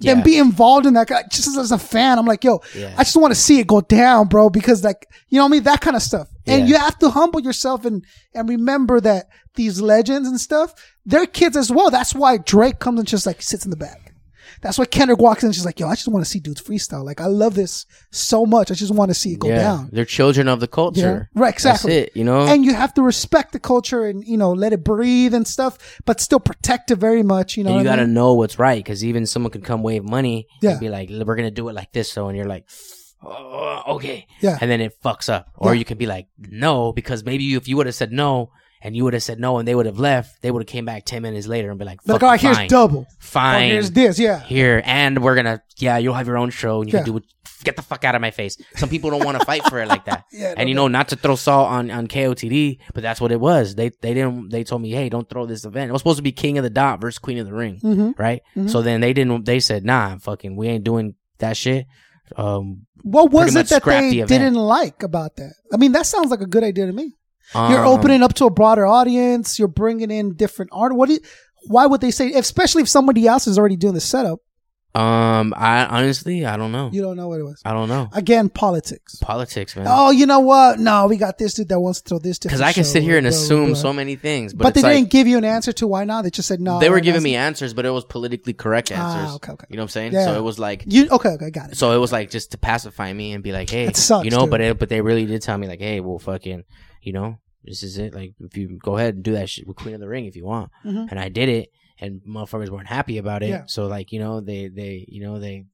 [SPEAKER 3] Yeah.
[SPEAKER 2] be involved in that. Just as a fan, I'm like, yo,
[SPEAKER 3] Yeah.
[SPEAKER 2] I just want to see it go down, bro, because like, you know what I mean? That kind of stuff. And you have to humble yourself and, and remember that these legends and stuff, they're kids as well. That's why Drake comes and just like sits in the back. That's why Kendrick walks in and she's like, yo, I just want to see dudes freestyle. Like, I love this so much. I just want to see it go
[SPEAKER 3] yeah,
[SPEAKER 2] down.
[SPEAKER 3] they're children of the culture.
[SPEAKER 2] Yeah. Right, exactly.
[SPEAKER 3] That's it. You know,
[SPEAKER 2] And you have to respect the culture and, you know, let it breathe and stuff, but still protect it very much, you know.
[SPEAKER 3] and you got to
[SPEAKER 2] mean?
[SPEAKER 3] know what's right because even someone could come wave money
[SPEAKER 2] Yeah.
[SPEAKER 3] and be like, "We're gonna do it like this," so and you're like, oh, "Okay,"
[SPEAKER 2] Yeah.
[SPEAKER 3] and then it fucks up. Or
[SPEAKER 2] Yeah.
[SPEAKER 3] you can be like, "No," because maybe if you would have said no and you would have said no and they would have left, they would have came back ten minutes later and be like,
[SPEAKER 2] Like,
[SPEAKER 3] "Fuck,
[SPEAKER 2] all right, here's
[SPEAKER 3] fine,
[SPEAKER 2] double. Or
[SPEAKER 3] fine,
[SPEAKER 2] here's this. Yeah.
[SPEAKER 3] here, and we're gonna, yeah, you'll have your own show and you
[SPEAKER 2] Yeah.
[SPEAKER 3] can do it." Get the fuck out of my face. Some people don't want to fight for it like that.
[SPEAKER 2] Yeah, no
[SPEAKER 3] and you know, not to throw salt on, on KOTD, but that's what it was. They they didn't. They told me, hey, don't throw this event. It was supposed to be King of the Dot versus Queen of the Ring,
[SPEAKER 2] Mhm.
[SPEAKER 3] right?
[SPEAKER 2] Mhm.
[SPEAKER 3] So then they didn't. They said, nah, fucking, we ain't doing that shit. Um,
[SPEAKER 2] What was it that they
[SPEAKER 3] the
[SPEAKER 2] didn't like about that? I mean, that sounds like a good idea to me. You're
[SPEAKER 3] um,
[SPEAKER 2] opening up to a broader audience. You're bringing in different art. What do you, why would they say, especially if somebody else is already doing the setup?
[SPEAKER 3] Um, I honestly, I don't know.
[SPEAKER 2] You don't know what it was.
[SPEAKER 3] I don't know
[SPEAKER 2] Again, politics.
[SPEAKER 3] politics, man.
[SPEAKER 2] Oh, you know what? No, we got this dude that wants to throw this.
[SPEAKER 3] To Because I can sit here and assume so many things, but,
[SPEAKER 2] But, they
[SPEAKER 3] like,
[SPEAKER 2] didn't give you an answer to why not. They just said no.
[SPEAKER 3] they were giving me answers, but it was politically correct
[SPEAKER 2] Ah,
[SPEAKER 3] answers.
[SPEAKER 2] okay, okay.
[SPEAKER 3] You know what I'm saying?
[SPEAKER 2] Yeah.
[SPEAKER 3] So it was like
[SPEAKER 2] You okay? Okay, got it.
[SPEAKER 3] So it was like just to pacify me and be like, hey,
[SPEAKER 2] sucks,
[SPEAKER 3] you know,
[SPEAKER 2] dude.
[SPEAKER 3] but it, but they really did tell me like, hey, well, fucking, you know, this is it. Like, if you go ahead and do that shit with Queen of the Ring if you want,
[SPEAKER 2] Mhm.
[SPEAKER 3] and I did it, and motherfuckers weren't happy about it.
[SPEAKER 2] Yeah.
[SPEAKER 3] So like you know they they you know they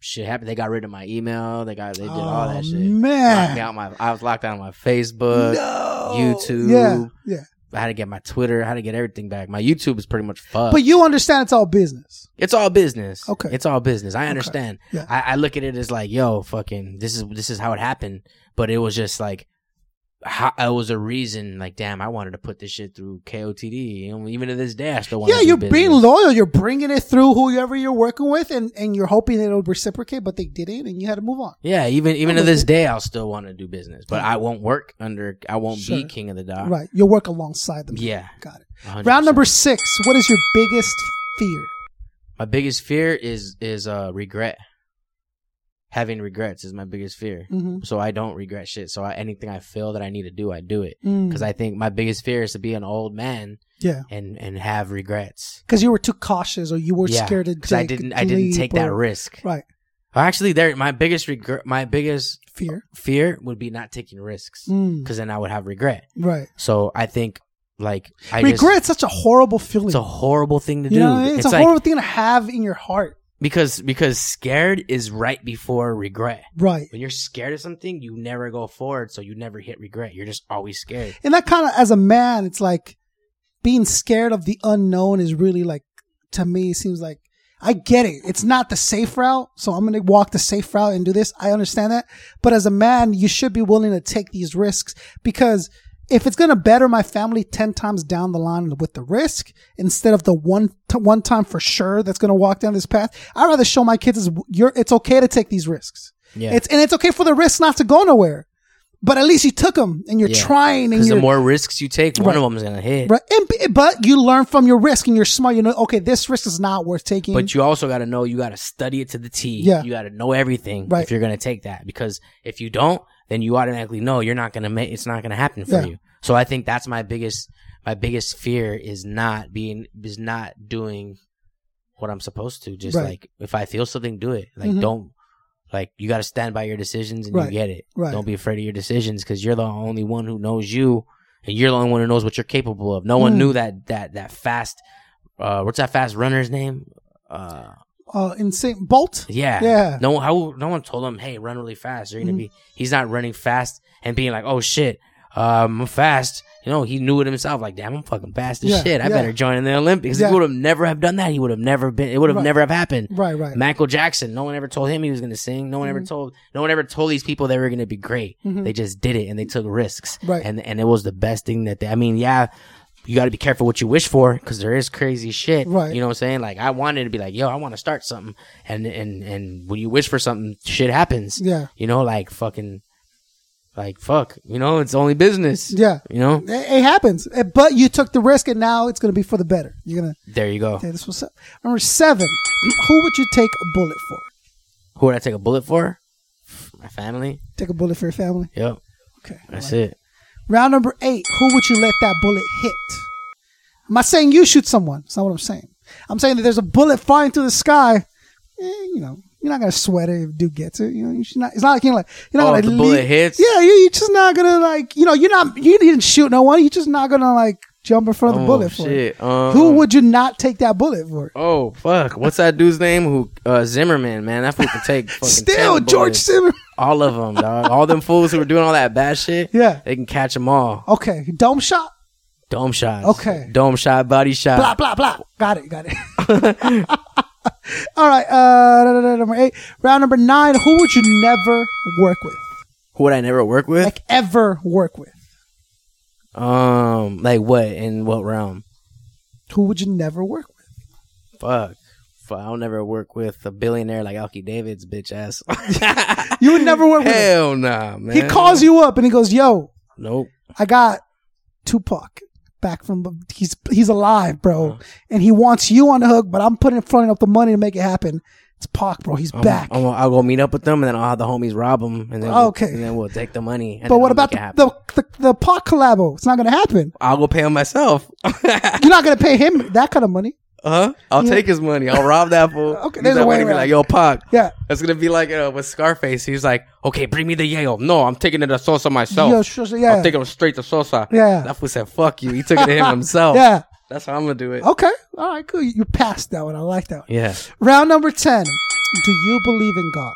[SPEAKER 3] shit happened. They got rid of my email. They got they did all that
[SPEAKER 2] Oh,
[SPEAKER 3] shit.
[SPEAKER 2] Man.
[SPEAKER 3] out my I was locked out of my Facebook.
[SPEAKER 2] no.
[SPEAKER 3] YouTube.
[SPEAKER 2] Yeah. Yeah.
[SPEAKER 3] I had to get my Twitter. I had to get everything back. My YouTube is pretty much fucked.
[SPEAKER 2] But you understand it's all business.
[SPEAKER 3] It's all business.
[SPEAKER 2] Okay.
[SPEAKER 3] It's all business. I understand.
[SPEAKER 2] Yeah.
[SPEAKER 3] I, I look at it as like, yo, fucking, this is this is how it happened. But it was just like, how, it was a reason. Like, damn, I wanted to put this shit through KOTD. Even to this day, I still want.
[SPEAKER 2] Yeah, you're
[SPEAKER 3] business.
[SPEAKER 2] being loyal. You're bringing it through whoever you're working with, and, and you're hoping that it'll reciprocate, but they didn't, and you had to move on.
[SPEAKER 3] Yeah, even even to this day, I'll still want to do business. But I won't work under. I won't be king of the dot.
[SPEAKER 2] Right. You'll work alongside them.
[SPEAKER 3] Yeah.
[SPEAKER 2] Got it.
[SPEAKER 3] 100%.
[SPEAKER 2] Round number six. What is your biggest fear?
[SPEAKER 3] My biggest fear is is uh regret. Having regrets is my biggest fear.
[SPEAKER 2] Mm-hmm.
[SPEAKER 3] So I don't regret shit. So I, anything I feel that I need to do, I do it.
[SPEAKER 2] Mm.
[SPEAKER 3] Because I think my biggest fear is to be an old man
[SPEAKER 2] Yeah.
[SPEAKER 3] and and have regrets.
[SPEAKER 2] Because you were too cautious or you were
[SPEAKER 3] yeah,
[SPEAKER 2] scared to
[SPEAKER 3] because I didn't I didn't take that risk.
[SPEAKER 2] Right.
[SPEAKER 3] Actually, there my biggest regret, my biggest
[SPEAKER 2] Fear.
[SPEAKER 3] fear would be not taking risks
[SPEAKER 2] Mm.
[SPEAKER 3] because then I would have regret.
[SPEAKER 2] Right.
[SPEAKER 3] So I think like I just,
[SPEAKER 2] Regret's such a horrible feeling.
[SPEAKER 3] it's a horrible thing to
[SPEAKER 2] you
[SPEAKER 3] do.
[SPEAKER 2] know I mean? It's,
[SPEAKER 3] It's,
[SPEAKER 2] a
[SPEAKER 3] like
[SPEAKER 2] horrible thing to have in your heart.
[SPEAKER 3] Because because scared is right before regret.
[SPEAKER 2] Right.
[SPEAKER 3] When you're scared of something, you never go forward, so you never hit regret. You're just always scared.
[SPEAKER 2] And that kind of, as a man, it's like being scared of the unknown is really like, to me, seems like I get it. It's not the safe route. So I'm going to walk the safe route and do this. I understand that. But as a man, you should be willing to take these risks because if it's going to better my family 10 times down the line with the risk instead of the one, t- one time for sure that's going to walk down this path, I'd rather show my kids is you're, it's okay to take these risks.
[SPEAKER 3] Yeah.
[SPEAKER 2] It's, and it's okay for the risks not to go nowhere. But at least you took them and you're
[SPEAKER 3] Yeah.
[SPEAKER 2] trying and
[SPEAKER 3] Because
[SPEAKER 2] you're
[SPEAKER 3] the more risks you take, one
[SPEAKER 2] Right.
[SPEAKER 3] of them is gonna hit.
[SPEAKER 2] Right. And, but you learn from your risk and you're smart. You know, okay, this risk is not worth taking.
[SPEAKER 3] But you also got to know you got to study it to the T.
[SPEAKER 2] Yeah.
[SPEAKER 3] You got to know everything
[SPEAKER 2] Right.
[SPEAKER 3] if you're going to take that. Because if you don't, then you automatically know you're not going to make. It's not going to happen for
[SPEAKER 2] Yeah.
[SPEAKER 3] you. So I think that's my biggest, my biggest fear is not being, is not doing what I'm supposed to. Just
[SPEAKER 2] Right.
[SPEAKER 3] like if I feel something, do it. Like
[SPEAKER 2] Mhm.
[SPEAKER 3] don't. Like you got to stand by your decisions and
[SPEAKER 2] Right.
[SPEAKER 3] you get it.
[SPEAKER 2] Right.
[SPEAKER 3] Don't be afraid of your decisions because you're the only one who knows you, and you're the only one who knows what you're capable of. No one
[SPEAKER 2] Mm.
[SPEAKER 3] knew that that that fast. Uh, what's that fast runner's name? Uh,
[SPEAKER 2] uh, Usain Bolt.
[SPEAKER 3] yeah.
[SPEAKER 2] Yeah.
[SPEAKER 3] No one, how, no one told him, hey, run really fast. You're going to
[SPEAKER 2] Mhm.
[SPEAKER 3] be, he's not running fast and being like, oh shit, um, I'm fast. You know, he knew it himself. Like, damn, I'm fucking fast as
[SPEAKER 2] Yeah,
[SPEAKER 3] shit. I
[SPEAKER 2] yeah.
[SPEAKER 3] better join in the Olympics.
[SPEAKER 2] Yeah.
[SPEAKER 3] He would have never have done that, he would have never been, it would have
[SPEAKER 2] Right.
[SPEAKER 3] never have happened.
[SPEAKER 2] Right. Right.
[SPEAKER 3] Michael Jackson, no one ever told him he was going to sing. No one ever
[SPEAKER 2] Mhm.
[SPEAKER 3] told, no one ever told these people they were going to be great.
[SPEAKER 2] Mhm.
[SPEAKER 3] They just did it and they took risks.
[SPEAKER 2] Right.
[SPEAKER 3] And, and it was the best thing that they, I mean, yeah, you got to be careful what you wish for because there is crazy shit.
[SPEAKER 2] Right.
[SPEAKER 3] You know what I'm saying? Like I wanted to be like, yo, I want to start something, and and and when you wish for something, shit happens.
[SPEAKER 2] Yeah.
[SPEAKER 3] You know, like fucking, like fuck. You know, it's only business.
[SPEAKER 2] Yeah.
[SPEAKER 3] You know.
[SPEAKER 2] It, it happens, Uh, but you took the risk, and now it's going to be for the better. You're gonna.
[SPEAKER 3] There you go.
[SPEAKER 2] Okay, this was number seven. Who would you take a bullet for?
[SPEAKER 3] Who would I take a bullet for? My family.
[SPEAKER 2] Take a bullet for your family.
[SPEAKER 3] Yep.
[SPEAKER 2] Okay.
[SPEAKER 3] That's it.
[SPEAKER 2] Round number eight. Who would you let that bullet hit? I'm not saying you shoot someone. That's not what I'm saying. I'm saying that there's a bullet flying through the sky. Eh, you know, you're not gonna sweat it if dude gets it. You know, you should not. It's not like you're like you're not
[SPEAKER 3] Oh,
[SPEAKER 2] gonna
[SPEAKER 3] the bullet hits?
[SPEAKER 2] Yeah, you're just not gonna like. You know, you're not. You didn't shoot no one. You're just not gonna like jump in front of the
[SPEAKER 3] Oh,
[SPEAKER 2] bullet for. it.
[SPEAKER 3] shit. Um,
[SPEAKER 2] Who would you not take that bullet for?
[SPEAKER 3] Oh fuck! What's that dude's name? Who uh, Zimmerman? Man, that fool can take fucking
[SPEAKER 2] Still, George
[SPEAKER 3] bullets.
[SPEAKER 2] Zimmer.
[SPEAKER 3] All of them, dog. All them fools who were doing all that bad shit.
[SPEAKER 2] Yeah.
[SPEAKER 3] They can catch them all.
[SPEAKER 2] Okay, dome shot.
[SPEAKER 3] Dome shot.
[SPEAKER 2] Okay.
[SPEAKER 3] Dome shot, body shot.
[SPEAKER 2] Blah blah blah. Got it. Got it. All right. Uh, number eight. Round number nine. Who would you never work with?
[SPEAKER 3] Who would I never work with?
[SPEAKER 2] Like ever work with?
[SPEAKER 3] Um, like what? In what realm?
[SPEAKER 2] Who would you never work with?
[SPEAKER 3] Fuck. Fuck. I'll never work with a billionaire like Alki David's bitch ass.
[SPEAKER 2] You would never work with him.
[SPEAKER 3] Hell nah, man.
[SPEAKER 2] He calls you up and he goes, "Yo,
[SPEAKER 3] Nope.
[SPEAKER 2] I got Tupac back from he's he's alive, bro,
[SPEAKER 3] Uh-huh.
[SPEAKER 2] and he wants you on the hook, but I'm putting fronting up the money to make it happen. It's Pac, bro. He's
[SPEAKER 3] I'm-
[SPEAKER 2] back.
[SPEAKER 3] I'm, I'll go meet up with them, and then I'll have the homies rob them, and then we'll-
[SPEAKER 2] okay.
[SPEAKER 3] and then we'll take the money. And
[SPEAKER 2] but what about the, the, the the Pac collabo? It's not gonna happen.
[SPEAKER 3] I'll go pay him myself.
[SPEAKER 2] You're not gonna pay him that kind of money.
[SPEAKER 3] huh? I'll
[SPEAKER 2] Yeah.
[SPEAKER 3] take his money. I'll rob that fool.
[SPEAKER 2] Okay, there's a
[SPEAKER 3] that
[SPEAKER 2] way
[SPEAKER 3] money and be like, yo, Pac.
[SPEAKER 2] Yeah.
[SPEAKER 3] That's gonna be like uh, with Scarface. He's like, okay, bring me the Yale. No, I'm taking it to Sosa myself.
[SPEAKER 2] Yo, sure, sure, yeah.
[SPEAKER 3] I'm taking him straight to Sosa.
[SPEAKER 2] Yeah.
[SPEAKER 3] That fool said, fuck you. He took it to him himself.
[SPEAKER 2] Yeah.
[SPEAKER 3] That's how I'm gonna do it.
[SPEAKER 2] Okay. All right. Cool. You passed that one. I like that one.
[SPEAKER 3] Yeah,
[SPEAKER 2] Round number ten. Do you believe in God?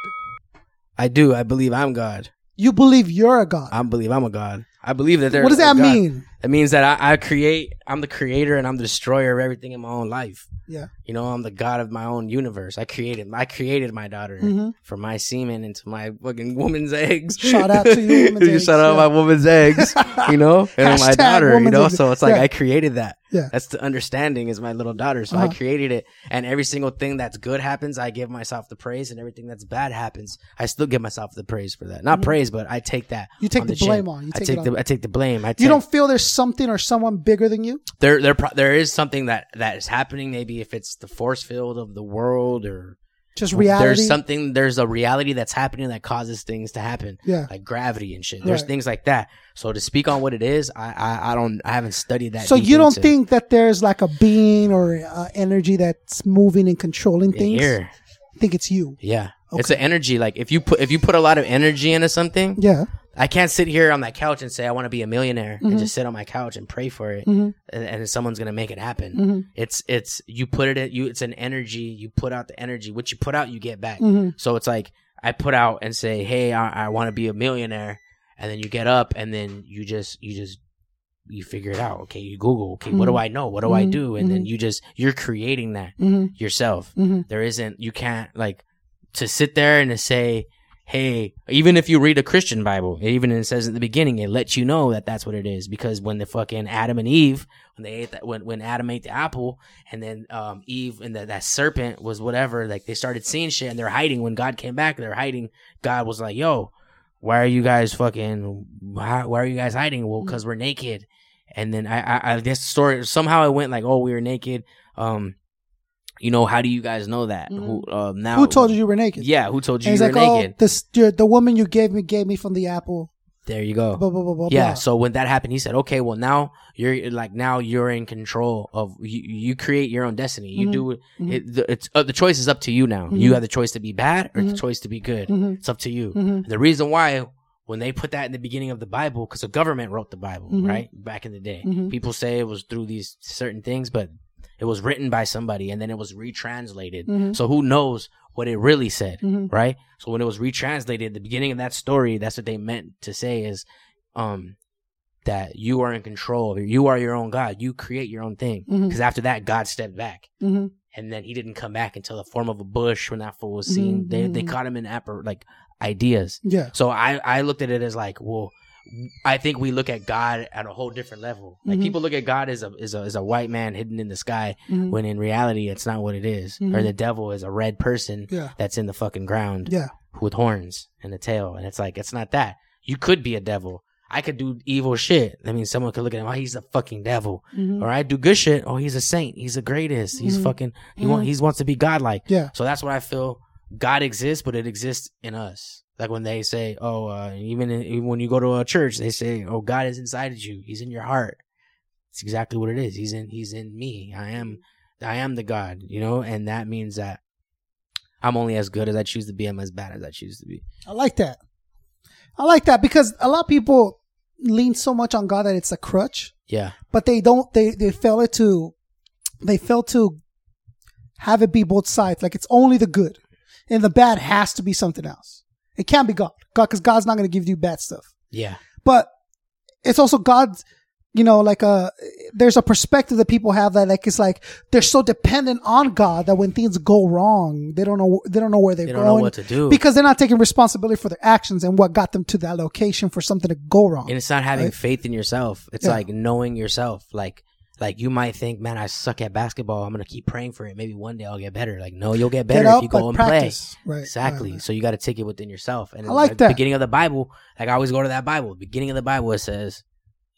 [SPEAKER 3] I do. I believe I'm God.
[SPEAKER 2] You believe you're a God.
[SPEAKER 3] I believe I'm a God. I believe that there's.
[SPEAKER 2] what does that
[SPEAKER 3] God.
[SPEAKER 2] mean?
[SPEAKER 3] It means that I, I create. I'm the creator and I'm the destroyer of everything in my own life.
[SPEAKER 2] Yeah.
[SPEAKER 3] You know, I'm the god of my own universe. I created. I created my daughter
[SPEAKER 2] Mhm.
[SPEAKER 3] from my semen into my fucking woman's eggs.
[SPEAKER 2] Shout out to you, woman's eggs,
[SPEAKER 3] Shout out
[SPEAKER 2] yeah.
[SPEAKER 3] my woman's eggs. You know, and my daughter. You know,
[SPEAKER 2] eggs.
[SPEAKER 3] so it's like
[SPEAKER 2] Yeah.
[SPEAKER 3] I created that.
[SPEAKER 2] Yeah.
[SPEAKER 3] That's the understanding is my little daughter. So
[SPEAKER 2] Uh-huh.
[SPEAKER 3] I created it, and every single thing that's good happens, I give myself the praise, and everything that's bad happens, I still give myself the praise for that. Not praise, but I take that.
[SPEAKER 2] Mm-hmm. You take the
[SPEAKER 3] chin.
[SPEAKER 2] blame on. You
[SPEAKER 3] I
[SPEAKER 2] take
[SPEAKER 3] take
[SPEAKER 2] it
[SPEAKER 3] the
[SPEAKER 2] on.
[SPEAKER 3] I take the blame. I take,
[SPEAKER 2] You don't feel there's something or someone bigger than you?
[SPEAKER 3] there there there is something that that is happening. Maybe if it's the force field of the world or
[SPEAKER 2] Just reality.
[SPEAKER 3] there's something there's a reality that's happening that causes things to happen.
[SPEAKER 2] Yeah.
[SPEAKER 3] like gravity and shit. There's
[SPEAKER 2] Right.
[SPEAKER 3] things like that. So to speak on what it is, I I, I don't I haven't studied that.
[SPEAKER 2] So you don't
[SPEAKER 3] into
[SPEAKER 2] think that there's like a being or uh, energy that's moving and controlling things?
[SPEAKER 3] here?
[SPEAKER 2] I think it's you.
[SPEAKER 3] Yeah, it's an energy. Like if you put if you put a lot of energy into something,
[SPEAKER 2] Yeah.
[SPEAKER 3] I can't sit here on that couch and say I want to be a millionaire
[SPEAKER 2] Mm-hmm.
[SPEAKER 3] and just sit on my couch and pray for it,
[SPEAKER 2] Mhm.
[SPEAKER 3] and, and someone's gonna make it happen.
[SPEAKER 2] Mhm.
[SPEAKER 3] It's it's you put it in you. It's an energy. You put out the energy. What you put out, you get back.
[SPEAKER 2] Mhm.
[SPEAKER 3] So it's like I put out and say, "Hey, I, I want to be a millionaire," and then you get up and then you just you just you figure it out. Okay, you Google. Okay, what do I know? What do I
[SPEAKER 2] Mhm.
[SPEAKER 3] do? And then you just you're creating that yourself. There isn't you can't like to sit there and to say, "Hey," even if you read a Christian Bible, even it says at the beginning, it lets you know that that's what it is. Because when the fucking Adam and Eve when they ate that when when Adam ate the apple and then um Eve and the, that serpent was whatever like they started seeing shit and they're hiding. When God came back they're hiding. God was like yo why are you guys fucking why, why are you guys hiding? Well because we're naked. And then I, I I guess the story somehow it went like oh we were naked. Um you know how do you guys know that? Who mm-hmm. um now
[SPEAKER 2] Who told you you were naked?
[SPEAKER 3] yeah who told you
[SPEAKER 2] And
[SPEAKER 3] you were
[SPEAKER 2] like, oh,
[SPEAKER 3] naked?
[SPEAKER 2] oh, this, the, the woman you gave me gave me from the apple.
[SPEAKER 3] there you go.
[SPEAKER 2] Blah, blah, blah,
[SPEAKER 3] yeah so when that happened he said okay well now you're like now you're in control of you, you create your own destiny. You mm-hmm. do it, mm-hmm. it the, it's uh, the choice is up to you now. You have the choice to be bad or the choice to be good. It's up to you. And the reason why when they put that in the beginning of the bible because the government wrote the bible right back in the day. People say it was through these certain things but it was written by somebody and then it was retranslated. So who knows what it really said right? So when it was retranslated the beginning of that story that's what they meant to say is um that you are in control you are your own god. You create your own thing. Because after that god stepped back.
[SPEAKER 2] Mhm.
[SPEAKER 3] and then he didn't come back until the form of a bush when that fool was seen. They they
[SPEAKER 2] mhm.
[SPEAKER 3] caught him in apper like ideas.
[SPEAKER 2] Yeah.
[SPEAKER 3] so i i looked at it as like well I think we look at God at a whole different level. Like
[SPEAKER 2] Mhm.
[SPEAKER 3] people look at God as a as a as a white man hidden in the sky,
[SPEAKER 2] Mhm.
[SPEAKER 3] when in reality it's not what it is. Or
[SPEAKER 2] Mhm.
[SPEAKER 3] the devil is a red person
[SPEAKER 2] Yeah.
[SPEAKER 3] that's in the fucking ground
[SPEAKER 2] Yeah.
[SPEAKER 3] with horns and a tail. And it's like, it's not that. You could be a devil. I could do evil shit. I mean, someone could look at him, oh, he's a fucking devil.
[SPEAKER 2] Mhm.
[SPEAKER 3] Or I do good shit. Oh, he's a saint. He's the greatest. He's
[SPEAKER 2] Mhm.
[SPEAKER 3] fucking, he, want, he wants to be godlike.
[SPEAKER 2] Yeah.
[SPEAKER 3] So that's what I feel God exists, but it exists in us. Like when they say, oh, uh, even, in, even when you go to a church, they say, oh, God is inside of you. He's in your heart. It's exactly what it is. He's in, he's in me. I am, I am the God, you know, and that means that I'm only as good as I choose to be. I'm as bad as I choose to be.
[SPEAKER 2] I like that. I like that because a lot of people lean so much on God that it's a crutch,
[SPEAKER 3] Yeah.
[SPEAKER 2] but they don't. They they fail it to. They fail to have it be both sides. Like it's only the good, and the bad has to be something else. It can't be God. God, because God's not going to give you bad stuff.
[SPEAKER 3] Yeah.
[SPEAKER 2] But it's also God's. You know, like a there's a perspective that people have that like it's like they're so dependent on God that when things go wrong, they don't know they don't know where they're
[SPEAKER 3] They
[SPEAKER 2] going
[SPEAKER 3] don't know what to do.
[SPEAKER 2] because they're not taking responsibility for their actions and what got them to that location for something to go wrong.
[SPEAKER 3] and it's not having
[SPEAKER 2] Right?
[SPEAKER 3] faith in yourself. It's
[SPEAKER 2] Yeah.
[SPEAKER 3] like knowing yourself. Like, like you might think, man, I suck at basketball. I'm gonna keep praying for it. Maybe one day I'll get better. Like, no, you'll get better
[SPEAKER 2] Get
[SPEAKER 3] if you go and
[SPEAKER 2] practice.
[SPEAKER 3] play.
[SPEAKER 2] Right,
[SPEAKER 3] Exactly.
[SPEAKER 2] right, right.
[SPEAKER 3] So you got to take it within yourself. And
[SPEAKER 2] I like
[SPEAKER 3] the
[SPEAKER 2] that.
[SPEAKER 3] beginning of the Bible, like I always go to that Bible. Beginning of the Bible, it says,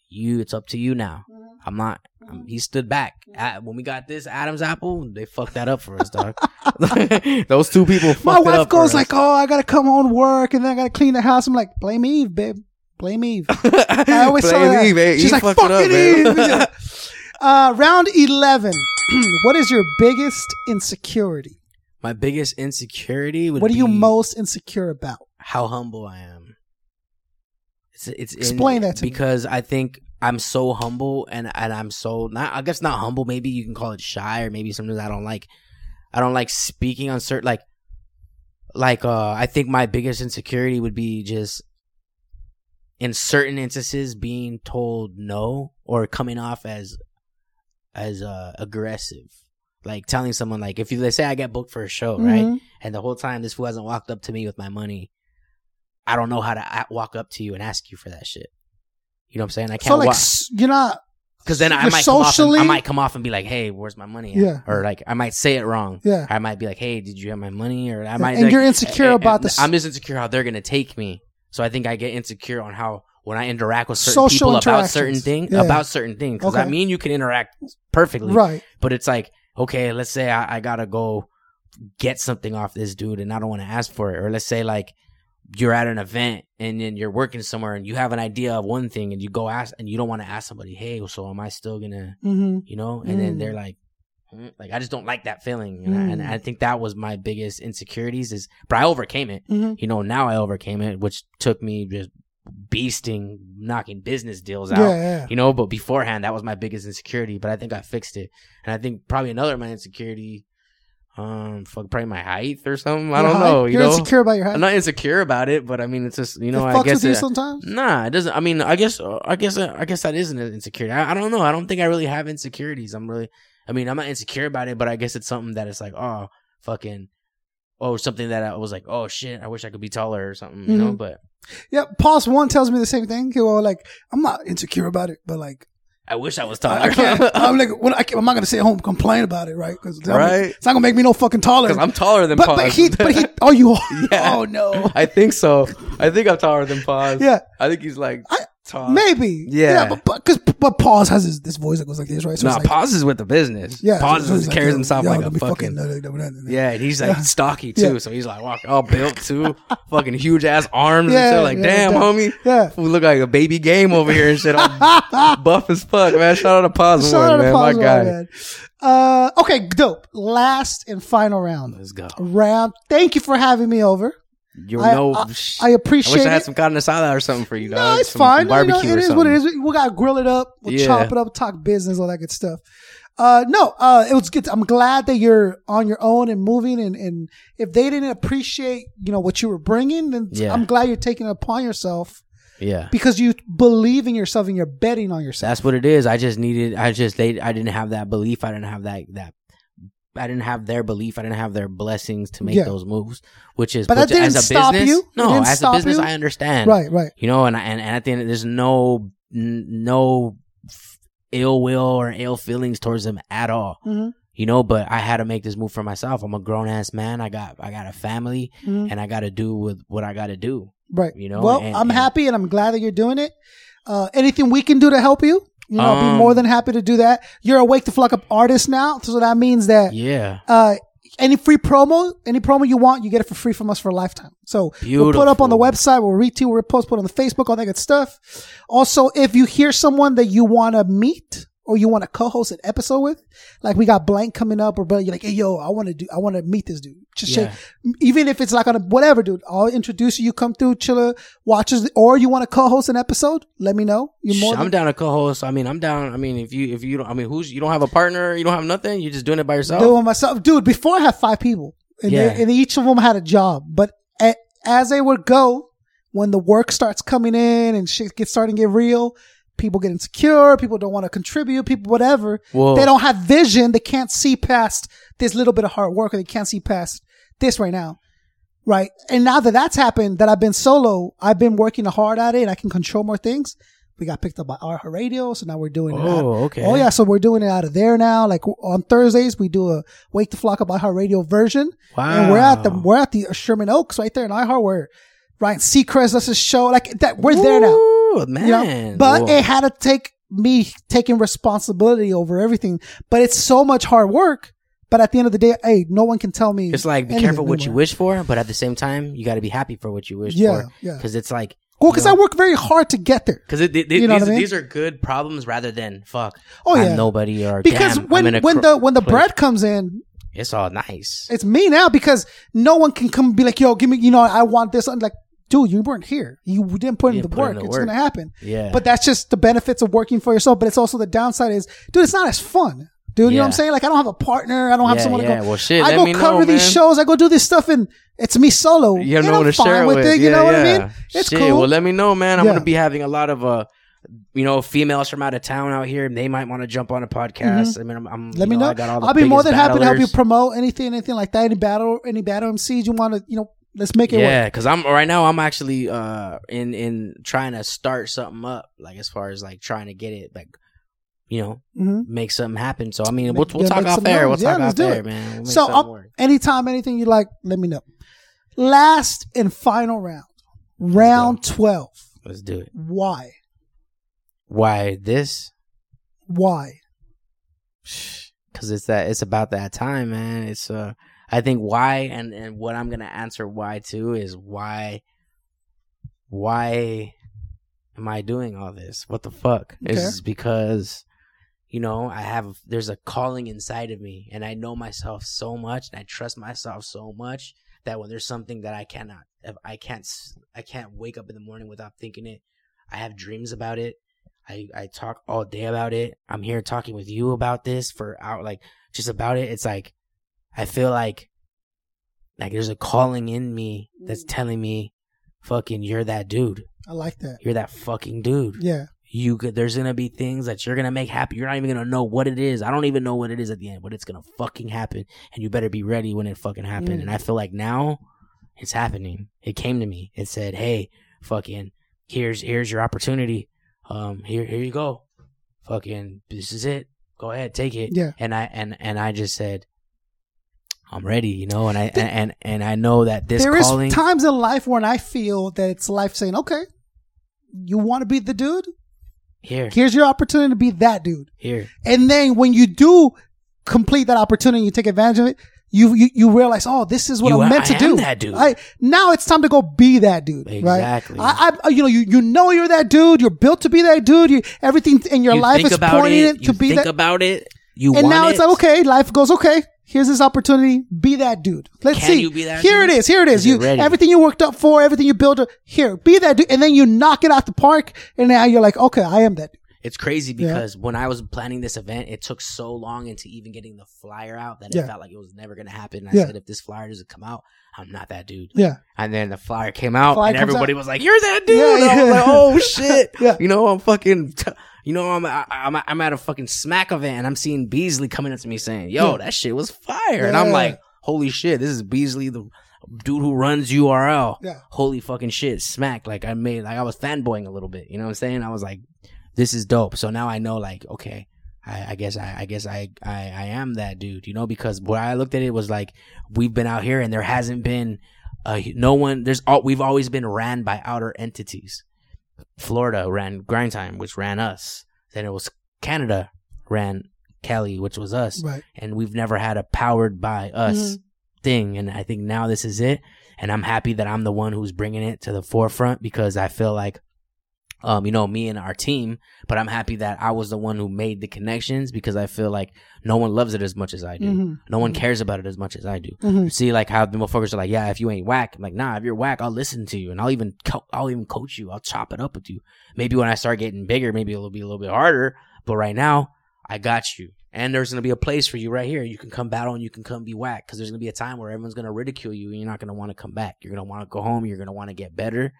[SPEAKER 3] "You, it's up to you now."
[SPEAKER 2] Mm-hmm.
[SPEAKER 3] I'm not. I'm, he stood back when we got this Adam's apple. They fucked that up for us, dog. Those two people. Fucked
[SPEAKER 2] My wife goes like, "Oh, I gotta come home work and then I gotta clean the house." I'm like, "Blame Eve, babe. Blame Eve." I always
[SPEAKER 3] Blame
[SPEAKER 2] that.
[SPEAKER 3] Eve, eh?
[SPEAKER 2] She's like,
[SPEAKER 3] fucked it up,
[SPEAKER 2] "Fucking Eve." Uh, round eleven. what is your biggest insecurity?
[SPEAKER 3] My biggest insecurity would
[SPEAKER 2] What are you
[SPEAKER 3] be
[SPEAKER 2] most insecure about?
[SPEAKER 3] how humble I am. It's it's in-
[SPEAKER 2] Explain that to me.
[SPEAKER 3] because I think I'm so humble and and I'm so not I guess not humble. Maybe you can call it shy, or maybe sometimes I don't like I don't like speaking on certain like like uh I think my biggest insecurity would be just in certain instances being told no or coming off as as uh aggressive. Like telling someone like if you let's say I get booked for a show, right?
[SPEAKER 2] Mhm.
[SPEAKER 3] And the whole time this fool hasn't walked up to me with my money, I don't know how to walk up to you and ask you for that shit. You know what I'm saying? I can't
[SPEAKER 2] like
[SPEAKER 3] walk
[SPEAKER 2] you're not.
[SPEAKER 3] because then I might come off. And,
[SPEAKER 2] socially-
[SPEAKER 3] I might come off and be like, "Hey, where's my money?" At?
[SPEAKER 2] Yeah.
[SPEAKER 3] Or like I might say it wrong.
[SPEAKER 2] Yeah.
[SPEAKER 3] I might be like, "Hey, did you have my money?" Or I might.
[SPEAKER 2] and
[SPEAKER 3] like,
[SPEAKER 2] you're insecure
[SPEAKER 3] eh, eh,
[SPEAKER 2] about this-
[SPEAKER 3] I'm just insecure how they're gonna take me. So I think I get insecure on how when I interact with certain
[SPEAKER 2] Social
[SPEAKER 3] people about certain things
[SPEAKER 2] Yeah.
[SPEAKER 3] about certain things. Because I mean, you can interact perfectly,
[SPEAKER 2] Right.
[SPEAKER 3] but it's like, okay, let's say I, I gotta go get something off this dude and I don't want to ask for it. Or let's say like you're at an event and then you're working somewhere and you have an idea of one thing and you go ask and you don't want to ask somebody, hey, so am I still gonna,
[SPEAKER 2] Mm-hmm.
[SPEAKER 3] you know? And then
[SPEAKER 2] Mm.
[SPEAKER 3] they're like, "Mm," like I just don't like that feeling, and, I, and
[SPEAKER 2] Mm.
[SPEAKER 3] I think that was my biggest insecurities. Is but I overcame it.
[SPEAKER 2] Mm-hmm.
[SPEAKER 3] You know, now I overcame it, which took me just beasting, knocking business deals out
[SPEAKER 2] Yeah, yeah.
[SPEAKER 3] you know but beforehand that was my biggest insecurity but i think i fixed it and i think probably another of my insecurity um fuck probably my height or something i
[SPEAKER 2] Your
[SPEAKER 3] don't
[SPEAKER 2] height?
[SPEAKER 3] know you
[SPEAKER 2] You're
[SPEAKER 3] know
[SPEAKER 2] insecure about your height.
[SPEAKER 3] i'm not insecure about it but i mean it's just you know
[SPEAKER 2] it
[SPEAKER 3] i guess
[SPEAKER 2] with you
[SPEAKER 3] it,
[SPEAKER 2] sometimes.
[SPEAKER 3] nah it doesn't i mean i guess i guess i guess that isn't an insecurity I, I don't know i don't think i really have insecurities i'm really i mean i'm not insecure about it but i guess it's something that it's like oh fucking oh something that i was like oh shit i wish i could be taller or something you know
[SPEAKER 2] Mhm.
[SPEAKER 3] but
[SPEAKER 2] Yeah, Pulse One tells me the same thing. He will like, I'm not insecure about it, but like,
[SPEAKER 3] i wish i was taller
[SPEAKER 2] I can't. I'm like, what, I can't, I'm not gonna sit at home and complain about it, right? Because
[SPEAKER 3] Right.
[SPEAKER 2] it's not gonna make me no fucking taller.
[SPEAKER 3] because i'm taller than
[SPEAKER 2] but
[SPEAKER 3] Paz.
[SPEAKER 2] but he but he oh you are
[SPEAKER 3] Yeah.
[SPEAKER 2] oh no
[SPEAKER 3] I think so. I think I'm taller than Paz.
[SPEAKER 2] yeah
[SPEAKER 3] I think he's like
[SPEAKER 2] I-
[SPEAKER 3] tall.
[SPEAKER 2] maybe
[SPEAKER 3] Yeah.
[SPEAKER 2] but but because but Pause has his, this voice that goes like this right so
[SPEAKER 3] Nah,
[SPEAKER 2] like,
[SPEAKER 3] Paz is with the business.
[SPEAKER 2] yeah
[SPEAKER 3] Paz
[SPEAKER 2] so like,
[SPEAKER 3] carries
[SPEAKER 2] yo,
[SPEAKER 3] himself
[SPEAKER 2] yo,
[SPEAKER 3] like a fucking. yeah, and he's like
[SPEAKER 2] Yeah.
[SPEAKER 3] stocky too,
[SPEAKER 2] Yeah.
[SPEAKER 3] so he's like walk all built too, fucking huge ass arms
[SPEAKER 2] Yeah,
[SPEAKER 3] and shit. Like, damn, homie,
[SPEAKER 2] yeah
[SPEAKER 3] we look like a baby game over here and shit. All buff as fuck, man. Shout out to Paz
[SPEAKER 2] Shout out
[SPEAKER 3] one, man.
[SPEAKER 2] Pause
[SPEAKER 3] My guy.
[SPEAKER 2] man. Uh, okay, dope. Last and final round.
[SPEAKER 3] Let's go.
[SPEAKER 2] Round. Thank you for having me over.
[SPEAKER 3] You
[SPEAKER 2] I-
[SPEAKER 3] know,
[SPEAKER 2] I- I
[SPEAKER 3] I wish I had
[SPEAKER 2] it.
[SPEAKER 3] some carne asada or something for you,
[SPEAKER 2] No,
[SPEAKER 3] dog.
[SPEAKER 2] it's
[SPEAKER 3] Some-
[SPEAKER 2] fine.
[SPEAKER 3] some
[SPEAKER 2] You know,
[SPEAKER 3] barbecue
[SPEAKER 2] it is what it
[SPEAKER 3] something.
[SPEAKER 2] We gotta grill it up. We'll
[SPEAKER 3] Yeah.
[SPEAKER 2] chop it up, talk business, all that good stuff. Uh, no, uh, it was good. I'm glad that you're on your own and moving. And, and if they didn't appreciate, you know, what you were bringing, then
[SPEAKER 3] Yeah.
[SPEAKER 2] I'm glad you're taking it upon yourself
[SPEAKER 3] Yeah.
[SPEAKER 2] because you believe in yourself and you're betting on yourself.
[SPEAKER 3] That's what it is. I just needed. I just they. I didn't have that belief. I didn't have that that. I didn't have their belief. I didn't have their blessings to make
[SPEAKER 2] Yeah.
[SPEAKER 3] those moves. Which is,
[SPEAKER 2] But that
[SPEAKER 3] which as
[SPEAKER 2] didn't
[SPEAKER 3] a
[SPEAKER 2] stop
[SPEAKER 3] business,
[SPEAKER 2] you?
[SPEAKER 3] No, as a business,
[SPEAKER 2] you?
[SPEAKER 3] I understand.
[SPEAKER 2] right, right.
[SPEAKER 3] You know, and I- and, and at the end, there's no n- no ill will or ill feelings towards them at all.
[SPEAKER 2] Mhm.
[SPEAKER 3] You know, but I had to make this move for myself. I'm a grown ass man. I got I got a family,
[SPEAKER 2] Mhm.
[SPEAKER 3] and I got to do with what I got to do.
[SPEAKER 2] Right.
[SPEAKER 3] You know,
[SPEAKER 2] well,
[SPEAKER 3] and-
[SPEAKER 2] I'm
[SPEAKER 3] and-
[SPEAKER 2] happy and I'm glad that you're doing it. Uh, anything we can do to help you, you know, I'll be
[SPEAKER 3] Um,
[SPEAKER 2] more than happy to do that. You're a Wake the Flock Up artist now. So that means that,
[SPEAKER 3] Yeah.
[SPEAKER 2] uh, any free promo, any promo you want, you get it for free from us for a lifetime. So we'll put up on the website, we'll retweet, we'll repost, put on the Facebook, all that good stuff. Also, if you hear someone that you want to meet or you want to co-host an episode with, like we got blank coming up, or but you're like, hey, yo, I want to do, I want to meet this dude. Just
[SPEAKER 3] Yeah.
[SPEAKER 2] shake, even if it's like on a whatever, dude. I'll introduce you. You come through, chiller, watches, or you want to co-host an episode? Let me know. You're more.
[SPEAKER 3] I'm
[SPEAKER 2] than,
[SPEAKER 3] down to co-host. I mean, I'm down. I mean, if you if you don't, I mean, who's you don't have a partner, you don't have nothing. You're just doing it by yourself.
[SPEAKER 2] doing myself, dude. Before I had five people, and,
[SPEAKER 3] Yeah.
[SPEAKER 2] they, and each of them had a job. But a, as they would go, when the work starts coming in and shit gets starting to get real, people get insecure. People don't want to contribute. People, whatever.
[SPEAKER 3] Well-
[SPEAKER 2] they don't have vision. They can't see past this little bit of hard work, or they can't see past this right now. Right. And now that that's happened, that I've been solo, I've been working hard at it and I can control more things. We got picked up by our radio, so now we're doing it. out-
[SPEAKER 3] Oh, okay.
[SPEAKER 2] Oh yeah, so we're doing it out of there now. Like on Thursdays, we do a Wake the Flock Up iHeart Radio version, and we're at the we're at the Sherman Oaks right there in iHeart where Ryan Seacrest does his show. Like that, we're there now.
[SPEAKER 3] Ooh, man.
[SPEAKER 2] You know, but
[SPEAKER 3] Whoa.
[SPEAKER 2] it had to take me taking responsibility over everything. But it's so much hard work. But at the end of the day, hey, no one can tell me.
[SPEAKER 3] it's like be careful what you wish for, but at the same time, you got to be happy for what you wish
[SPEAKER 2] Yeah,
[SPEAKER 3] for.
[SPEAKER 2] yeah.
[SPEAKER 3] Because it's like,
[SPEAKER 2] Well, because I work very hard to get there.
[SPEAKER 3] Because it, it,
[SPEAKER 2] You know
[SPEAKER 3] these,
[SPEAKER 2] what I mean?
[SPEAKER 3] these are good problems rather than fuck.
[SPEAKER 2] Oh,
[SPEAKER 3] I'm
[SPEAKER 2] yeah.
[SPEAKER 3] nobody or
[SPEAKER 2] Because
[SPEAKER 3] damn, I'm
[SPEAKER 2] when
[SPEAKER 3] in a
[SPEAKER 2] when
[SPEAKER 3] cr-
[SPEAKER 2] the when the bread comes in,
[SPEAKER 3] it's all nice.
[SPEAKER 2] it's me now because no one can come be like, yo, give me, you know, I want this. I'm like, dude, you weren't here. You didn't put in
[SPEAKER 3] You
[SPEAKER 2] the
[SPEAKER 3] didn't put in
[SPEAKER 2] work.
[SPEAKER 3] the
[SPEAKER 2] It's
[SPEAKER 3] work.
[SPEAKER 2] gonna happen.
[SPEAKER 3] Yeah.
[SPEAKER 2] But that's just the benefits of working for yourself. But it's also the downside is, dude, it's not as fun. Dude, you know what I'm saying? Like I don't have a partner. I don't have
[SPEAKER 3] Yeah,
[SPEAKER 2] someone
[SPEAKER 3] yeah.
[SPEAKER 2] to go.
[SPEAKER 3] Well, shit,
[SPEAKER 2] I go
[SPEAKER 3] me know,
[SPEAKER 2] cover these shows. I go do this stuff, and it's me solo.
[SPEAKER 3] you have
[SPEAKER 2] and
[SPEAKER 3] no one
[SPEAKER 2] I'm
[SPEAKER 3] to share
[SPEAKER 2] with it. You
[SPEAKER 3] yeah,
[SPEAKER 2] know what. I mean? It's
[SPEAKER 3] Shit,
[SPEAKER 2] cool.
[SPEAKER 3] Well, let me know, man. I'm
[SPEAKER 2] Yeah.
[SPEAKER 3] gonna be having a lot of uh, you know, females from out of town out here. They might want to jump on a podcast. I mean, I'm, I'm
[SPEAKER 2] Mm-hmm. let me know.
[SPEAKER 3] I got all
[SPEAKER 2] I'll be more than happy to help you promote anything, anything like that. Any battle, any battle MCs you want to, you know, let's make it work.
[SPEAKER 3] Yeah, because I'm right now. I'm actually uh in in trying to start something up, like as far as like trying to get it like, you know,
[SPEAKER 2] mm-hmm.
[SPEAKER 3] make something happen. So I mean, we'll, we'll
[SPEAKER 2] yeah,
[SPEAKER 3] talk off air. We'll.
[SPEAKER 2] Yeah,
[SPEAKER 3] talk
[SPEAKER 2] let's
[SPEAKER 3] off air, man. We'll
[SPEAKER 2] So
[SPEAKER 3] work.
[SPEAKER 2] anytime, anything you like, let me know. Last and final round, round twelve.
[SPEAKER 3] Let's do it.
[SPEAKER 2] Why?
[SPEAKER 3] Why this?
[SPEAKER 2] Why?
[SPEAKER 3] because it's that it's about that time man it's uh i think why and and what i'm gonna answer why too is why why am i doing all this what the fuck
[SPEAKER 2] Okay.
[SPEAKER 3] it's because you know i have there's a calling inside of me and i know myself so much and i trust myself so much that when there's something that i cannot if i can't I can't wake up in the morning without thinking it i have dreams about it I, I talk all day about it. I'm here talking with you about this for out like just about it. It's like I feel like like there's a calling in me that's telling me fucking you're that dude.
[SPEAKER 2] I like that.
[SPEAKER 3] You're that fucking dude.
[SPEAKER 2] Yeah.
[SPEAKER 3] You could there's gonna be things that you're gonna make happen. You're not even gonna know what it is. I don't even know what it is at the end, but it's gonna fucking happen. And you better be ready when it fucking happen.
[SPEAKER 2] Mm.
[SPEAKER 3] And I feel like now it's happening. It came to me. It said, Hey, fucking here's here's your opportunity. Um here here you go. Fucking this is it. Go ahead, take it.
[SPEAKER 2] Yeah.
[SPEAKER 3] And I and and I just said I'm ready, you know, and I and and, and I know that this
[SPEAKER 2] There is
[SPEAKER 3] calling
[SPEAKER 2] times in life when I feel that it's life saying, "Okay, you want to be the dude?
[SPEAKER 3] here,
[SPEAKER 2] Here's your opportunity to be that dude."
[SPEAKER 3] here.
[SPEAKER 2] And then when you do complete that opportunity, you take advantage of it. You you, you realize, oh, this is what
[SPEAKER 3] You-
[SPEAKER 2] I'm meant
[SPEAKER 3] I
[SPEAKER 2] to do.
[SPEAKER 3] that dude.
[SPEAKER 2] I, now it's time to go be that dude.
[SPEAKER 3] Exactly.
[SPEAKER 2] Right? I, I, you know, you, you know you're that dude. You're built to be that dude. You, everything in your
[SPEAKER 3] you
[SPEAKER 2] life is pointing
[SPEAKER 3] it,
[SPEAKER 2] it to
[SPEAKER 3] you
[SPEAKER 2] be
[SPEAKER 3] think
[SPEAKER 2] that.
[SPEAKER 3] about it. You
[SPEAKER 2] and now
[SPEAKER 3] it.
[SPEAKER 2] it's like, okay, life goes, okay, here's this opportunity. Be that dude. Let's
[SPEAKER 3] Can
[SPEAKER 2] see.
[SPEAKER 3] you be that
[SPEAKER 2] here
[SPEAKER 3] dude?
[SPEAKER 2] it is. Here it is.
[SPEAKER 3] Is
[SPEAKER 2] you
[SPEAKER 3] it
[SPEAKER 2] everything you worked up for, everything you built. up, Here, be that dude. And then you knock it out the park, and now you're like, okay, I am that. dude.
[SPEAKER 3] It's crazy
[SPEAKER 2] Yeah.
[SPEAKER 3] because when I was planning this event, it took so long into even getting the flyer out that
[SPEAKER 2] Yeah.
[SPEAKER 3] it felt like it was never gonna happen. And I
[SPEAKER 2] Yeah.
[SPEAKER 3] said, if this flyer doesn't come out, I'm not that dude.
[SPEAKER 2] Yeah.
[SPEAKER 3] And then the flyer came out,
[SPEAKER 2] Flyer
[SPEAKER 3] and everybody
[SPEAKER 2] out.
[SPEAKER 3] was like, "You're that dude."
[SPEAKER 2] Yeah,
[SPEAKER 3] I was like, "Oh shit!"
[SPEAKER 2] Yeah.
[SPEAKER 3] You know, I'm fucking. T- you know, I'm I, I'm I'm at a fucking smack event, and I'm seeing Beasley coming up to me saying, "Yo,
[SPEAKER 2] Yeah.
[SPEAKER 3] that shit was fire," and I'm
[SPEAKER 2] Yeah.
[SPEAKER 3] like, "Holy shit! This is Beasley, the dude who runs URL."
[SPEAKER 2] Yeah.
[SPEAKER 3] Holy fucking shit! Smack! Like I made, like I was fanboying a little bit. You know what I'm saying? I was like, "This is dope." So now I know, like, okay. I, I guess I, I guess I, I, I am that dude, you know, because what I looked at it was like we've been out here and there hasn't been uh, no one. There's all we've always been ran by outer entities. Florida ran Grind Time, which ran us. Then it was Canada ran Kelly, which was us,
[SPEAKER 2] Right.
[SPEAKER 3] and we've never had a powered by us
[SPEAKER 2] Mhm.
[SPEAKER 3] thing. And I think now this is it, and I'm happy that I'm the one who's bringing it to the forefront because I feel like. Um, you know, me and our team, but I'm happy that I was the one who made the connections because I feel like no one loves it as much as I do.
[SPEAKER 2] Mhm.
[SPEAKER 3] No one cares about it as much as I do.
[SPEAKER 2] Mhm.
[SPEAKER 3] See, like how the motherfuckers are like, yeah, if you ain't whack, I'm like, nah, if you're whack, I'll listen to you and I'll even, co- I'll even coach you. I'll chop it up with you. Maybe when I start getting bigger, maybe it'll be a little bit harder. But right now, I got you. And there's gonna be a place for you right here. You can come battle and you can come be whack because there's gonna be a time where everyone's gonna ridicule you and you're not gonna want to come back. You're gonna want to go home. You're gonna want to get better.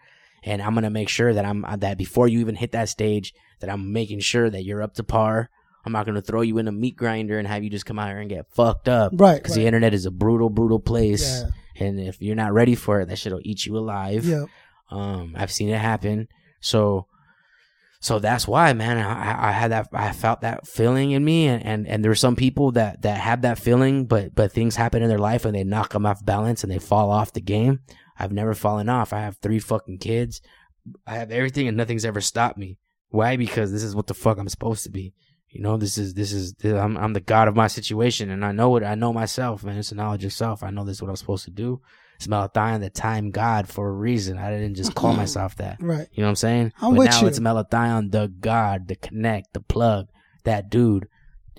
[SPEAKER 3] And I'm gonna make sure that I'm that before you even hit that stage, that I'm making sure that you're up to par. I'm not gonna throw you in a meat grinder and have you just come out here and get fucked up.
[SPEAKER 2] Right,
[SPEAKER 3] Because
[SPEAKER 2] right.
[SPEAKER 3] the internet is a brutal, brutal place.
[SPEAKER 2] Yeah.
[SPEAKER 3] And if you're not ready for it, that shit'll eat you alive.
[SPEAKER 2] Yeah.
[SPEAKER 3] Um, I've seen it happen. So, so that's why, man, I, I had that, I felt that feeling in me, and, and and there are some people that that have that feeling, but but things happen in their life and they knock them off balance and they fall off the game. I've never fallen off. I have three fucking kids. I have everything, and nothing's ever stopped me. Why? Because this is what the fuck I'm supposed to be. You know, this is this is I'm I'm the god of my situation, and I know it. I know myself, man. It's a knowledge of self. I know this is what I'm supposed to do. It's Malathion, the time god, for a reason. I didn't just call myself that.
[SPEAKER 2] Right.
[SPEAKER 3] You know what I'm saying?
[SPEAKER 2] I'm
[SPEAKER 3] but
[SPEAKER 2] with
[SPEAKER 3] now
[SPEAKER 2] you.
[SPEAKER 3] it's Malathion, the god, the connect, the plug, that dude,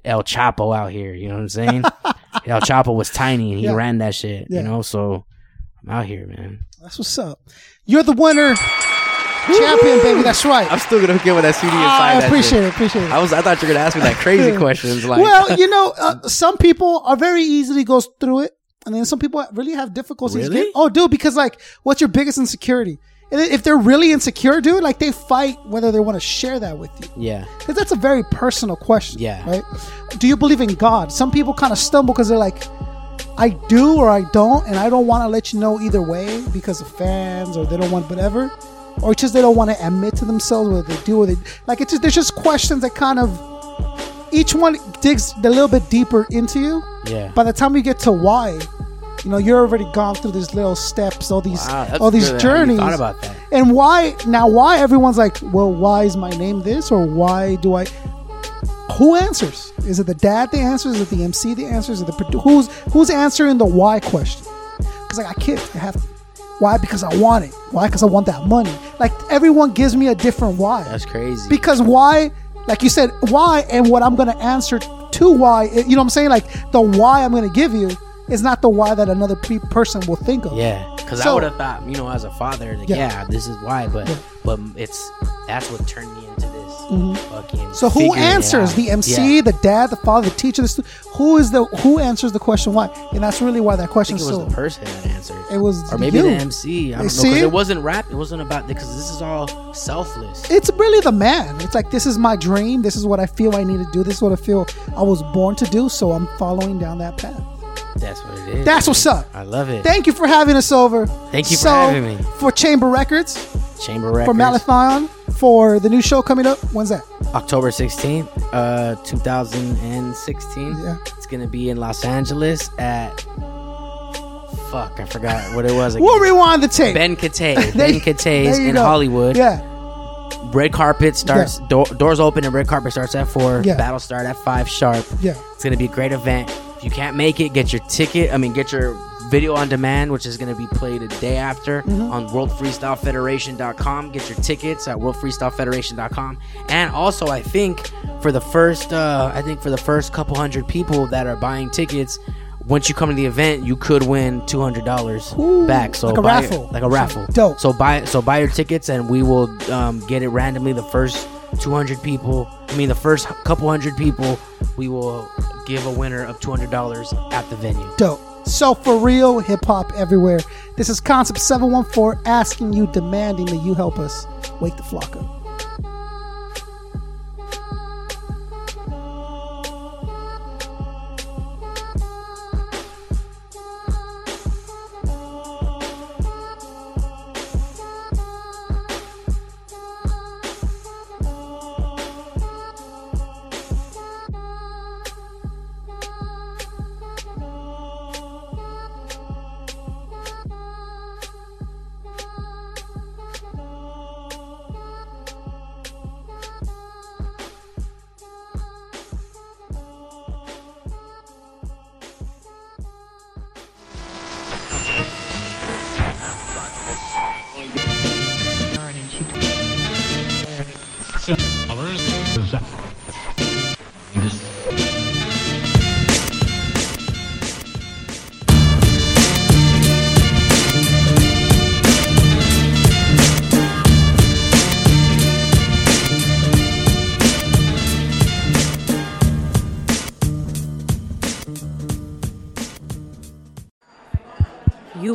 [SPEAKER 3] El Chapo out here. You know what I'm saying? El Chapo was tiny and he
[SPEAKER 2] Yeah.
[SPEAKER 3] ran that shit.
[SPEAKER 2] Yeah.
[SPEAKER 3] You know, so I'm out here, man.
[SPEAKER 2] That's what's up. You're the winner, champion, baby. That's right.
[SPEAKER 3] I'm still gonna get with that CD inside.
[SPEAKER 2] I
[SPEAKER 3] that
[SPEAKER 2] appreciate
[SPEAKER 3] shit.
[SPEAKER 2] it. Appreciate it.
[SPEAKER 3] I was. I thought you were gonna ask me that crazy questions. Like,
[SPEAKER 2] well, you know, uh, some people are very easily goes through it, and then some people really have difficulties.
[SPEAKER 3] Really?
[SPEAKER 2] oh, dude, because like, what's your biggest insecurity? And if they're really insecure, dude, like they fight whether they want to share that with you.
[SPEAKER 3] yeah,
[SPEAKER 2] Because that's a very personal question.
[SPEAKER 3] Yeah.
[SPEAKER 2] Right? Do you believe in God? Some people kind of stumble because they're like, I do or I don't, and I don't want to let you know either way because of fans or they don't want whatever. Or it's just they don't want to admit to themselves what they do or they like it's just there's just questions that kind of each one digs a little bit deeper into you.
[SPEAKER 3] yeah.
[SPEAKER 2] By the time you get to why, you know, you're already gone through these little steps, all these
[SPEAKER 3] Wow,
[SPEAKER 2] all these
[SPEAKER 3] good how you
[SPEAKER 2] journeys.
[SPEAKER 3] thought about that.
[SPEAKER 2] And why now? Why everyone's like, well, why is my name this, or why do I? Who answers? Is it the dad that answers? Is it the MC that answers? Is it the who's who's answering the why question? Because I got kids, I have to. Why? Because I want it. Why? Because I want that money. Like everyone gives me a different why.
[SPEAKER 3] That's crazy.
[SPEAKER 2] Because why? Like you said, why? And what I'm gonna answer to why? Eh, you know what I'm saying? Like the why I'm gonna give you is not the why that another pe- person will think of.
[SPEAKER 3] Yeah, because I would have thought, you know, as a father, like,
[SPEAKER 2] Yeah.
[SPEAKER 3] yeah. this is why, but
[SPEAKER 2] Yeah.
[SPEAKER 3] but it's that's what turned me into.
[SPEAKER 2] Mm-hmm. So who answers? The MC,
[SPEAKER 3] Yeah.
[SPEAKER 2] the dad, the father, the teacher, the who is the who answers the question why? And that's really why that
[SPEAKER 3] I
[SPEAKER 2] question
[SPEAKER 3] think
[SPEAKER 2] is
[SPEAKER 3] it was
[SPEAKER 2] so.
[SPEAKER 3] the person that answered.
[SPEAKER 2] It was
[SPEAKER 3] or maybe
[SPEAKER 2] you.
[SPEAKER 3] the MC. I don't know
[SPEAKER 2] See?
[SPEAKER 3] because it wasn't rap. It wasn't about because this is all selfless.
[SPEAKER 2] It's really the man. It's like this is my dream. This is what I feel I need to do. This is what I feel I was born to do. So I'm following down that path.
[SPEAKER 3] That's what it is.
[SPEAKER 2] That's what's up.
[SPEAKER 3] I love it.
[SPEAKER 2] Thank you for having us over.
[SPEAKER 3] Thank you for having me.
[SPEAKER 2] For Chamber Records,
[SPEAKER 3] Chamber Records.
[SPEAKER 2] for Malathion, for the new show coming up. When's that?
[SPEAKER 3] October 16th, uh, 2016.
[SPEAKER 2] Yeah.
[SPEAKER 3] It's going to be in Los Angeles at. Fuck, I forgot what it was. Again.
[SPEAKER 2] We'll rewind the tape.
[SPEAKER 3] Ben Catay. Ben Catay's in
[SPEAKER 2] go.
[SPEAKER 3] Hollywood.
[SPEAKER 2] Yeah.
[SPEAKER 3] Red carpet starts, door, doors open, and red carpet starts at 4.
[SPEAKER 2] Yeah.
[SPEAKER 3] Battle start at 5 sharp.
[SPEAKER 2] Yeah.
[SPEAKER 3] It's going to be a great event. If you can't make it, get your ticket. I mean, get your video on demand, which is going to be played a day after
[SPEAKER 2] Mm-hmm.
[SPEAKER 3] on worldfreestylefederation.com. Get your tickets at worldfreestylefederation.com. And also, I think for the first, uh, I think for the first couple hundred people that are buying tickets, once you come to the event, you could win two hundred dollars back. So
[SPEAKER 2] like a raffle.
[SPEAKER 3] like a raffle.
[SPEAKER 2] Dope.
[SPEAKER 3] So buy, so buy your tickets, and we will um, get it randomly. The first two hundred people, I mean, the first couple hundred people, we will give a winner of two hundred dollars at the venue.
[SPEAKER 2] Dope. So for real, hip hop everywhere. This is Concept 714 asking you, demanding that you help us wake the flock up.